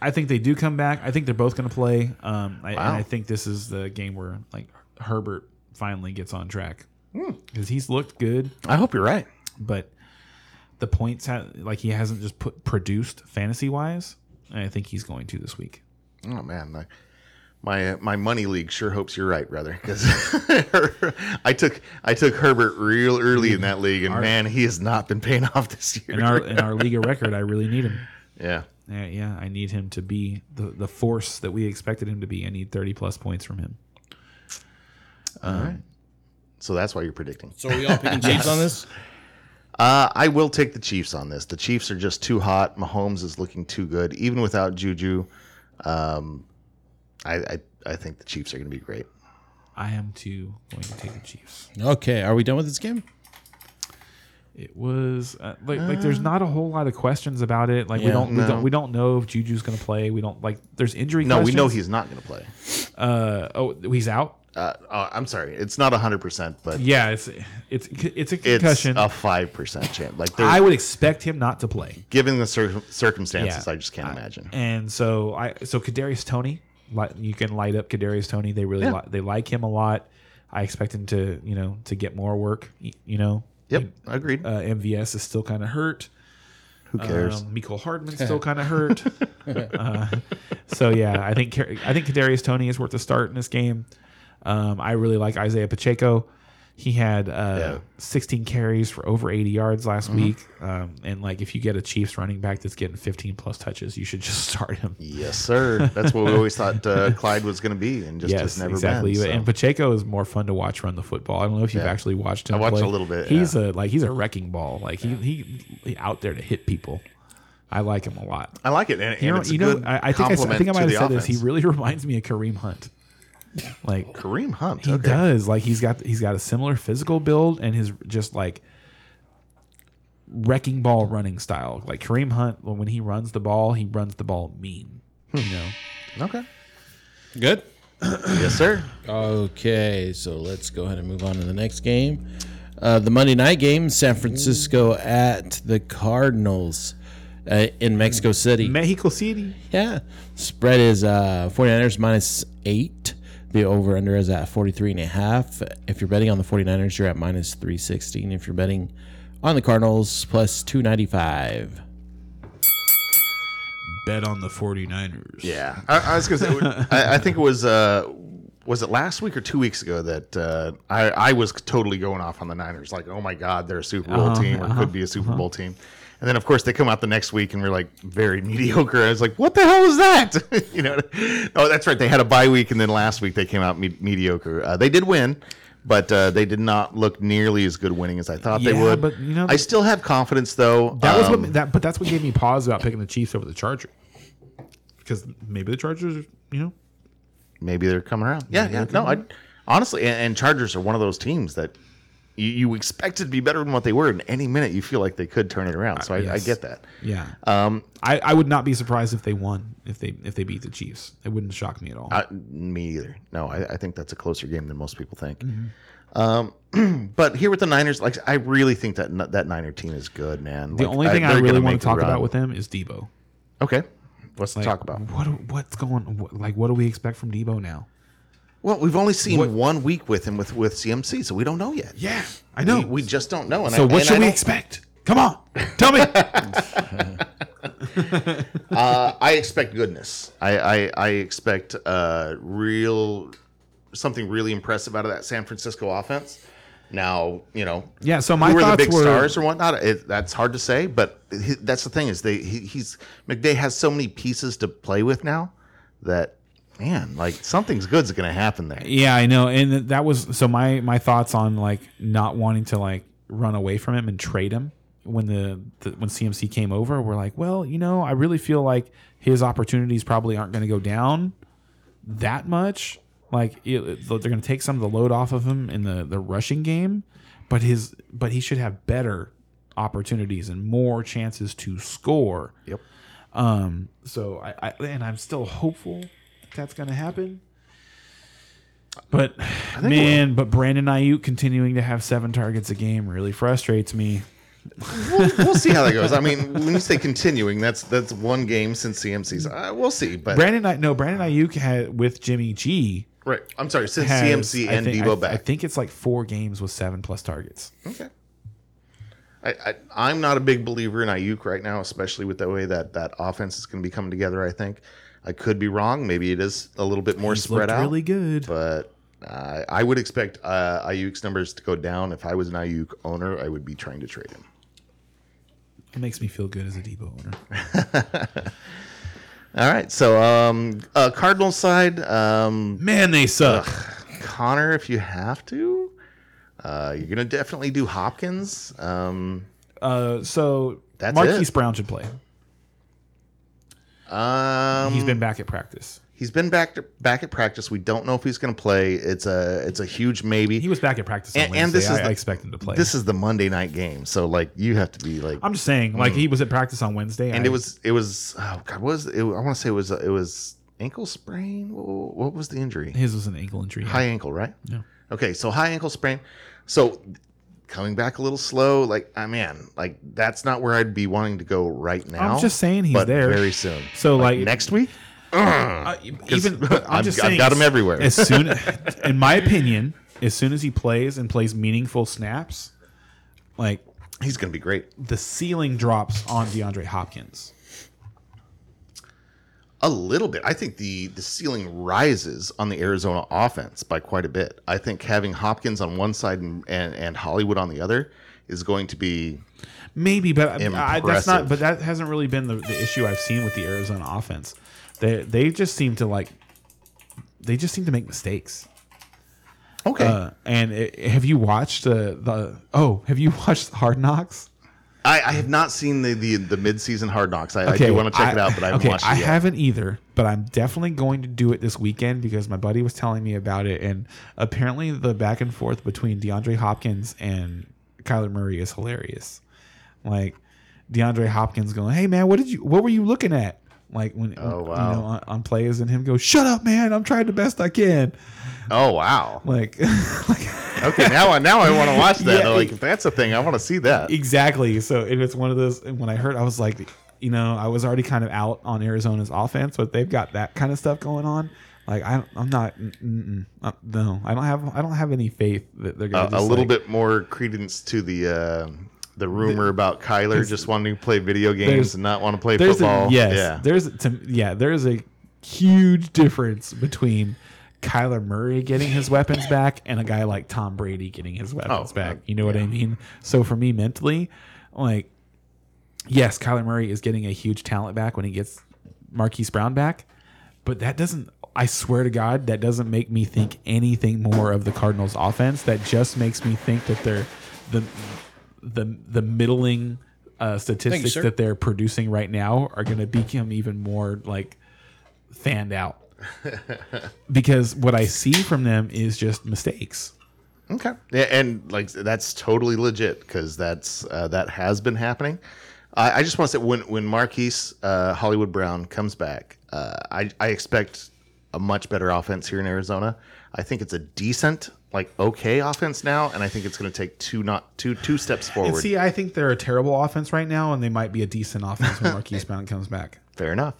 I think they do come back. I think they're both going to play. Um, I, and Wow. I think this is the game where like Herbert finally gets on track Hmm. because he's looked good, I hope you're right. but the points ha- like he hasn't just put produced fantasy wise. And I think he's going to this week. Oh man, my my, my money league sure hopes you're right, brother. Because I took I took Herbert real early in that league, and man, he has not been paying off this year. In our in our league of record, I really need him. yeah. Yeah, yeah, I need him to be the, the force that we expected him to be. I need 30 plus points from him. All right. So that's why you're predicting. So are we all picking Chiefs on this? Uh, I will take the Chiefs on this. The Chiefs are just too hot. Mahomes is looking too good, even without Juju. Um, I, I I think the Chiefs are going to be great. I am too going to take the Chiefs. Okay, are we done with this game? It was uh, like like there's not a whole lot of questions about it. Like we Yeah, don't we no. don't we don't know if Juju's going to play. We don't like there's injury. No, we know questions. he's not going to play. Uh oh, he's out. Uh, uh, I'm sorry, it's not 100, percent but Yeah, it's it's it's a it's concussion. a five percent chance. Like, I would expect him not to play. given the cir- circumstances, Yeah. I just can't imagine. And so I so Kadarius Toney, you can light up Kadarius Toney. They really Yeah. li- they like him a lot. I expect him to you know to get more work. You know, Yep, agreed. Uh, MVS is still kind of hurt. Who cares? Um, Mecole Hardman's still kind of hurt. uh, so yeah, I think Car- I think Kadarius Toney is worth a start in this game. Um, I really like Isaiah Pacheco. He had uh, Yeah. Mm-hmm. 16 carries for over 80 yards last week, um, and like if you get a Chiefs running back that's getting 15 plus touches, you should just start him. yes, sir. That's what we always thought uh, Clyde was going to be, and just yes, never exactly. been. so. And Pacheco is more fun to watch run the football. I don't know if you've Yeah. actually watched him. I watched play. a little bit, He's a like he's a wrecking ball. Like he, he he out there to hit people. I like him a lot. I like it, and, and You know, you know, I, I think I, I think I might have said this. He really reminds me of Kareem Hunt. Like Kareem Hunt. he okay. does. Like he's got he's got a similar physical build and his just like wrecking ball running style. Like Kareem Hunt, when he runs the ball, he runs the ball mean. You know. Okay. Good. Yes, sir. Okay, so let's go ahead and move on to the next game. Uh, the Monday night game, San Francisco at the Cardinals uh, in Mexico City. Mexico City. Yeah. Spread is uh, 49ers minus eight. The over under is at 43 and a half. If you're betting on the 49ers, you're at minus 316. If you're betting on the Cardinals, plus 295. Bet on the 49ers. Yeah, I, I was gonna say. I, I think it was. Uh, was it last week or two weeks ago that uh, I, I was totally going off on the Niners? Like, oh my God, they're a Super Bowl Uh-huh, team or could be a Super Bowl team. And then, of course, they come out the next week and we're like very mediocre. I was like, what the hell is that? you know? Oh, that's right. They had a bye week, and then last week they came out me- mediocre. Uh, they did win, but uh, they did not look nearly as good winning as I thought they Yeah, would. but, you know, I still have confidence though. That was Um, what that, but that's what gave me pause about picking the Chiefs over the Chargers. Because maybe the Chargers, you know, maybe they're coming around. Yeah, yeah. No, I honestly, and, and Chargers are one of those teams that you, you expect it to be better than what they were. And any minute you feel like they could turn it around. So I, I get that. yeah. Um, I, I would not be surprised if they won if they if they beat the Chiefs. It wouldn't shock me at all. I, me either. No, I, I think that's a closer game than most people think. Mm-hmm. Um, but here with the Niners, like I really think that that Niner team is good, man. the Like, only thing I, really want to talk about with them is Deebo. Okay, let's Like, talk about. what what's going what, like what do we expect from Deebo now? Well, we've only seen What- one week with him with with CMC, so we don't know yet. Yeah, I know. We, we just don't know. And so I, what and I should we don't- expect? Come on, tell me. Uh, I expect goodness. I I, I expect uh, real something really impressive out of that San Francisco offense. Now, you know, yeah. So my who are the thoughts big were stars or whatnot? It, that's hard to say, but he, that's the thing is they he, he's McDay has so many pieces to play with now that man, like something's good's going to happen there. Yeah, I know, and that was so my my thoughts on like not wanting to like run away from him and trade him when the, the when CMC came over. We're like, well, you know, I really feel like his opportunities probably aren't going to go down that much. Like it, they're going to take some of the load off of him in the the rushing game, but his but he should have better opportunities and more chances to score. Yep. Um. So I, I and I'm still hopeful that's going to happen. But man, but Brandon Aiyuk continuing to have seven targets a game really frustrates me. We'll, we'll see how that goes. I mean, when you say continuing, that's that's one game since CMC's. Uh, we'll see, but Brandon, I no Brandon Aiyuk had with Jimmy G. right. I'm sorry, since Has, CMC and think, Deebo back. I think it's like four games with seven plus targets. Okay. I, I, I'm not a big believer in Aiyuk right now, especially with the way that that offense is going to be coming together. I think I could be wrong. Maybe it is a little bit more He's spread out. really good. but uh, I would expect uh, Aiyuk's numbers to go down. If I was an Aiyuk owner, I would be trying to trade him. It makes me feel good as a Deebo owner. All right, so um, uh, Cardinals side, um, Man, they suck. Conner, if you have to, uh, you're gonna definitely do Hopkins. Um, Uh, so That's Marquise it. Brown should play. Um, He's been back at practice. He's been back to, back at practice. We don't know if he's going to play. It's a it's a huge maybe. He was back at practice on And- and this is I, the- I expect him to play. this is the Monday night game, so like you have to be like. I'm just saying, like he was at practice on Wednesday, and I- it was it was oh god, what was it? I want to say it was it was ankle sprain. What, what was the injury? his was an ankle injury. High ankle, right? Yeah. Okay, so high ankle sprain. So coming back a little slow. Like, I man, like that's not where I'd be wanting to go right now. I'm just saying he's but there. very soon. So, like- next week. Uh, even I'm I've- just I've got him everywhere. As soon, in my opinion, as soon as he plays and plays meaningful snaps, like He's going to be great. the ceiling drops on DeAndre Hopkins. A little bit. I think the the ceiling rises on the Arizona offense by quite a bit. I think having Hopkins on one side and, and, and Hollywood on the other is going to be Maybe, but I, that's not. But that hasn't really been the, the issue I've seen with the Arizona offense. They they just seem to like. They just seem to make mistakes. okay. Uh, and it, have you watched the the? Oh, have you watched Hard Knocks? I, I have not seen the the, the mid season Hard Knocks. I, I do want to check it out, but I haven't okay, watched it I yet. haven't either, but I'm definitely going to do it this weekend because my buddy was telling me about it, and apparently the back and forth between DeAndre Hopkins and Kyler Murray is hilarious. Like DeAndre Hopkins going, "Hey man, what did you? What were you looking at?" Like when Oh, you wow. know on, on plays, and him go, "Shut up, man! I'm trying the best I can." Oh wow. Like, like Okay, now I now I want to watch that. Yeah, like if that's a thing, I want to see that. Exactly. So it was one of those. and When I heard, I was like, you know, I was already kind of out on Arizona's offense, but they've got that kind of stuff going on. Like I, I'm not. uh, no, I don't have. I don't have any faith that they're Uh, gonna. a just, little like- bit more credence to the uh, the rumor about Kyler just wanting to play video games and not want to play football. a yes. Yeah. There's to yeah. There's a huge difference between Kyler Murray getting his weapons back and a guy like Tom Brady getting his weapons Oh, back. uh, You know what I mean? So for me mentally, like, yes, Kyler Murray is getting a huge talent back when he gets Marquise Brown back, but that doesn't. I swear to God, that doesn't make me think anything more of the Cardinals' offense. That just makes me think that they're the the the middling uh, statistics sir. that they're producing right now are going to become even more like fanned out because what I see from them is just mistakes. Okay. Yeah, and like that's totally legit because that's uh, that has been happening. I, I just want to say when when Marquise uh, Hollywood Brown comes back, uh, I I expect a much better offense here in Arizona. I think it's a decent, like okay offense now, and I think it's going to take two not two two steps forward. And forward. see, I think they're a terrible offense right now, and they might be a decent offense when Marquise Brown comes back. Fair enough.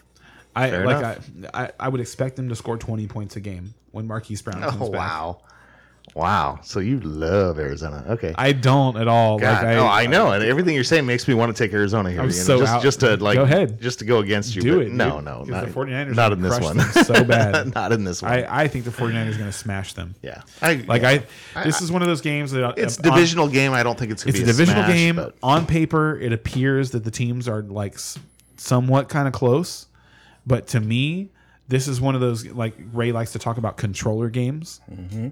I Fair like. I, I I would expect them to score twenty points a game when Marquise Brown oh, comes Oh back. wow, wow. So you love Arizona? Okay. I don't at all. God, like I, no, I know, and everything you're saying makes me want to take Arizona here. I'm you know, so just, out- just to like, Go ahead. just to go against you. Do it. No, dude, no, not, the 49ers not in this one. so bad. not in this one. I, I think the 49ers are going to smash them. yeah, I, Like yeah. I, this is one of those games that it's on- divisional game. I don't think it's gonna It's be a divisional smash, game. but- On paper, it appears that the teams are like somewhat kind of close, but to me, this is one of those like Ray likes to talk about controller games. Mm-hmm.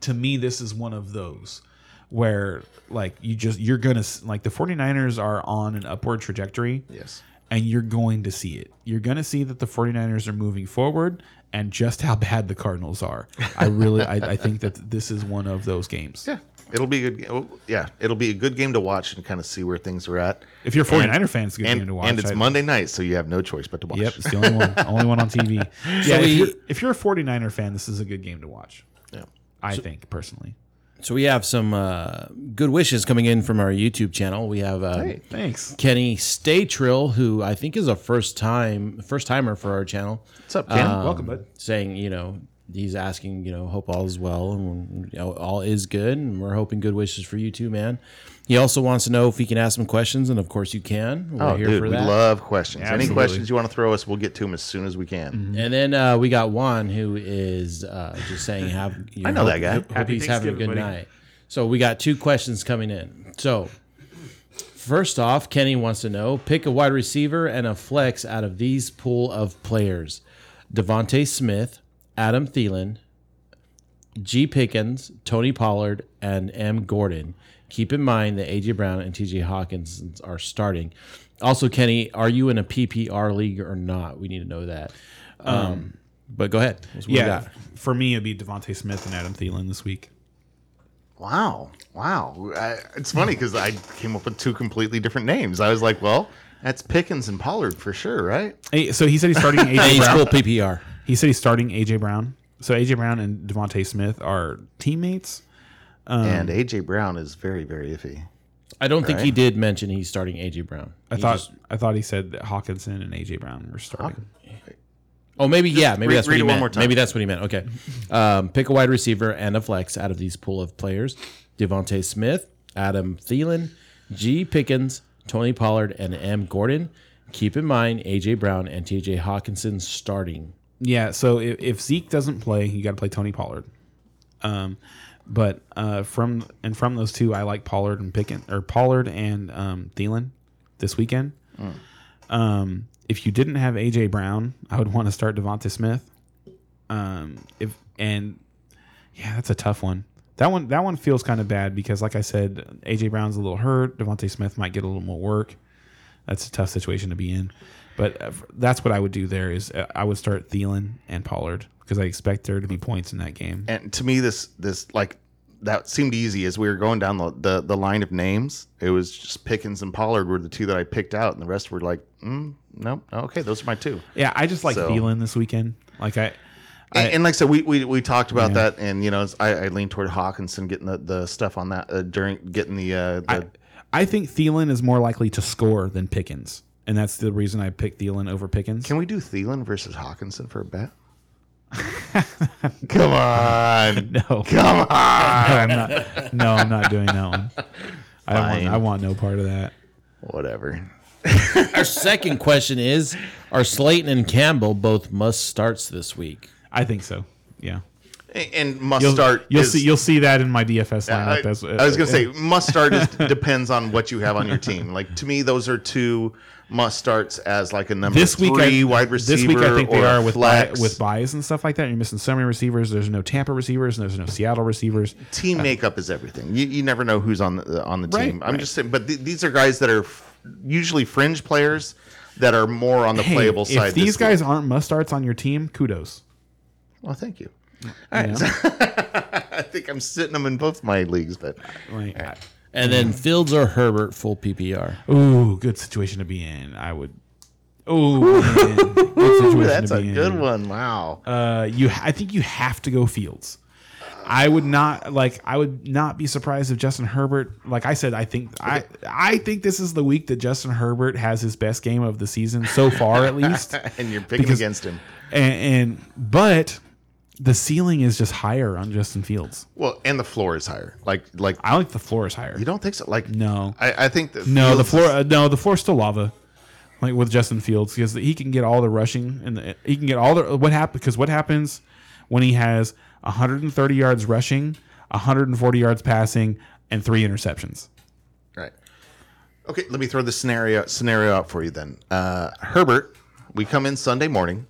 To me, this is one of those where like you just you're gonna s- like the 49ers are on an upward trajectory yes. and you're going to see it. You're going to see that the 49ers are moving forward and just how bad the Cardinals are. I really I, I think that this is one of those games. Yeah, it'll be a good. ga- well, Yeah, it'll be a good game to watch and kind of see where things are at. If you're a 49er fan, it's a good and, game to watch. and it's I- Monday night, so you have no choice but to watch. Yep, it's the only one, only one on TV. Yeah, if, we- you're, if you're a 49er fan, this is a good game to watch. Yeah. I think personally. So we have some uh, good wishes coming in from our YouTube channel. We have uh, Hey. Thanks. Kenny Staytrill, who I think is a first time first timer for our channel. What's up, Ken? Um, Welcome, bud. Saying, you know, he's asking, you know, hope all is well and you know, all is good, and we're hoping good wishes for you too, man. He also wants to know if he can ask some questions, and of course you can. We're oh, here dude, for we that. love questions. Any questions you want to throw us, we'll get to them as soon as we can. Mm-hmm. and then uh, we got Juan, who is uh, just saying, "Have you I know that guy. Hope, Happy he's having a good buddy. night." So we got two questions coming in. So first off, Kenny wants to know: pick a wide receiver and a flex out of these pool of players: DeVonta Smith, Adam Thielen, G. Pickens, Tony Pollard, and M. Gordon. Keep in mind that AJ Brown and TJ Hawkins are starting. Also, Kenny, are you in a PPR league or not? We need to know that. Um, but go ahead. What Yeah, got? for me, it'd be DeVonta Smith and Adam Thielen this week. Wow, wow. I, it's funny because I came up with two completely different names. I was like, well, that's Pickens and Pollard for sure, right? Hey, so he said he's starting AJ Age Brown. school PPR. He said he's starting AJ Brown. So AJ Brown and DeVonta Smith are teammates. Um, and AJ Brown is very, very iffy. I don't think he did mention he's starting AJ Brown. I He thought just- I thought he said that Hockenson and AJ Brown were starting. oh, maybe yeah, maybe read- that's what read he it one meant. more time. Maybe that's what he meant. Okay, um, pick a wide receiver and a flex out of these pool of players: DeVonta Smith, Adam Thielen, G. Pickens, Tony Pollard, and M. Gordon. Keep in mind AJ Brown and TJ Hockenson starting. Yeah, so if, if Zeke doesn't play, you got to play Tony Pollard. Um, but uh, from and from those two, I like Pollard and Pickens or Pollard and um, Thielen this weekend. Um, if you didn't have AJ Brown, I would want to start DeVonta Smith. Um, if and yeah, that's a tough one. That one that one feels kind of bad because, like I said, AJ Brown's a little hurt. DeVonta Smith might get a little more work. That's a tough situation to be in. But uh, that's what I would do there is uh, I would start Thielen and Pollard because I expect there to be points in that game. And to me, this this like that seemed easy as we were going down the, the the line of names. It was just Pickens and Pollard were the two that I picked out, and the rest were like, mm, nope, okay, those are my two. Yeah, I just like So- Thielen this weekend. Like I, And, and like I said, we, we, we talked about Yeah. that, and you know, I, I leaned toward Hockenson getting the, the stuff on that uh, during getting the uh, the I think Thielen is more likely to score than Pickens, and that's the reason I picked Thielen over Pickens. Can we do Thielen versus Hockenson for a bet? Come on. no, Come on. I'm not. No, I'm not doing that one. I don't want. I want no part of that. Whatever. Our second question is Are Slayton and Campbell both must starts this week? I think so. Yeah. And must You'll, start. You'll is- see. You'll see that in my DFS I, lineup. as, I was gonna uh, say uh, must start is, depends on what you have on your team. Like to me, those are two must starts as like a number this week, three I, wide receiver. This week, I think they are with with buys and stuff like that. You're missing so many receivers. There's no Tampa receivers. And there's no Seattle receivers. team uh, makeup is everything. You, you never know who's on the uh, on the Right, team. I'm right. just saying, but th- these are guys that are f- usually fringe players that are more on the Hey, playable side. if these guys week. aren't must starts on your team, kudos. well, thank you. All right, know? I think I'm sitting them in both my leagues, but Like, I- And then Fields or Herbert full PPR. Ooh, good situation to be in. I would. Ooh, man. good situation that's to a be good in. one. Wow. Uh, you, I think you have to go Fields. I would not like. I would not be surprised if Justin Herbert. Like I said, I think I I think this is the week that Justin Herbert has his best game of the season so far, at least. and you're picking Because- against him. And, and but the ceiling is just higher on Justin Fields. Well, and the floor is higher. Like like I like the floor is higher. you don't think so? Like No. I, I think that No, the floor. is- Uh, no, the floor's still lava. Like with Justin Fields, because he can get all the rushing and the, he can get all the what happened because what happens when he has 130 yards rushing, 140 yards passing, and three interceptions. Right. Okay, let me throw the scenario scenario out for you then. Uh, Herbert, we come in Sunday morning,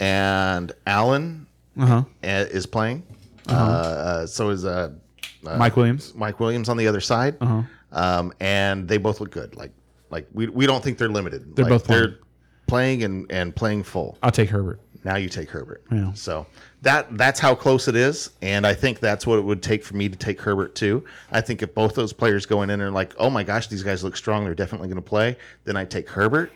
and Allen Uh huh. uh, is playing. uh Uh, so is uh, Mike Williams. Mike Williams on the other side, Uh-huh. um, and they both look good. Like like we, we don't think they're limited. They're Like, both playing. they're playing and and playing full. I'll take Herbert. Now you take Herbert. Yeah. So that that's how close it is, and I think that's what it would take for me to take Herbert too. I think if both those players going in and are like, oh my gosh, these guys look strong, they're definitely going to play, then I take Herbert.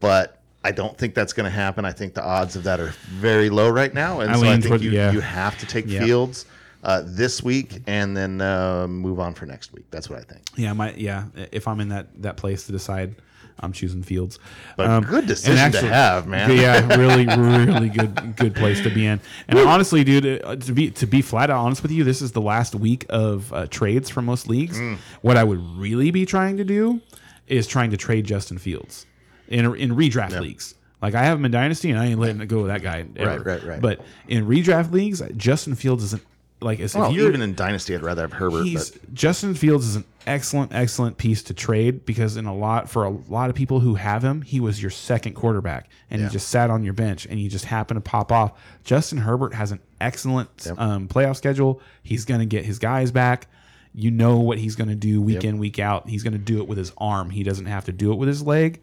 But I don't think that's going to happen. I think the odds of that are very low right now, and I so I think you yeah. you have to take Yeah. Fields uh, this week and then uh, move on for next week. That's what I think. Yeah, my yeah. If I'm in that that place to decide, I'm choosing Fields. But good and decision to have, man. Yeah, really, really good, good place to be in. And honestly, dude, uh, to be to be flat out honest with you, this is the last week of uh, trades for most leagues. Mm. What I would really be trying to do is trying to trade Justin Fields in in redraft leagues. Like I have him in dynasty, and I ain't letting it go with that guy. Ever. Right, right, right. But in redraft leagues, Justin Fields isn't like as Well, if you're even in Dynasty, I'd rather have Herbert. Justin Fields is an excellent, excellent piece to trade because in a lot for a lot of people who have him, he was your second quarterback and Yeah. he just sat on your bench and you just happen to pop off. Justin Herbert has an excellent um, playoff schedule. He's going to get his guys back. You know what he's going to do week in, week out. He's going to do it with his arm. He doesn't have to do it with his leg,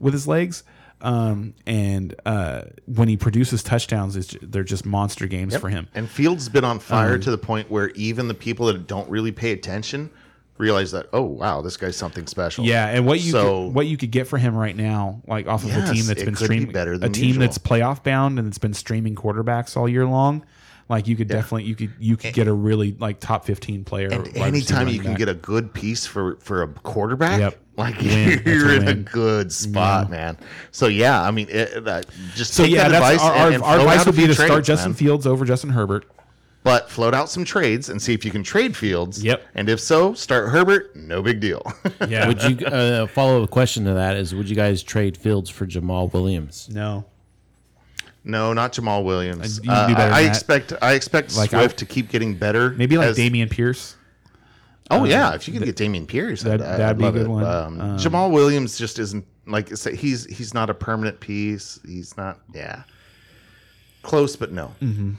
with his legs. Um, and uh, when he produces touchdowns, it's, they're just monster games for him. And Fields been on fire Um, to the point where even the people that don't really pay attention realize that, oh wow, this guy's something special. Yeah, and what you So- could, what you could get for him right now, like off of a team that's been could be streaming, better a team usual. that's playoff bound and it's been streaming quarterbacks all year long. Like you could definitely you could you could get a really like top fifteen player. And anytime you can back. get a good piece for for a quarterback, Yep. like Win. You're in a good spot, man. So yeah, I mean, it, uh, just so take yeah, that that's advice our, and, our, and our advice would be few to start Justin man. Fields over Justin Herbert. But float out some trades and see if you can trade Fields. Yep. And if so, start Herbert. No big deal. Yeah. Would you uh, follow up question to that is would you guys trade Fields for Jamaal Williams? no. No, not Jamaal Williams. Uh, you can do better I, I expect I expect Like, Swift I- to keep getting better. Maybe like as- Dameon Pierce. Oh yeah, if you could get Dameon Pierce, that- I'd, that'd I'd be a good it. one. Um, Um, Jamaal Williams just isn't like he's he's not a permanent piece. He's not. Yeah, close, but no. Mm-hmm.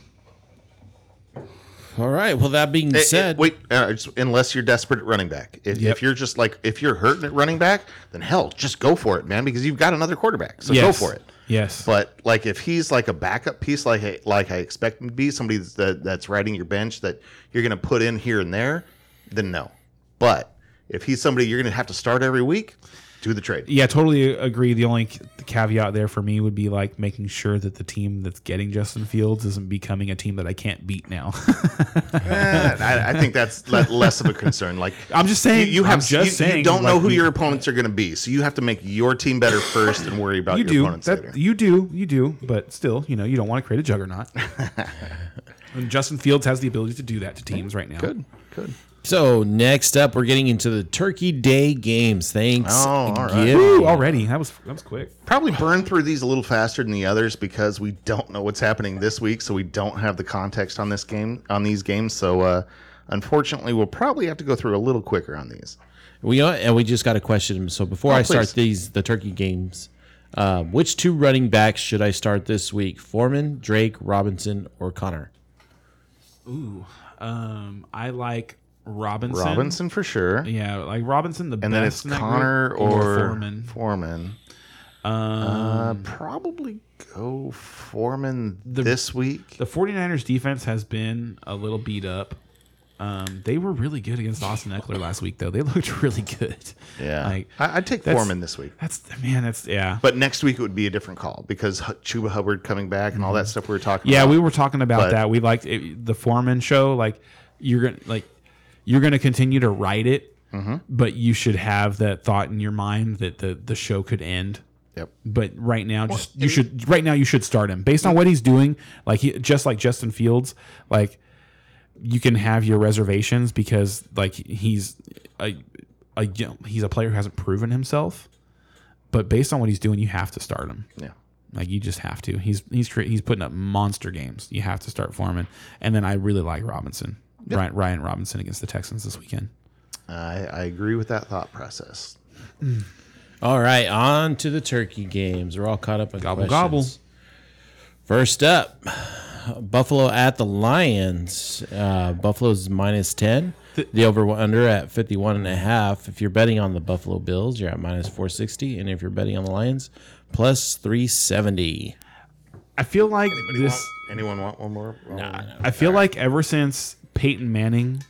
All right. Well, that being Eh, eh, said, wait, uh, just- unless you're desperate at running back. If, Yep. if you're just like if you're hurting at running back, then hell, just go for it, man, because you've got another quarterback. So go for it. Yes. But like if he's like a backup piece, like I, like I expect him to be, somebody that, that's riding your bench that you're going to put in here and there, then no. But if he's somebody you're going to have to start every week, do the trade. Yeah, totally agree. The only caveat there for me would be like making sure that the team that's getting Justin Fields isn't becoming a team that I can't beat now. Eh, I, I think that's less of a concern. Like I'm just saying. you have I'm just you, you saying. don't know who you- your opponents are going to be, so you have to make your team better first and worry about You your do opponents that. later. You do. You do. But still, you know, you don't want to create a juggernaut. and Justin Fields has the ability to do that to teams right now. Good, good. So next up, we're getting into the Turkey Day games. Thanks. Oh, all right. Woo, already. That was that was quick. Probably burn through these a little faster than the others because we don't know what's happening this week, so we don't have the context on this game on these games. So uh, unfortunately, we'll probably have to go through a little quicker on these. We uh, and we just got a question. So before I start these the Turkey games, um, which two running backs should I start this week? Foreman, Drake, Robinson, or Conner? Ooh. Um, I like Robinson. Robinson for sure, Yeah, like Robinson the and then best it's in that Conner group, or, Foreman. Foreman. Um, Uh, probably go Foreman the, this week. the 49ers defense has been a little beat up. Um, they were really good against Austin Ekeler last week, though. They looked really good. Yeah, Like, I, I'd take Foreman this week. That's man. That's yeah. But next week it would be a different call because Chuba Hubbard coming back and all that stuff we were talking Yeah, about. we were talking about But- that. We liked it, the Foreman show. Like you're gonna like you're gonna continue to write it, Mm-hmm. but you should have that thought in your mind that the the show could end. Yep. But right now, just you should right now you should start him based on what he's doing. Like he just like Justin Fields, like you can have your reservations because like he's a, a you know, he's a player who hasn't proven himself. But based on what he's doing, you have to start him. Yeah. Like you just have to. He's he's cre- he's putting up monster games. You have to start Foreman, and then I really like Robinson, Ryan, Ryan Robinson against the Texans this weekend. I, I agree with that thought process. All right, on to the Turkey games. We're all caught up on Gobble, questions. First up, Buffalo at the Lions. Uh, Buffalo's minus 10. The over under at 51 and a half. If you're betting on the Buffalo Bills, you're at minus 460. And if you're betting on the Lions, plus 370. I feel like this. Want- anyone want one more? I feel like ever since Peyton Manning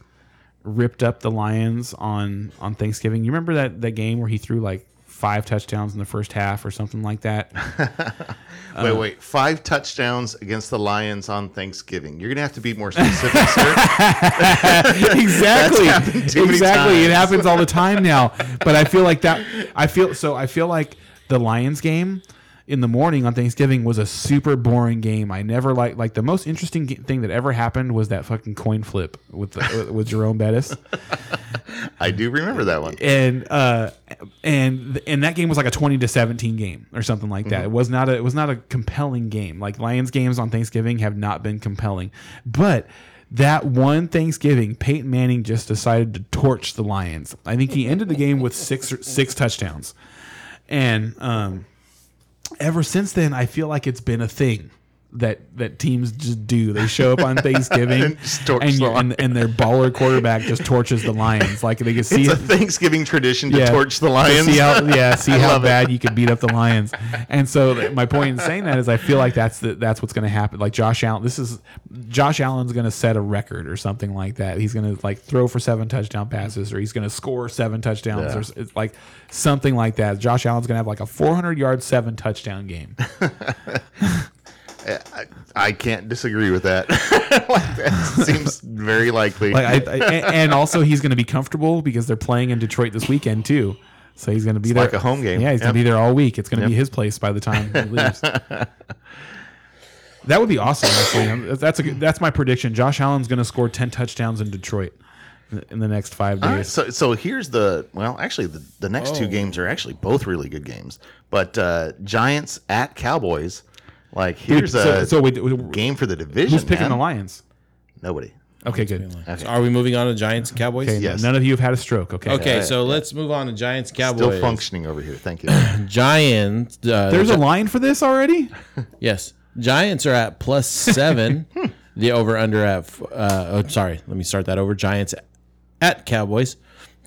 ripped up the Lions on on Thanksgiving, you remember that that game where he threw like five touchdowns in the first half or something like that. wait, uh, wait. Five touchdowns against the Lions on Thanksgiving. You're gonna have to be more specific, sir. exactly. happened too many exactly. It happens all the time now. But I feel like that. I feel so. I feel like the Lions game in the morning on Thanksgiving was a super boring game. I never like like the most interesting thing that ever happened was that fucking coin flip with the, with Jerome Bettis. I do remember that one. and uh and and that game was like a 20 to 17 game or something like that it was not a it was not a compelling game like lions games on thanksgiving have not been compelling but that one Thanksgiving, Peyton Manning just decided to torch the Lions. I think he ended the game with six six touchdowns, and um, ever since then, I feel like it's been a thing that that teams just do. They show up on Thanksgiving And and, the and and their baller quarterback just torches the Lions. Like they can see It's a. Thanksgiving tradition to Yeah. torch the to Lions. See how yeah, see how love it. bad you could beat up the Lions. And so my point in saying that is I feel like that's the, that's what's going to happen. Like Josh Allen, this is Josh Allen's going to set a record or something like that. He's going to like throw for seven touchdown passes or he's going to score seven touchdowns Yeah. or it's like something like that. Josh Allen's going to have like a 400 yard seven touchdown game. I, I can't disagree with that. Like, that seems very likely. Like I, I and- also he's going to be comfortable because they're playing in Detroit this weekend too. So he's going to be there like a home game. Yeah, he's going to be there all week. It's going to be his place by the time he leaves. That would be awesome. Actually, that's a that's my prediction. Josh Allen's going to score ten touchdowns in Detroit in- the next five All right, days. so so here's the well, actually the, the next two games are actually both really good games. But uh, Giants at Cowboys, like here's so, a so we, we, game for the division. who's picking man. the Lions? Nobody. Okay, good. So are we moving on to Giants and Cowboys? Okay, Yes. none of you have had a stroke. Okay. Okay, so let's move on to Giants Cowboys. Still functioning over here. Thank you. Giants. Uh, There's Gi- a line for this already. yes. Giants are at plus seven. the over under at. Uh, oh, sorry. Let me start that over. Giants at Cowboys.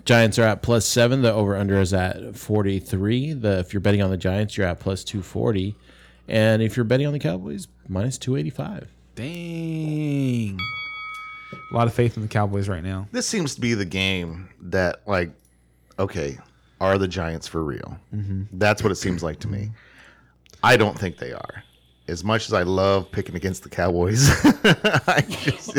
Giants are at plus seven. The over under is at forty three. The if you're betting on the Giants, you're at plus two forty, and if you're betting on the Cowboys, minus two eighty five. Dang. A lot of faith in the Cowboys right now. this seems to be the game that like, okay, are the Giants for real? Mm-hmm. That's what it seems like to me. I don't think they are. As much as I love picking against the Cowboys, I, just,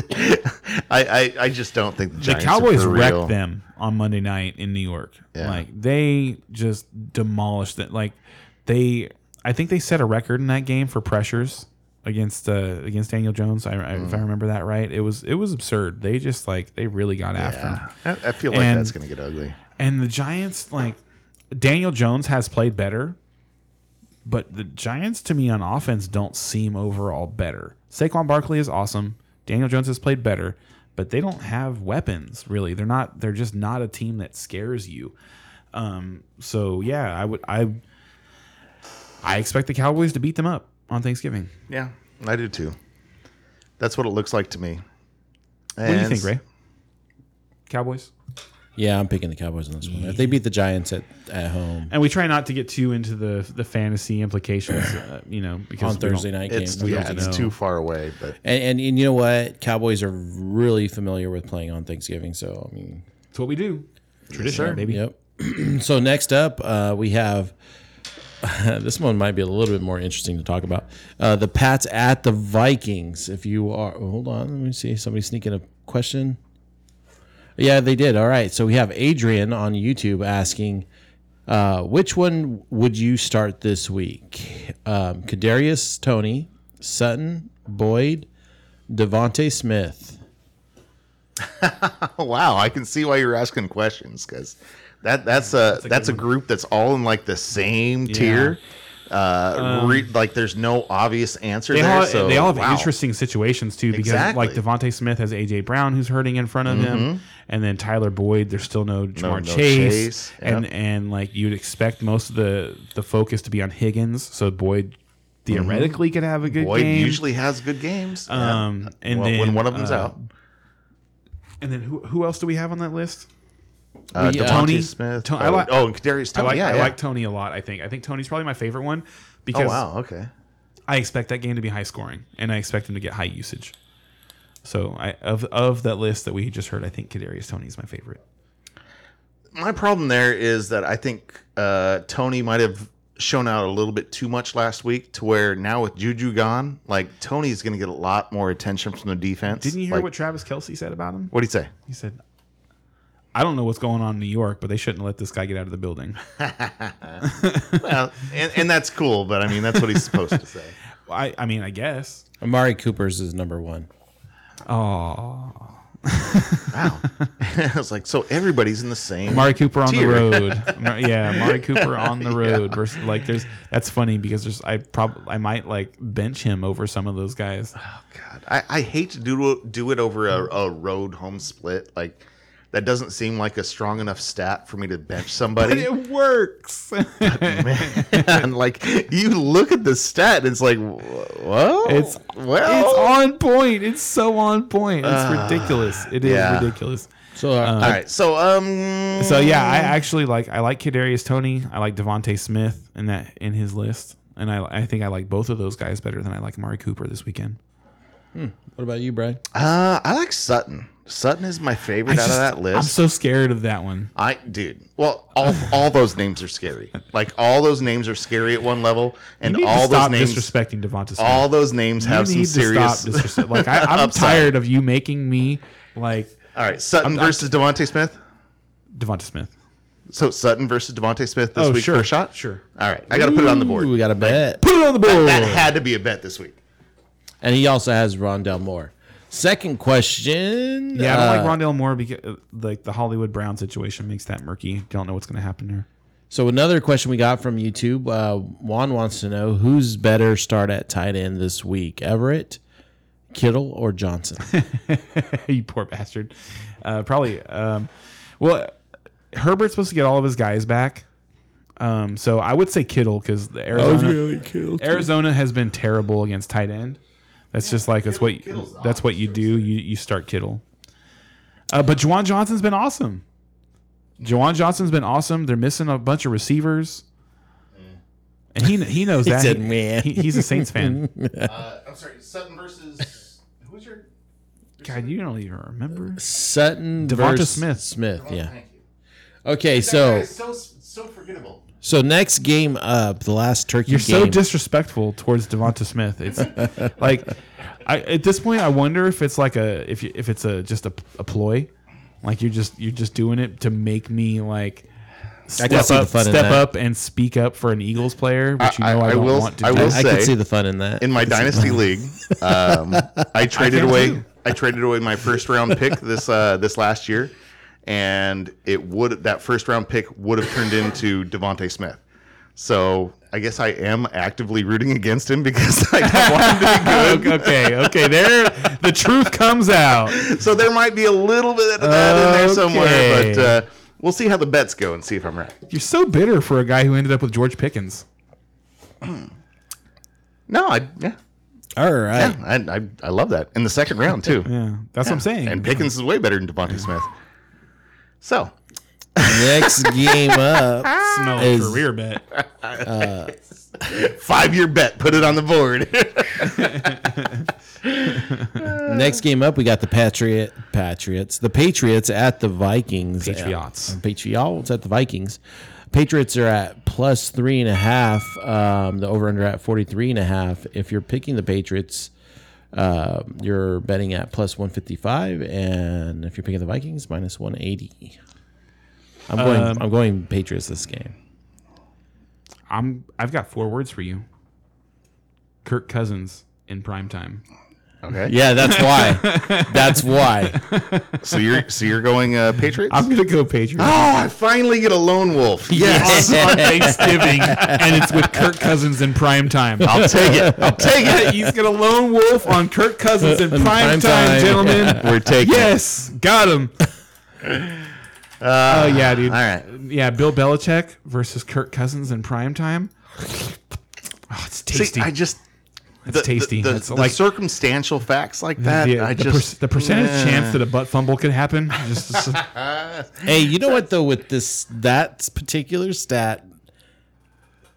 I, I I just don't think the The Cowboys are for real. wrecked them on Monday night in New York. Yeah. Like they just demolished it. Like they, I think they set a record in that game for pressures against uh, against Daniel Jones. I, I, Mm. If I remember that right, it was it was absurd. They just like they really got after him. I, I feel like And- that's going to get ugly. And the Giants, like Daniel Jones, has played better, but the Giants, to me, on offense, don't seem overall better. Saquon Barkley is awesome. Daniel Jones has played better, but they don't have weapons really. They're not. They're just not a team that scares you. Um, so yeah, I would. I. I expect the Cowboys to beat them up on Thanksgiving. Yeah, I do too. That's what it looks like to me. What do you think, Ray? Cowboys. Yeah, I'm picking the Cowboys on this one. If they beat the Giants at, at home And we try not to get too into the the fantasy implications, uh, you know, because on Thursday night It's yeah, it's too far away, but And, and and you know what? Cowboys are really familiar with playing on Thanksgiving. So I mean, It's what we do. Tradition, sir. baby. yep. so next up, uh, we have this one might be a little bit more interesting to talk about. Uh, the Pats at the Vikings. If you are, oh, hold on, let me see. Somebody sneaking a question. Yeah, they did. All right. So we have Adrian on YouTube asking, uh, which one would you start this week? Um, Kadarius Toney, Sutton, Boyd, DeVonta Smith. wow, I can see why you're asking questions because that that's a that's a, group that's all in like the same tier. Uh, re- like there's no obvious answer They there. all, so they all have wow. interesting situations too, because Exactly. like DeVonta Smith has AJ Brown who's hurting in front of him, and then Tyler Boyd. There's still no Ja'Marr no Chase, Chase, and yep. and like you'd expect most of the the focus to be on Higgins, so Boyd theoretically could have a good Boyd game. usually has good games. yeah. um, and when, then when one of them's uh, out, and then who who else do we have on that list? Uh, we, uh, Toney- Smith. To- I oh, like- oh, and Kadarius I Toney. like yeah, I yeah. like Toney a lot. I think I think Toney's probably my favorite one because Oh wow, okay. I expect that game to be high scoring, and I expect him to get high usage. So, I of of that list that we just heard, I think Kadarius Toney is my favorite. My problem there is that I think uh, Toney might have shown out a little bit too much last week to where now with Juju gone, like Toney's going to get a lot more attention from the defense. Didn't you hear Like, what Travis Kelce said about him? what did he say? He said, "I don't know what's going on in New York, but they shouldn't let this guy get out of the building." well, and, and that's cool, but I mean that's what he's supposed to say. I I mean, I guess. Amari Cooper's is number one. Oh, Wow, I was like, so everybody's in the same. Amari Cooper on the road. Yeah, Amari Cooper on the road versus like there's that's funny because there's I probably I might like bench him over some of those guys. Oh god, I, I hate to do do it over a, a road home split. Like that doesn't seem like a strong enough stat for me to bench But somebody. it works. and like you look at the stat, and it's like, well, It's well, it's on point. It's so on point. It's ridiculous. It is yeah. ridiculous. So uh, All right, so um, So yeah, I actually like I like Kadarius Toney. I like DeVonta Smith in that in his list, and I I think I like both of those guys better than I like Amari Cooper this weekend. What about you, Brad? uh, I like Sutton. Sutton is my favorite out of that list. I'm so scared of that one. I dude. Well, all all those names are scary. Like all those names are scary at one level, and You need all to stop those names, disrespecting DeVonta Smith. all those names have you some need serious. to stop disrespect. Like I, I'm tired of you making me like all right, Sutton I'm- I'm- versus DeVonta Smith. DeVonta Smith. So Sutton versus DeVonta Smith this Oh, week sure, for a shot. sure. All right, I got to put it on the board. We got a bet. Put it on the board. That had to be a bet this week. And he also has Rondale Moore. Second question. Yeah, I don't uh, like Rondale Moore because like the Hollywood Brown situation makes that murky. Don't know what's going to happen there. So another question we got from YouTube. Uh, Juan wants to know who's better start at tight end this week, Everett, Kittle, or Johnson? you poor bastard. Uh, probably. Um, well, Herbert's supposed to get all of his guys back. Um, so I would say Kittle because the Arizona Arizona has been terrible against tight end. That's just like that's what Kittle's that's what you do. You you start Kittle. Uh, but Juwan Johnson's been awesome. Juwan Johnson's been awesome. They're missing a bunch of receivers, and he he knows that. said, He- he- he's a Saints fan. Uh, I'm sorry, Sutton versus who's your God, you don't even remember. Sutton DeVonta versus Smith. Smith, yeah. Okay, so so so forgettable. So next game up, the last turkey You're so disrespectful towards DeVonta Smith. It's like, I, at this point, I wonder if it's like a if you, if it's a just a, a ploy, like you're just you're just doing it to make me like step up, step up and speak up for an Eagles player, which you I- know I, I don't will- want to I do. will I, I can see the fun in that. In my dynasty league, um, I traded can away. too. I traded away my first round pick this uh, this last year, and it would that first round pick would have turned into DeVonta Smith. So I guess I am actively rooting against him because I don't want him to be good. okay, okay, there the truth comes out. So there might be a little bit of that in there somewhere, but uh, we'll see how the bets go and see if I'm right. You're so bitter for a guy who ended up with George Pickens. No, I yeah, All right. yeah I, I I love that in the second round too. Yeah, that's what I'm saying. And Pickens is way better than DeVonta Smith. So Next game up. smell a is- career bet. five year bet, put it on the board. Next game up, we got the Patriot Patriots. The Patriots at the Vikings. Patriots. Uh, Patriots at the Vikings. Patriots are at plus three and a half. Um, the over under at 43 and a half. If you're picking the Patriots, uh, you're betting at plus 155. And if you're picking the Vikings, minus 180. I'm going, Um, I'm going Patriots this game. I'm I've got four words for you. Kirk Cousins in prime time. Okay. Yeah, that's why. that's why. So you're so you're going uh, Patriots? I'm gonna go Patriots. oh, I finally get a lone wolf. Yes. on Thanksgiving, and it's with Kirk Cousins in prime time. I'll take it. I'll take it. He's got a lone wolf on Kirk Cousins in prime, prime time, time. gentlemen. We're taking it. Yes, got him. Oh yeah, dude. all right. Yeah, Bill Belichick versus Kirk Cousins in prime time. Oh, it's tasty. See, I just It's tasty. The, It's the like- circumstantial facts like that. the, I the, just per- the percentage Yeah. chance that a butt fumble could happen. Just, just- Hey, you know what though? With this, that particular stat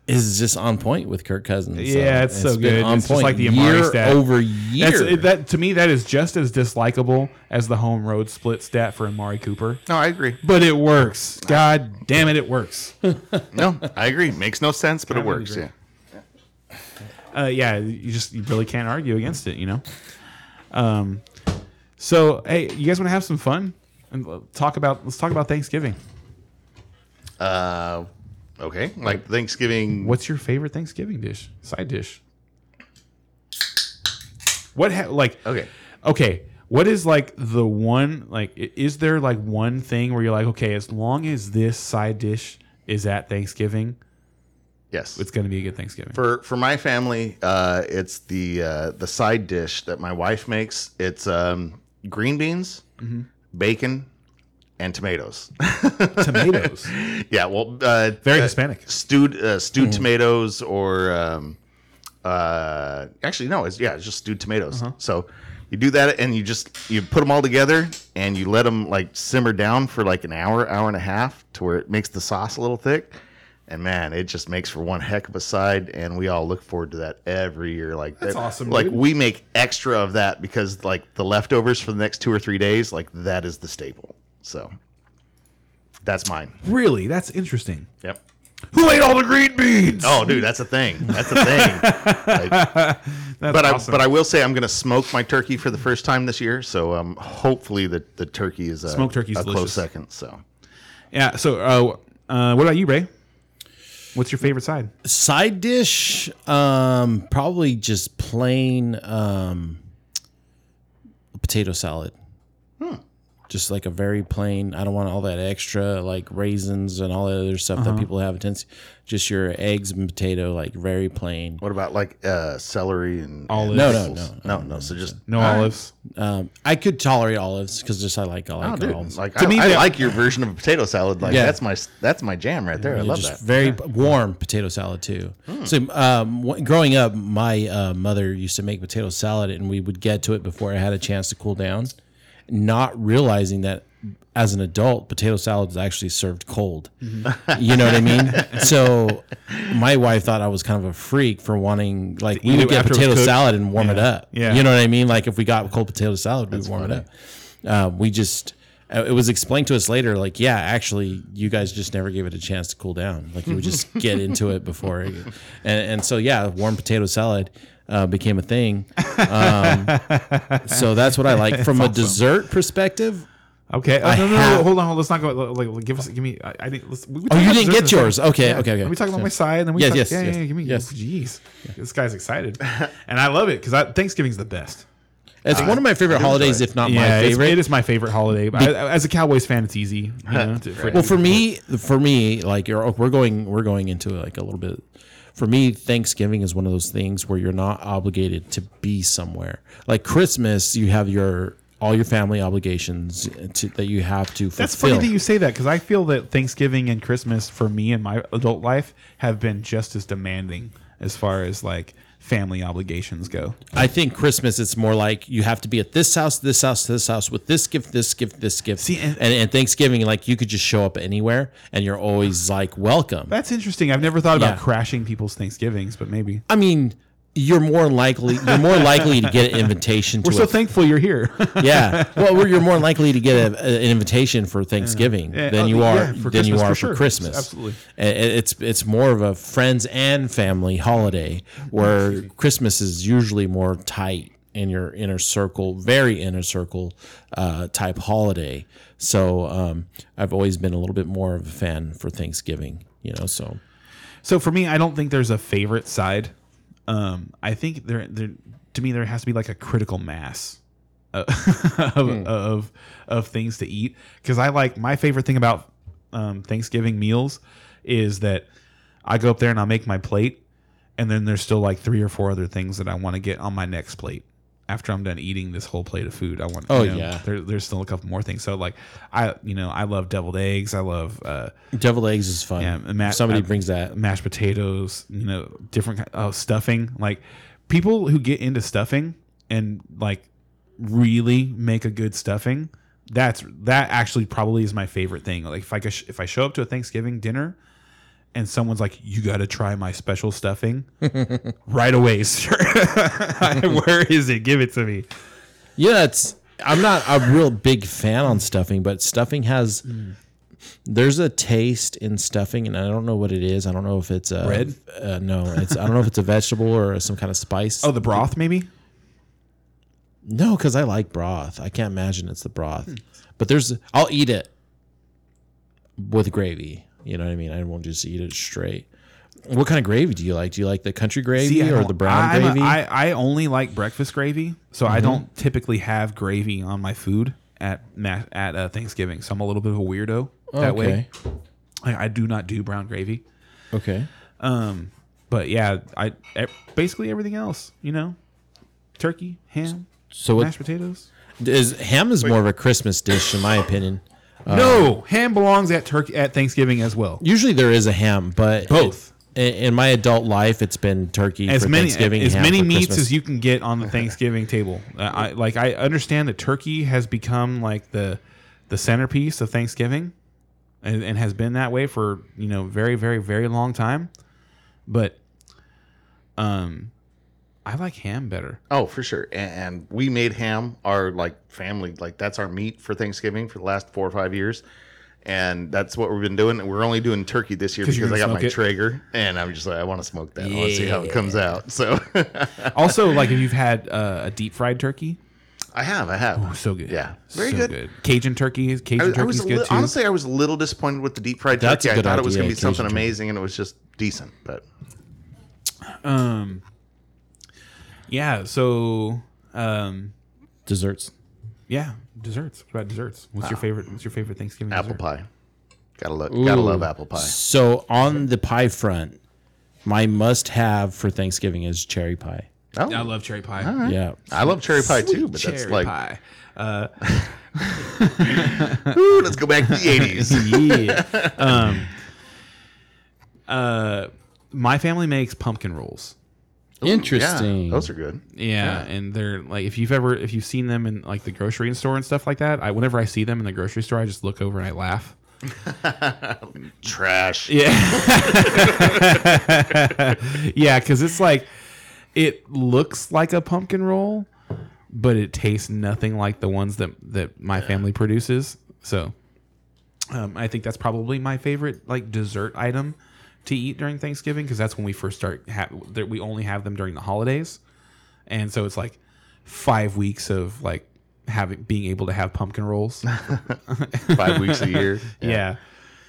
is just on point with Kirk Cousins. Yeah, it's so been good. It's just like the Amari year stat. over that's, year. it- that to me that is just as dislikable as the home road split stat for Amari Cooper. no, I agree. But it works. God damn it, it works. No, I agree. Makes no sense, but it works. agree. Yeah. Uh, yeah, you just you really can't argue against it, you know. Um, so hey, you guys want to have some fun and talk about let's talk about Thanksgiving. Uh, okay. Like Thanksgiving. What's your favorite Thanksgiving dish? Side dish. What ha- like Okay. okay? What is like the one like? Is there like one thing where you're like, okay, as long as this side dish is at Thanksgiving, Yes. it's gonna be a good Thanksgiving. For for my family, uh, it's the uh, the side dish that my wife makes. It's um, green beans, Mm-hmm. bacon, and tomatoes. Tomatoes, yeah, well, uh, very uh, Hispanic. stewed uh, stewed tomatoes or um, uh, actually no, it's yeah, it's just stewed tomatoes. So you do that and you just you put them all together and you let them like simmer down for like an hour, hour and a half to where it makes the sauce a little thick. And man, it just makes for one heck of a side, and we all look forward to that every year. Like That's that- awesome, Like dude. we make extra of that because like the leftovers for the next two or three days, like that is the staple. So that's mine. Really, that's interesting. Yep. Who ate all the green beans? Oh, dude, that's a thing. That's a thing. Like, That's but awesome. I but I will say I'm going to smoke my turkey for the first time this year. So um, hopefully the the turkey is a, Smoked turkey's a delicious. close second. So yeah. So, uh, uh, what about you, Ray? What's your favorite side? Side dish, um, probably just plain um, potato salad. Just like a very plain. I don't want all that extra like raisins and all that other stuff that people have. It's just your eggs and potato, like very plain. What about like uh, celery and Olives. No, and no, no, no, no. So just No All right. olives. Um, I could tolerate olives because just I like I like Oh, dude, olives. like To I, me, I the- like your version of a potato salad. Like Yeah. that's my that's my jam right there. I Yeah, love just that. very warm potato salad too. So, um, w- growing up, my uh, mother used to make potato salad, and we would get to it before it had a chance to cool down, not realizing that as an adult, potato salad is actually served cold. You know what I mean? So, my wife thought I was kind of a freak for wanting like we would get after it was potato salad and warm it up. Yeah. you know what I mean? Like if we got cold potato salad, we'd warm it up. Uh, we just uh, it was explained to us later like yeah actually you guys just never gave it a chance to cool down like you would just get into it before it, and, and so yeah warm potato salad uh, became a thing um, so that's what i like from a dessert perspective Okay. Oh, no, no, no, have- Hold on. Hold on. Let's not go. Like, like, give us. Give me. I, I didn't. Let's, we, oh you didn't get yours okay Yeah. okay okay Let me talk about my side, and then we Yes, talk, yes, yeah, yes, yeah, yeah, Give me. yes. Jeez, this guy's excited, and I love it because Thanksgiving's the best. it's one of my favorite holidays if not my yeah, it's- favorite it is my favorite holiday. I, as a Cowboys fan, it's easy. You know, to, for, Well, for me, for me, like you're, we're going, we're going into like a little bit. For me, Thanksgiving is one of those things where you're not obligated to be somewhere. Like Christmas, you have your all your family obligations to, that you have to fulfill. That's funny that you say that because I feel that Thanksgiving and Christmas for me in my adult life have been just as demanding as far as like family obligations go. I think Christmas, it's more like you have to be at this house, this house, this house with this gift, this gift, this gift. See, and- and, and Thanksgiving, like you could just show up anywhere and you're always like welcome. That's interesting. I've never thought about Yeah. crashing people's Thanksgivings, but maybe I mean, you're more likely you're more likely to get an invitation to we're so a thankful you're here. yeah. Well, you're more likely to get a, an invitation for Thanksgiving Yeah, than oh, you are yeah, for than you Christmas, are for for, sure. Christmas. Absolutely. It's it's more of a friends and family holiday where Christmas is usually more tight in your inner circle, very inner circle uh, type holiday. So um, I've always been a little bit more of a fan for Thanksgiving. You know, so So for me, I don't think there's a favorite side. Um, I think there, there, to me, there has to be like a critical mass of of, of, of things to eat. Because I like my favorite thing about um, Thanksgiving meals is that I go up there and I'll make my plate, and then there's still like three or four other things that I want to get on my next plate. After I'm done eating this whole plate of food, I want. Oh, you know, yeah. there, there's still a couple more things. So like, I you know I love deviled eggs. I love uh, deviled eggs is fun. Yeah, ma- Somebody I- brings that. mashed potatoes, you know, different kind oh, stuffing. Like people who get into stuffing and like really make a good stuffing, that's that actually probably is my favorite thing. Like if I could, if I show up to a Thanksgiving dinner and someone's like, "You got to try my special stuffing," right away, sir. Where is it? Give it to me. Yeah, it's. I'm not a real big fan on stuffing, but stuffing has. There's a taste in stuffing, and I don't know what it is. I don't know if it's a Bread? Uh, no, it's. I don't know if it's a vegetable or some kind of spice. Oh, the broth, maybe. no, because I like broth. I can't imagine it's the broth. But there's. I'll eat it with gravy. You know what I mean? I won't just eat it straight. What kind of gravy do you like? Do you like the country gravy See, or the brown I'm gravy? Mm-hmm. I, I only like breakfast gravy, so I don't typically have gravy on my food at at uh, Thanksgiving. So I'm a little bit of a weirdo that way. I, I do not do brown gravy. Okay. Um, but yeah, I basically everything else, you know, turkey, ham, So what mashed potatoes. is ham is more of a Christmas dish in my opinion. No, ham belongs at turkey at Thanksgiving as well. Usually there is a ham, but Both. in, in my adult life, it's been turkey as for many Thanksgiving. as ham many for meats Christmas. as you can get on the Thanksgiving table. Uh, I like I understand that turkey has become like the the centerpiece of Thanksgiving, and, and has been that way for you know very very very long time. But um, I like ham better. Oh, for sure. And, and we made ham our like family, like that's our meat for Thanksgiving for the last four or five years. And that's what we've been doing. We're only doing turkey this year 'Cause because I got my smoke Traeger, and I'm just like, I want to smoke that. I want to see how it comes out. So, Also, like if you've had uh, a deep fried turkey, I have, I have. So good. Yeah, very So good. Cajun turkey. Cajun turkey I was turkey's a good li- too. honestly, I was a little disappointed with the deep fried turkey. I good thought it was going to be something Cajun turkey. amazing, and it was just decent. But um, yeah. So, um, Desserts. yeah, desserts. What about desserts? What's your favorite? What's your favorite Thanksgiving apple dessert? pie, gotta love, gotta Ooh. love apple pie. So on the pie front, my must-have for Thanksgiving is cherry pie. Oh, I love cherry pie. Yeah. I love cherry pie too, Sweet but cherry that's like, pie. Uh, ooh, let's go back to the eighties. yeah. um, uh, my family makes pumpkin rolls. Interesting. Yeah, those are good. Yeah, and they're like if you've ever if you've seen them in like the grocery store and stuff like that. I whenever I see them in the grocery store, I just look over and I laugh. Trash. Yeah, yeah, because it's like it looks like a pumpkin roll, but it tastes nothing like the ones that that my family produces. So, um, I think that's probably my favorite like dessert item to eat during Thanksgiving because that's when we first start. Ha- that we only have them during the holidays, and so it's like five weeks of like having being able to have pumpkin rolls. Five weeks a year. Yeah.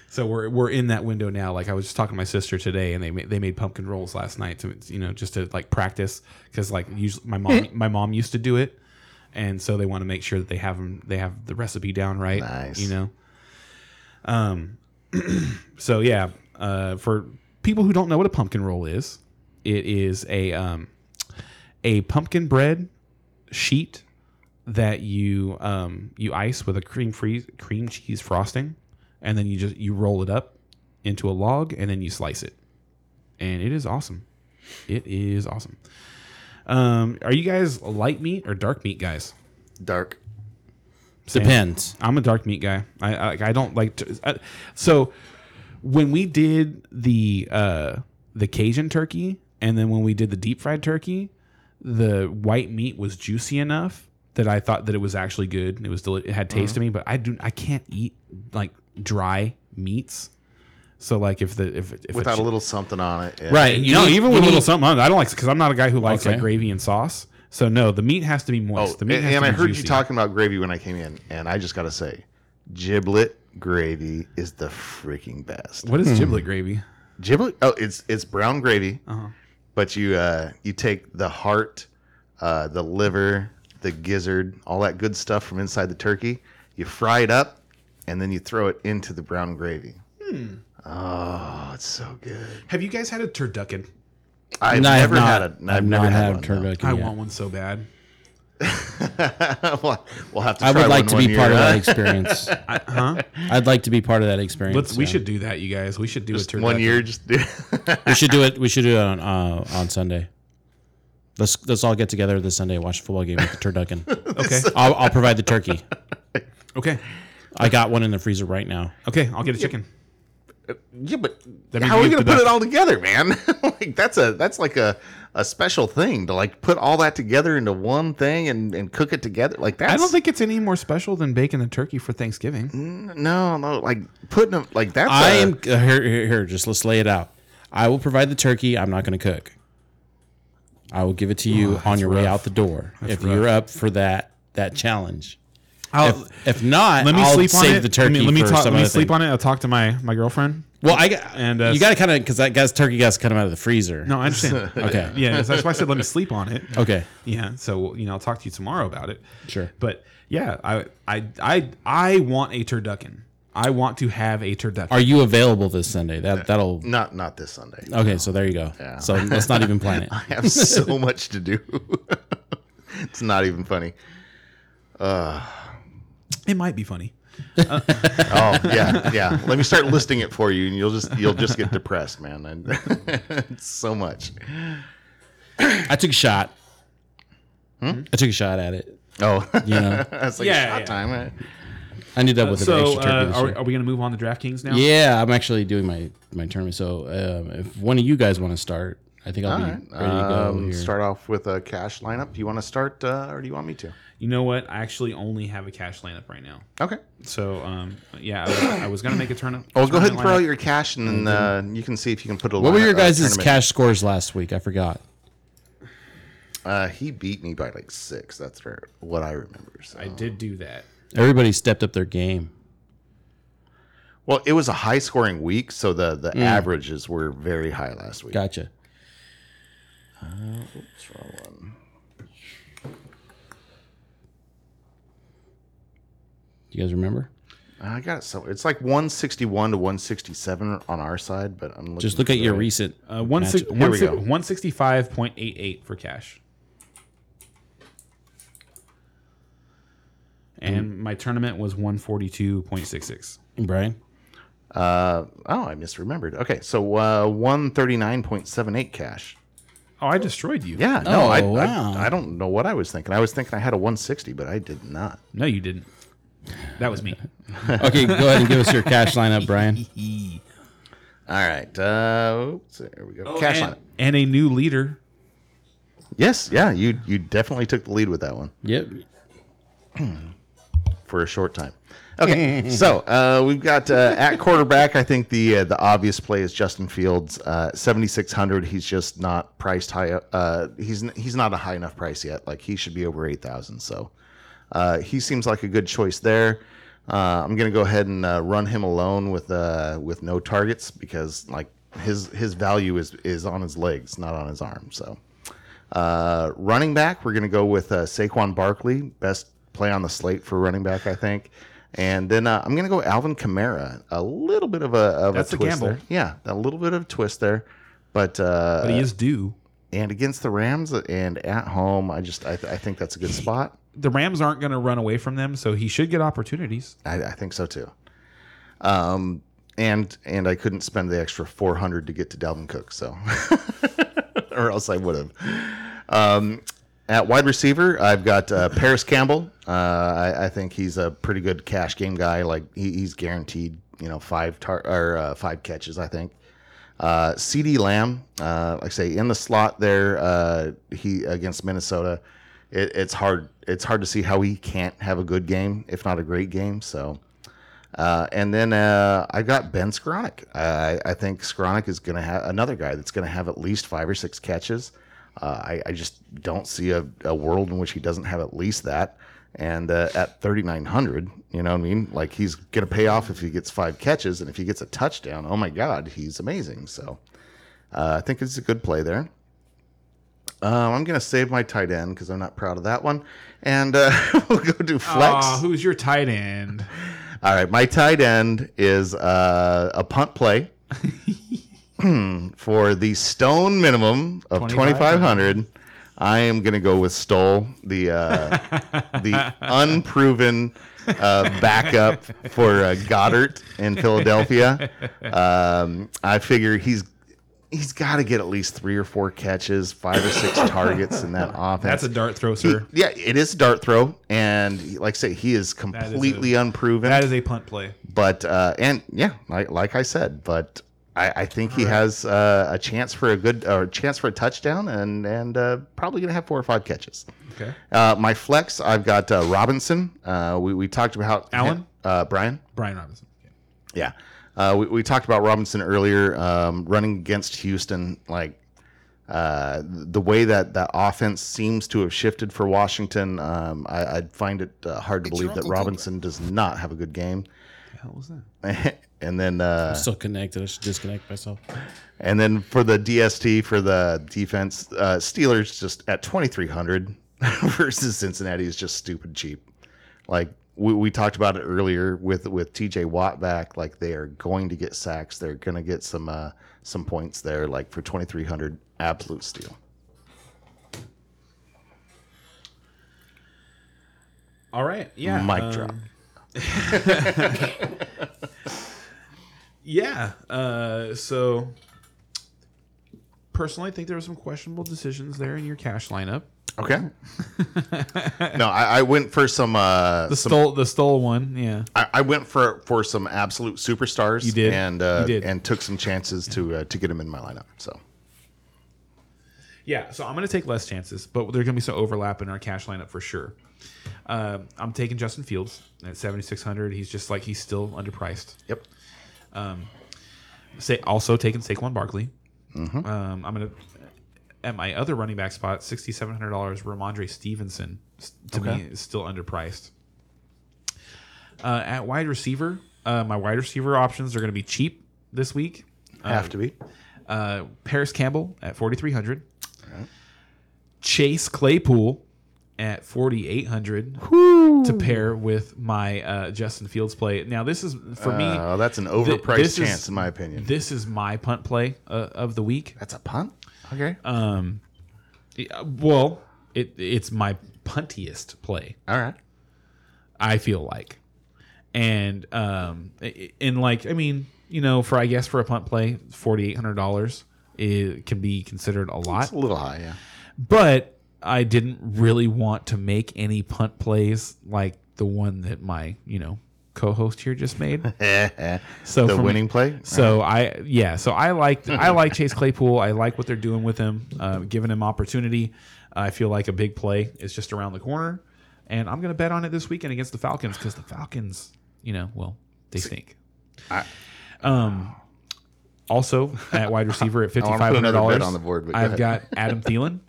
So we're we're in that window now. Like I was just talking to my sister today, and they made, they made pumpkin rolls last night to you know just to like practice because like usually my mom my mom used to do it, and so they want to make sure that they have them they have the recipe down right. Nice. You know. Um. so yeah, uh, for people who don't know what a pumpkin roll is, it is a um, a pumpkin bread sheet that you um, you ice with a cream free cream cheese frosting, and then you just you roll it up into a log, and then you slice it, and it is awesome. It is awesome. Um, are you guys light meat or dark meat guys? Dark. Sam? Depends. I'm a dark meat guy. I I, I don't like to. I, so when we did the uh, the Cajun turkey, and then when we did the deep fried turkey, the white meat was juicy enough that I thought that it was actually good. It was deli- it had taste to me, but I do I can't eat like dry meats. So like if the if, if Without chi- a little something on it. yeah. Right. you know, need- even you with a little something on it, I don't like because I'm not a guy who likes Okay. like gravy and sauce. So no, the meat has to be moist. Oh, the meat and, has and to I be heard juicy. you talking about gravy when I came in, and I just got to say, giblet gravy is the freaking best. What is giblet gravy? Giblet? Oh, it's it's brown gravy, Uh-huh. but you uh you take the heart, uh, the liver, the gizzard, all that good stuff from inside the turkey. You fry it up, and then you throw it into the brown gravy. Hmm. Oh, it's so good. Have you guys had a turducken? I've No, I have never not- had a. I've, I've never not had, had one, turducken I yet. want one so bad. Though. we'll, we'll have to. I would like one to one be part year, of that experience. I, huh? I'd like to be part of that experience. Let's. We should do that, you guys. We should do Just a one year, just do. We should do it. We should do it on uh, on Sunday. Let's let's all get together this Sunday, watch a football game with the turducken. Okay. I'll, I'll provide the turkey. Okay. I got one in the freezer right now. Okay. I'll get a chicken. Yeah, but how are you we gonna put it all together, man? like that's a that's like a, a special thing to like put all that together into one thing and, and cook it together. Like that. I don't think it's any more special than baking a turkey for Thanksgiving. no no like putting them like that. I a- am uh, here, here. Here, just let's lay it out. I will provide the turkey. I'm not going to cook. I will give it to you on your way out the door if rough. you're up for that that challenge. I'll, If, if not, let me I'll sleep on it. the turkey Let me, let me, for talk, some let me other sleep thing. on it. I'll talk to my my girlfriend. Well, I got And, uh, you got to kind of because that guy's turkey got to come out of the freezer. No, I understand. Okay. Yeah, that's why I said let me sleep on it. Okay. Yeah. So you know, I'll talk to you tomorrow about it. Sure. But yeah, I I I I want a turducken. I want to have a turducken. Are you available this Sunday? That that'll. not not this Sunday. Okay, so there you go. Yeah. So let's not even plan it. I have so much to do. it's not even funny. Uh it might be funny. Oh yeah yeah. Let me start listing it for you, and you'll just you'll just get depressed, man. And so much. I took a shot. Hmm? I took a shot at it. Oh You know, it's like Yeah, shot yeah. time. I ended up with an so extra turkey. uh, are, are we gonna move on to DraftKings now? Yeah, I'm actually doing my my tournament. So um, if one of you guys want to start, I think I'll All be right. ready to go Um, here. start off with a cash lineup. Do you want to start, uh, or do you want me to? You know what? I actually only have a cash lineup right now. Okay. So um, yeah, I was, I was gonna make a turn. Well, go ahead and throw out your cash, and then uh, you can see if you can put a. what were your uh, guys' tournament. cash scores last week? I forgot. Uh, he beat me by like six. That's fair, what I remember. So. I did do that. Everybody stepped up their game. Well, it was a high scoring week, so the the averages were very high last week. Gotcha. Oops, wrong one. You guys remember? I got it. So it's like 161 to 167 on our side, but I'm looking Just look at your the- recent. Uh, one match- six, Here we six, go. 165.88 for cash. And my tournament was 142.66. Brian. Uh, oh, I misremembered. Okay, so uh, 139.78 cash. Oh, I destroyed you. Yeah, no, Oh, I, wow. I, I don't know what I was thinking. I was thinking I had a 160, but I did not. No, you didn't. That was me. Okay, go ahead and give us your cash lineup, Brian. All right. Uh, oops, there we go. cash and, line. and a new leader. Yes, yeah, you you definitely took the lead with that one Yep. for a short time. Okay, so uh, we've got uh, at quarterback. I think the uh, the obvious play is Justin Fields, uh, seventy six hundred. He's just not priced high. Uh, he's he's not a high enough price yet. Like he should be over eight thousand. So uh, he seems like a good choice there. Uh, I'm gonna go ahead and uh, run him alone with uh, with no targets because like his his value is is on his legs, not on his arm. So. Uh, running back, we're going to go with uh, Saquon Barkley, best play on the slate for running back, I think. And then uh, I'm going to go Alvin Kamara. A little bit of a of That's a a twist gamble. there. Yeah, a little bit of a twist there. But, uh, But he is due. and against the Rams and at home, I just I, th- I think that's a good spot. The Rams aren't going to run away from them, so he should get opportunities. I, I think so too. Um, and and I couldn't spend the extra 400 to get to Dalvin Cook, so or else I would have. Um, at wide receiver, I've got uh, Parris Campbell. Uh, I, I think he's a pretty good cash game guy. Like he, he's guaranteed, you know, five tar- or uh, five catches. I think. Uh, CeeDee Lamb, uh, like I say, in the slot there, uh, he against Minnesota. It, it's hard. It's hard to see how he can't have a good game, if not a great game. So, and then I got Ben Skowronek. I, I think Skowronek is going to have another guy that's going to have at least five or six catches. I, I just don't see a, a world in which he doesn't have at least that. And uh, at 3,900, you know what I mean? Like he's going to pay off if he gets five catches. And if he gets a touchdown, oh my God, he's amazing. So uh, I think it's a good play there. Um, I'm going to save my tight end because I'm not proud of that one. And uh, we'll go do flex. Aw, who's your tight end? All right, my tight end is uh, a punt play for the stone minimum of twenty five hundred. I am going to go with Stoll, the uh, the unproven uh, backup for uh, Goedert in Philadelphia. Um, I figure he's he's got to get at least three or four catches, five or six targets in that offense. That's a dart throw, He- sir. yeah, it is a dart throw, and like I say, he is is a- completely unproven. That is a punt play. but uh, and yeah, like, like I said, but I, I think he has uh, a chance for a good or a chance for a touchdown, and and uh, probably gonna have four or five catches. Okay. Uh, my flex, I've got uh, Robinson. Uh, we we talked about how Allen? uh, Brian. Brian Robinson. Okay. Yeah. Uh, we, we talked about Robinson earlier, um, running against Houston. Like uh, the way that that offense seems to have shifted for Washington, um, I, I'd find it uh, hard to believe that Robinson does not have a good game. The hell was that? and then uh, Still connected. I should disconnect myself. and then for the DST for the defense, uh, Steelers just at twenty three hundred versus Cincinnati is just stupid cheap. Like we, we talked about it earlier with with TJ Watt back. Like they are going to get sacks. They're going to get some uh, some points there. Like for twenty three hundred, absolute steal. All right. Yeah. Mic um, drop. Yeah. Uh, so personally, I think there were some questionable decisions there in your cash lineup. Okay. no, I, I went for some. Uh, The some stole the stole one. Yeah. I, I went for for some absolute superstars. You did. and uh, You did. and took some chances to uh, to get them in my lineup. So Yeah, so I'm going to take less chances, but there's going to be some overlap in our cash lineup for sure. Um, I'm taking Justin Fields at 7,600. He's just like he's still underpriced. yep. Say also taking Saquon Barkley. Mm-hmm. Um, I'm gonna at my other running back spot, sixty seven hundred dollars. Rhamondre Stevenson to me is still underpriced. Uh, at wide receiver, uh, my wide receiver options are going to be cheap this week. Have to be. Uh, Parris Campbell at forty three hundred. Chase Claypool at forty eight hundred to pair with my uh, Justin Fields play. Now this is for me. Oh, that's an th- overpriced this is- chance, in my opinion. This is my punt play uh, of the week. That's a punt. Okay. Um, yeah, well, it it's my puntiest play. All right. I feel like, and um, i- in like I mean, you know, for I guess for a punt play, forty eight hundred dollars it can be considered a lot, It's a little high, yeah. but I didn't really want to make any punt plays like the one that my you know co-host here just made. So the me- winning play. So I yeah, so I like I like Chase Claypool. I like what they're doing with him, uh, giving him opportunity. I feel like a big play is just around the corner, and I'm going to bet on it this weekend against the Falcons because the Falcons, you know, well they stink. um, also at wide receiver at fifty five hundred dollars on the board, go I've got Adam Thielen.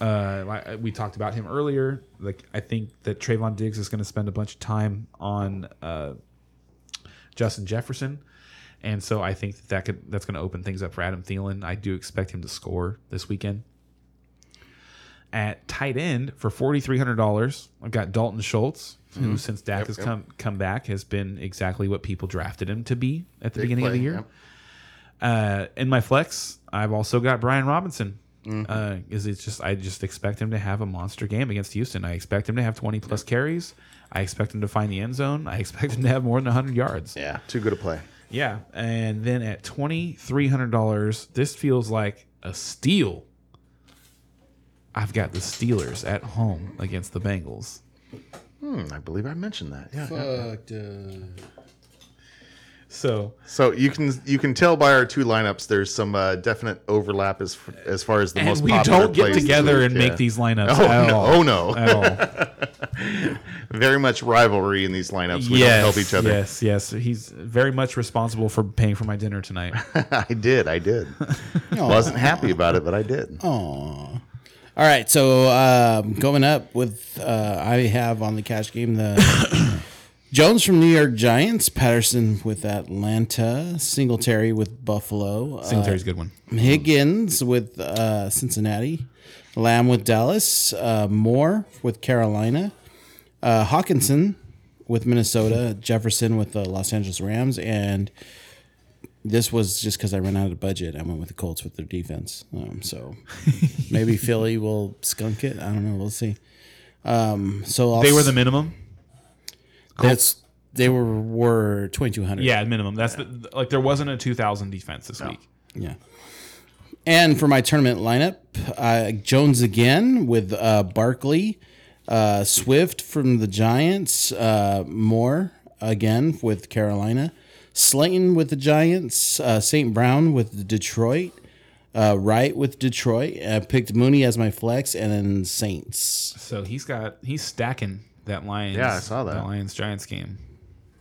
Uh, like, we talked about him earlier. Like I think that Trevon Diggs is going to spend a bunch of time on uh, Justin Jefferson, and so I think that, that could that's going to open things up for Adam Thielen. I do expect him to score this weekend. At tight end for forty three hundred dollars, I've got Dalton Schultz, Mm-hmm. who since Dak has come come back has been exactly what people drafted him to be at the beginning of the year. yep. Uh, in my flex, I've also got Brian Robinson. Mm-hmm. Uh, is it's just I just expect him to have a monster game against Houston. I expect him to have twenty plus carries. I expect him to find the end zone. I expect him to have more than hundred yards. Yeah, too good a play. Yeah, and then at twenty three hundred dollars, this feels like a steal. I've got the Steelers at home against the Bengals. Hmm, I believe I mentioned that. Yeah. yeah. Fucked. So So you can you can tell by our two lineups, there's some uh, definite overlap as as far as the and most we popular don't get plays together and yeah. make these lineups. Oh, at no. all. Oh, no. At all. Very much rivalry in these lineups. We don't help each other. Yes, yes. He's very much responsible for paying for my dinner tonight. I did. I did. Wasn't happy about it, but I did. Aw. All right, so um, going up with uh, I have on the cash game the Jones from New York Giants, Patterson with Atlanta, Singletary with Buffalo, uh, Singletary's a good one. Higgins with uh, Cincinnati, Lamb with Dallas, uh, Moore with Carolina, uh, Hockenson with Minnesota, Jefferson with the Los Angeles Rams, and this was just because I ran out of budget. I went with the Colts with their defense. Um, so maybe Philly will skunk it. I don't know. We'll see. Um, so I'll They were the minimum. That's they were were twenty two hundred. Yeah, minimum. That's the like there wasn't a 2000 defense this week. Yeah. And for my tournament lineup, uh, Jones again with uh, Barkley, uh, Swift from the Giants, uh, Moore again with Carolina, Slayton with the Giants, uh, St. Brown with Detroit, uh, Wright with Detroit. I picked Mooney as my flex, and then Saints. So he's got he's stacking that Lions. Yeah, I saw that. that Lions Giants game,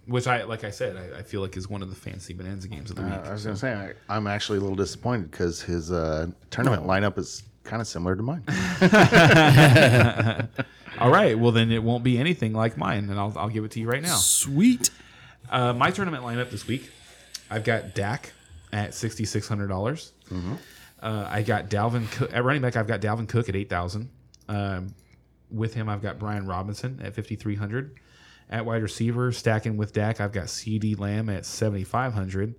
which I like I said I, I feel like is one of the fancy bonanza games of the week. I was going to say, I, I'm actually a little disappointed because his uh, tournament lineup is kind of similar to mine. All right, well then it won't be anything like mine, and I'll I'll give it to you right now. Sweet. Uh, my tournament lineup this week, I've got Dak at sixty six hundred dollars. Uh, I got Dalvin Cook, at running back. I've got Dalvin Cook at eight thousand. Um, with him, I've got Brian Robinson at fifty three hundred. At wide receiver, stacking with Dak, I've got CeeDee Lamb at seventy five hundred.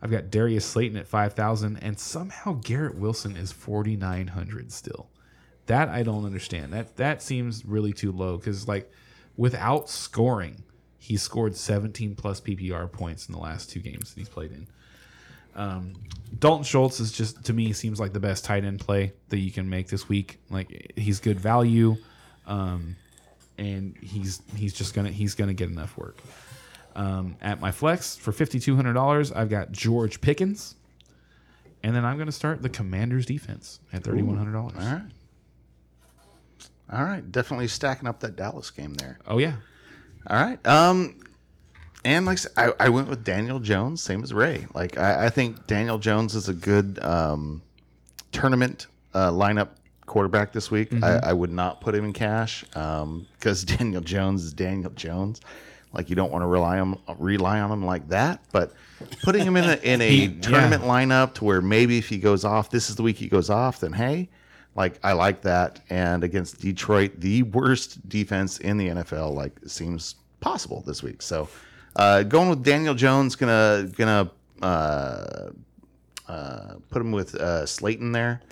I've got Darius Slayton at five thousand, and somehow Garrett Wilson is forty nine hundred still. That I don't understand. That that seems really too low because like without scoring, he scored 17 plus PPR points in the last two games that he's played in. Um, Dalton Schultz is just to me seems like the best tight end play that you can make this week. Like he's good value, um, and he's he's just gonna he's gonna get enough work. Um, at my flex for fifty two hundred dollars, I've got George Pickens, and then I'm gonna start the Commanders defense at thirty one hundred dollars. All right. All right. Definitely stacking up that Dallas game there. Oh yeah, All right. Um, and like I, said, I, I went with Daniel Jones, same as Ray. Like I, I think Daniel Jones is a good um, tournament uh, lineup quarterback this week. Mm-hmm. I, I would not put him in cash because Daniel Jones is Daniel Jones. Like you don't want to rely on rely on him like that, but putting him in a in a He- tournament lineup to where maybe if he goes off, this is the week he goes off, then hey, like I like that. And against Detroit, the worst defense in the NFL, like seems possible this week. So uh, going with Daniel Jones, gonna gonna uh, uh, put him with uh, Slayton there.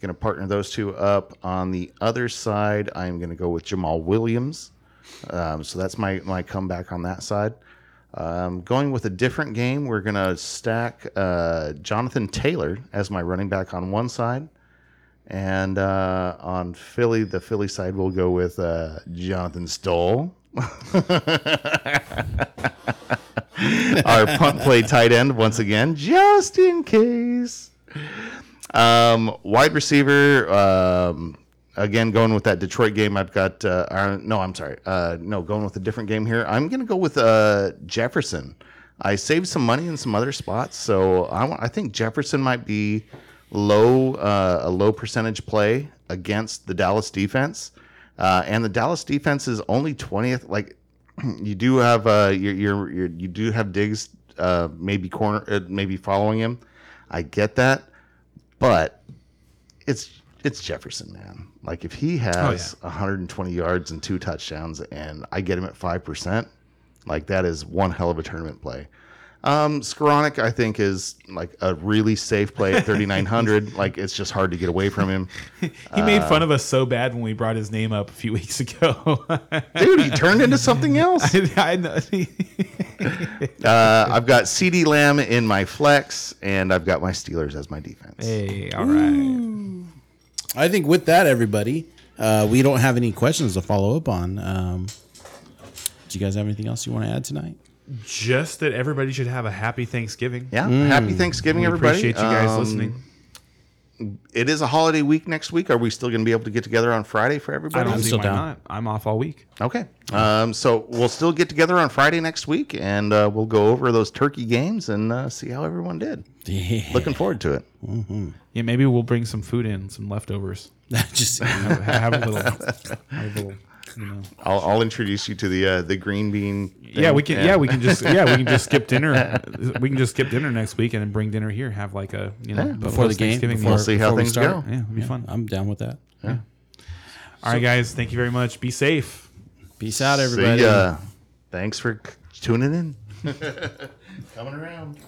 Going to partner those two up. On the other side, I'm going to go with Jamaal Williams. Um, so that's my my comeback on that side. Um, going with a different game, we're going to stack uh, Jonathan Taylor as my running back on one side. And uh, on Philly, the Philly side, we'll go with uh, Jonathan Stoll. Our punt play tight end once again, just in case. Um, wide receiver, um, again, going with that Detroit game. I've got, uh, no, I'm sorry. Uh, no, going with a different game here. I'm going to go with uh, Jefferson. I saved some money in some other spots, so I, I think Jefferson might be low, uh, a low percentage play against the Dallas defense. Uh, and the Dallas defense is only 20th. Like, you do have uh you do have Diggs uh maybe corner uh, maybe following him. I get that, but it's it's Jefferson, man. Like if he oh, has 120 yards and two touchdowns, and I get him at five percent, like that is one hell of a tournament play. Um, Skowronek, I think, is like a really safe play at 3,900. like it's just hard to get away from him. He made fun of us so bad when we brought his name up a few weeks ago. Dude, he turned into something else. I know. Uh, I've got CeeDee Lamb in my flex, and I've got my Steelers as my defense. hey, all right. I think with that, everybody, uh, we don't have any questions to follow up on. Um, do you guys have anything else you want to add tonight? Just that everybody should have a happy Thanksgiving. Yeah, happy Thanksgiving, We everybody. appreciate you guys Um, listening. It is a holiday week next week. Are we still going to be able to get together on Friday for I everybody? don't see still why down. not. I'm off all week. Okay. Um, so we'll still get together on Friday next week, and uh, we'll go over those turkey games and uh, see how everyone did. Yeah. Looking forward to it. Yeah, maybe we'll bring some food in, some leftovers. Just Have, have a little, have a little, you know. I'll, I'll introduce you to the uh, the green bean. Yeah, we can. Yeah. we can just. Yeah, we can just skip dinner. We can just skip dinner next week and then bring dinner here. Have like a you know before the game, Thanksgiving before- We'll see how things go. Yeah, it'll be fun. I'm down with that. Yeah. All right, guys. Thank you very much. Be safe. Peace out, See everybody. ya. Thanks for tuning in. Coming around.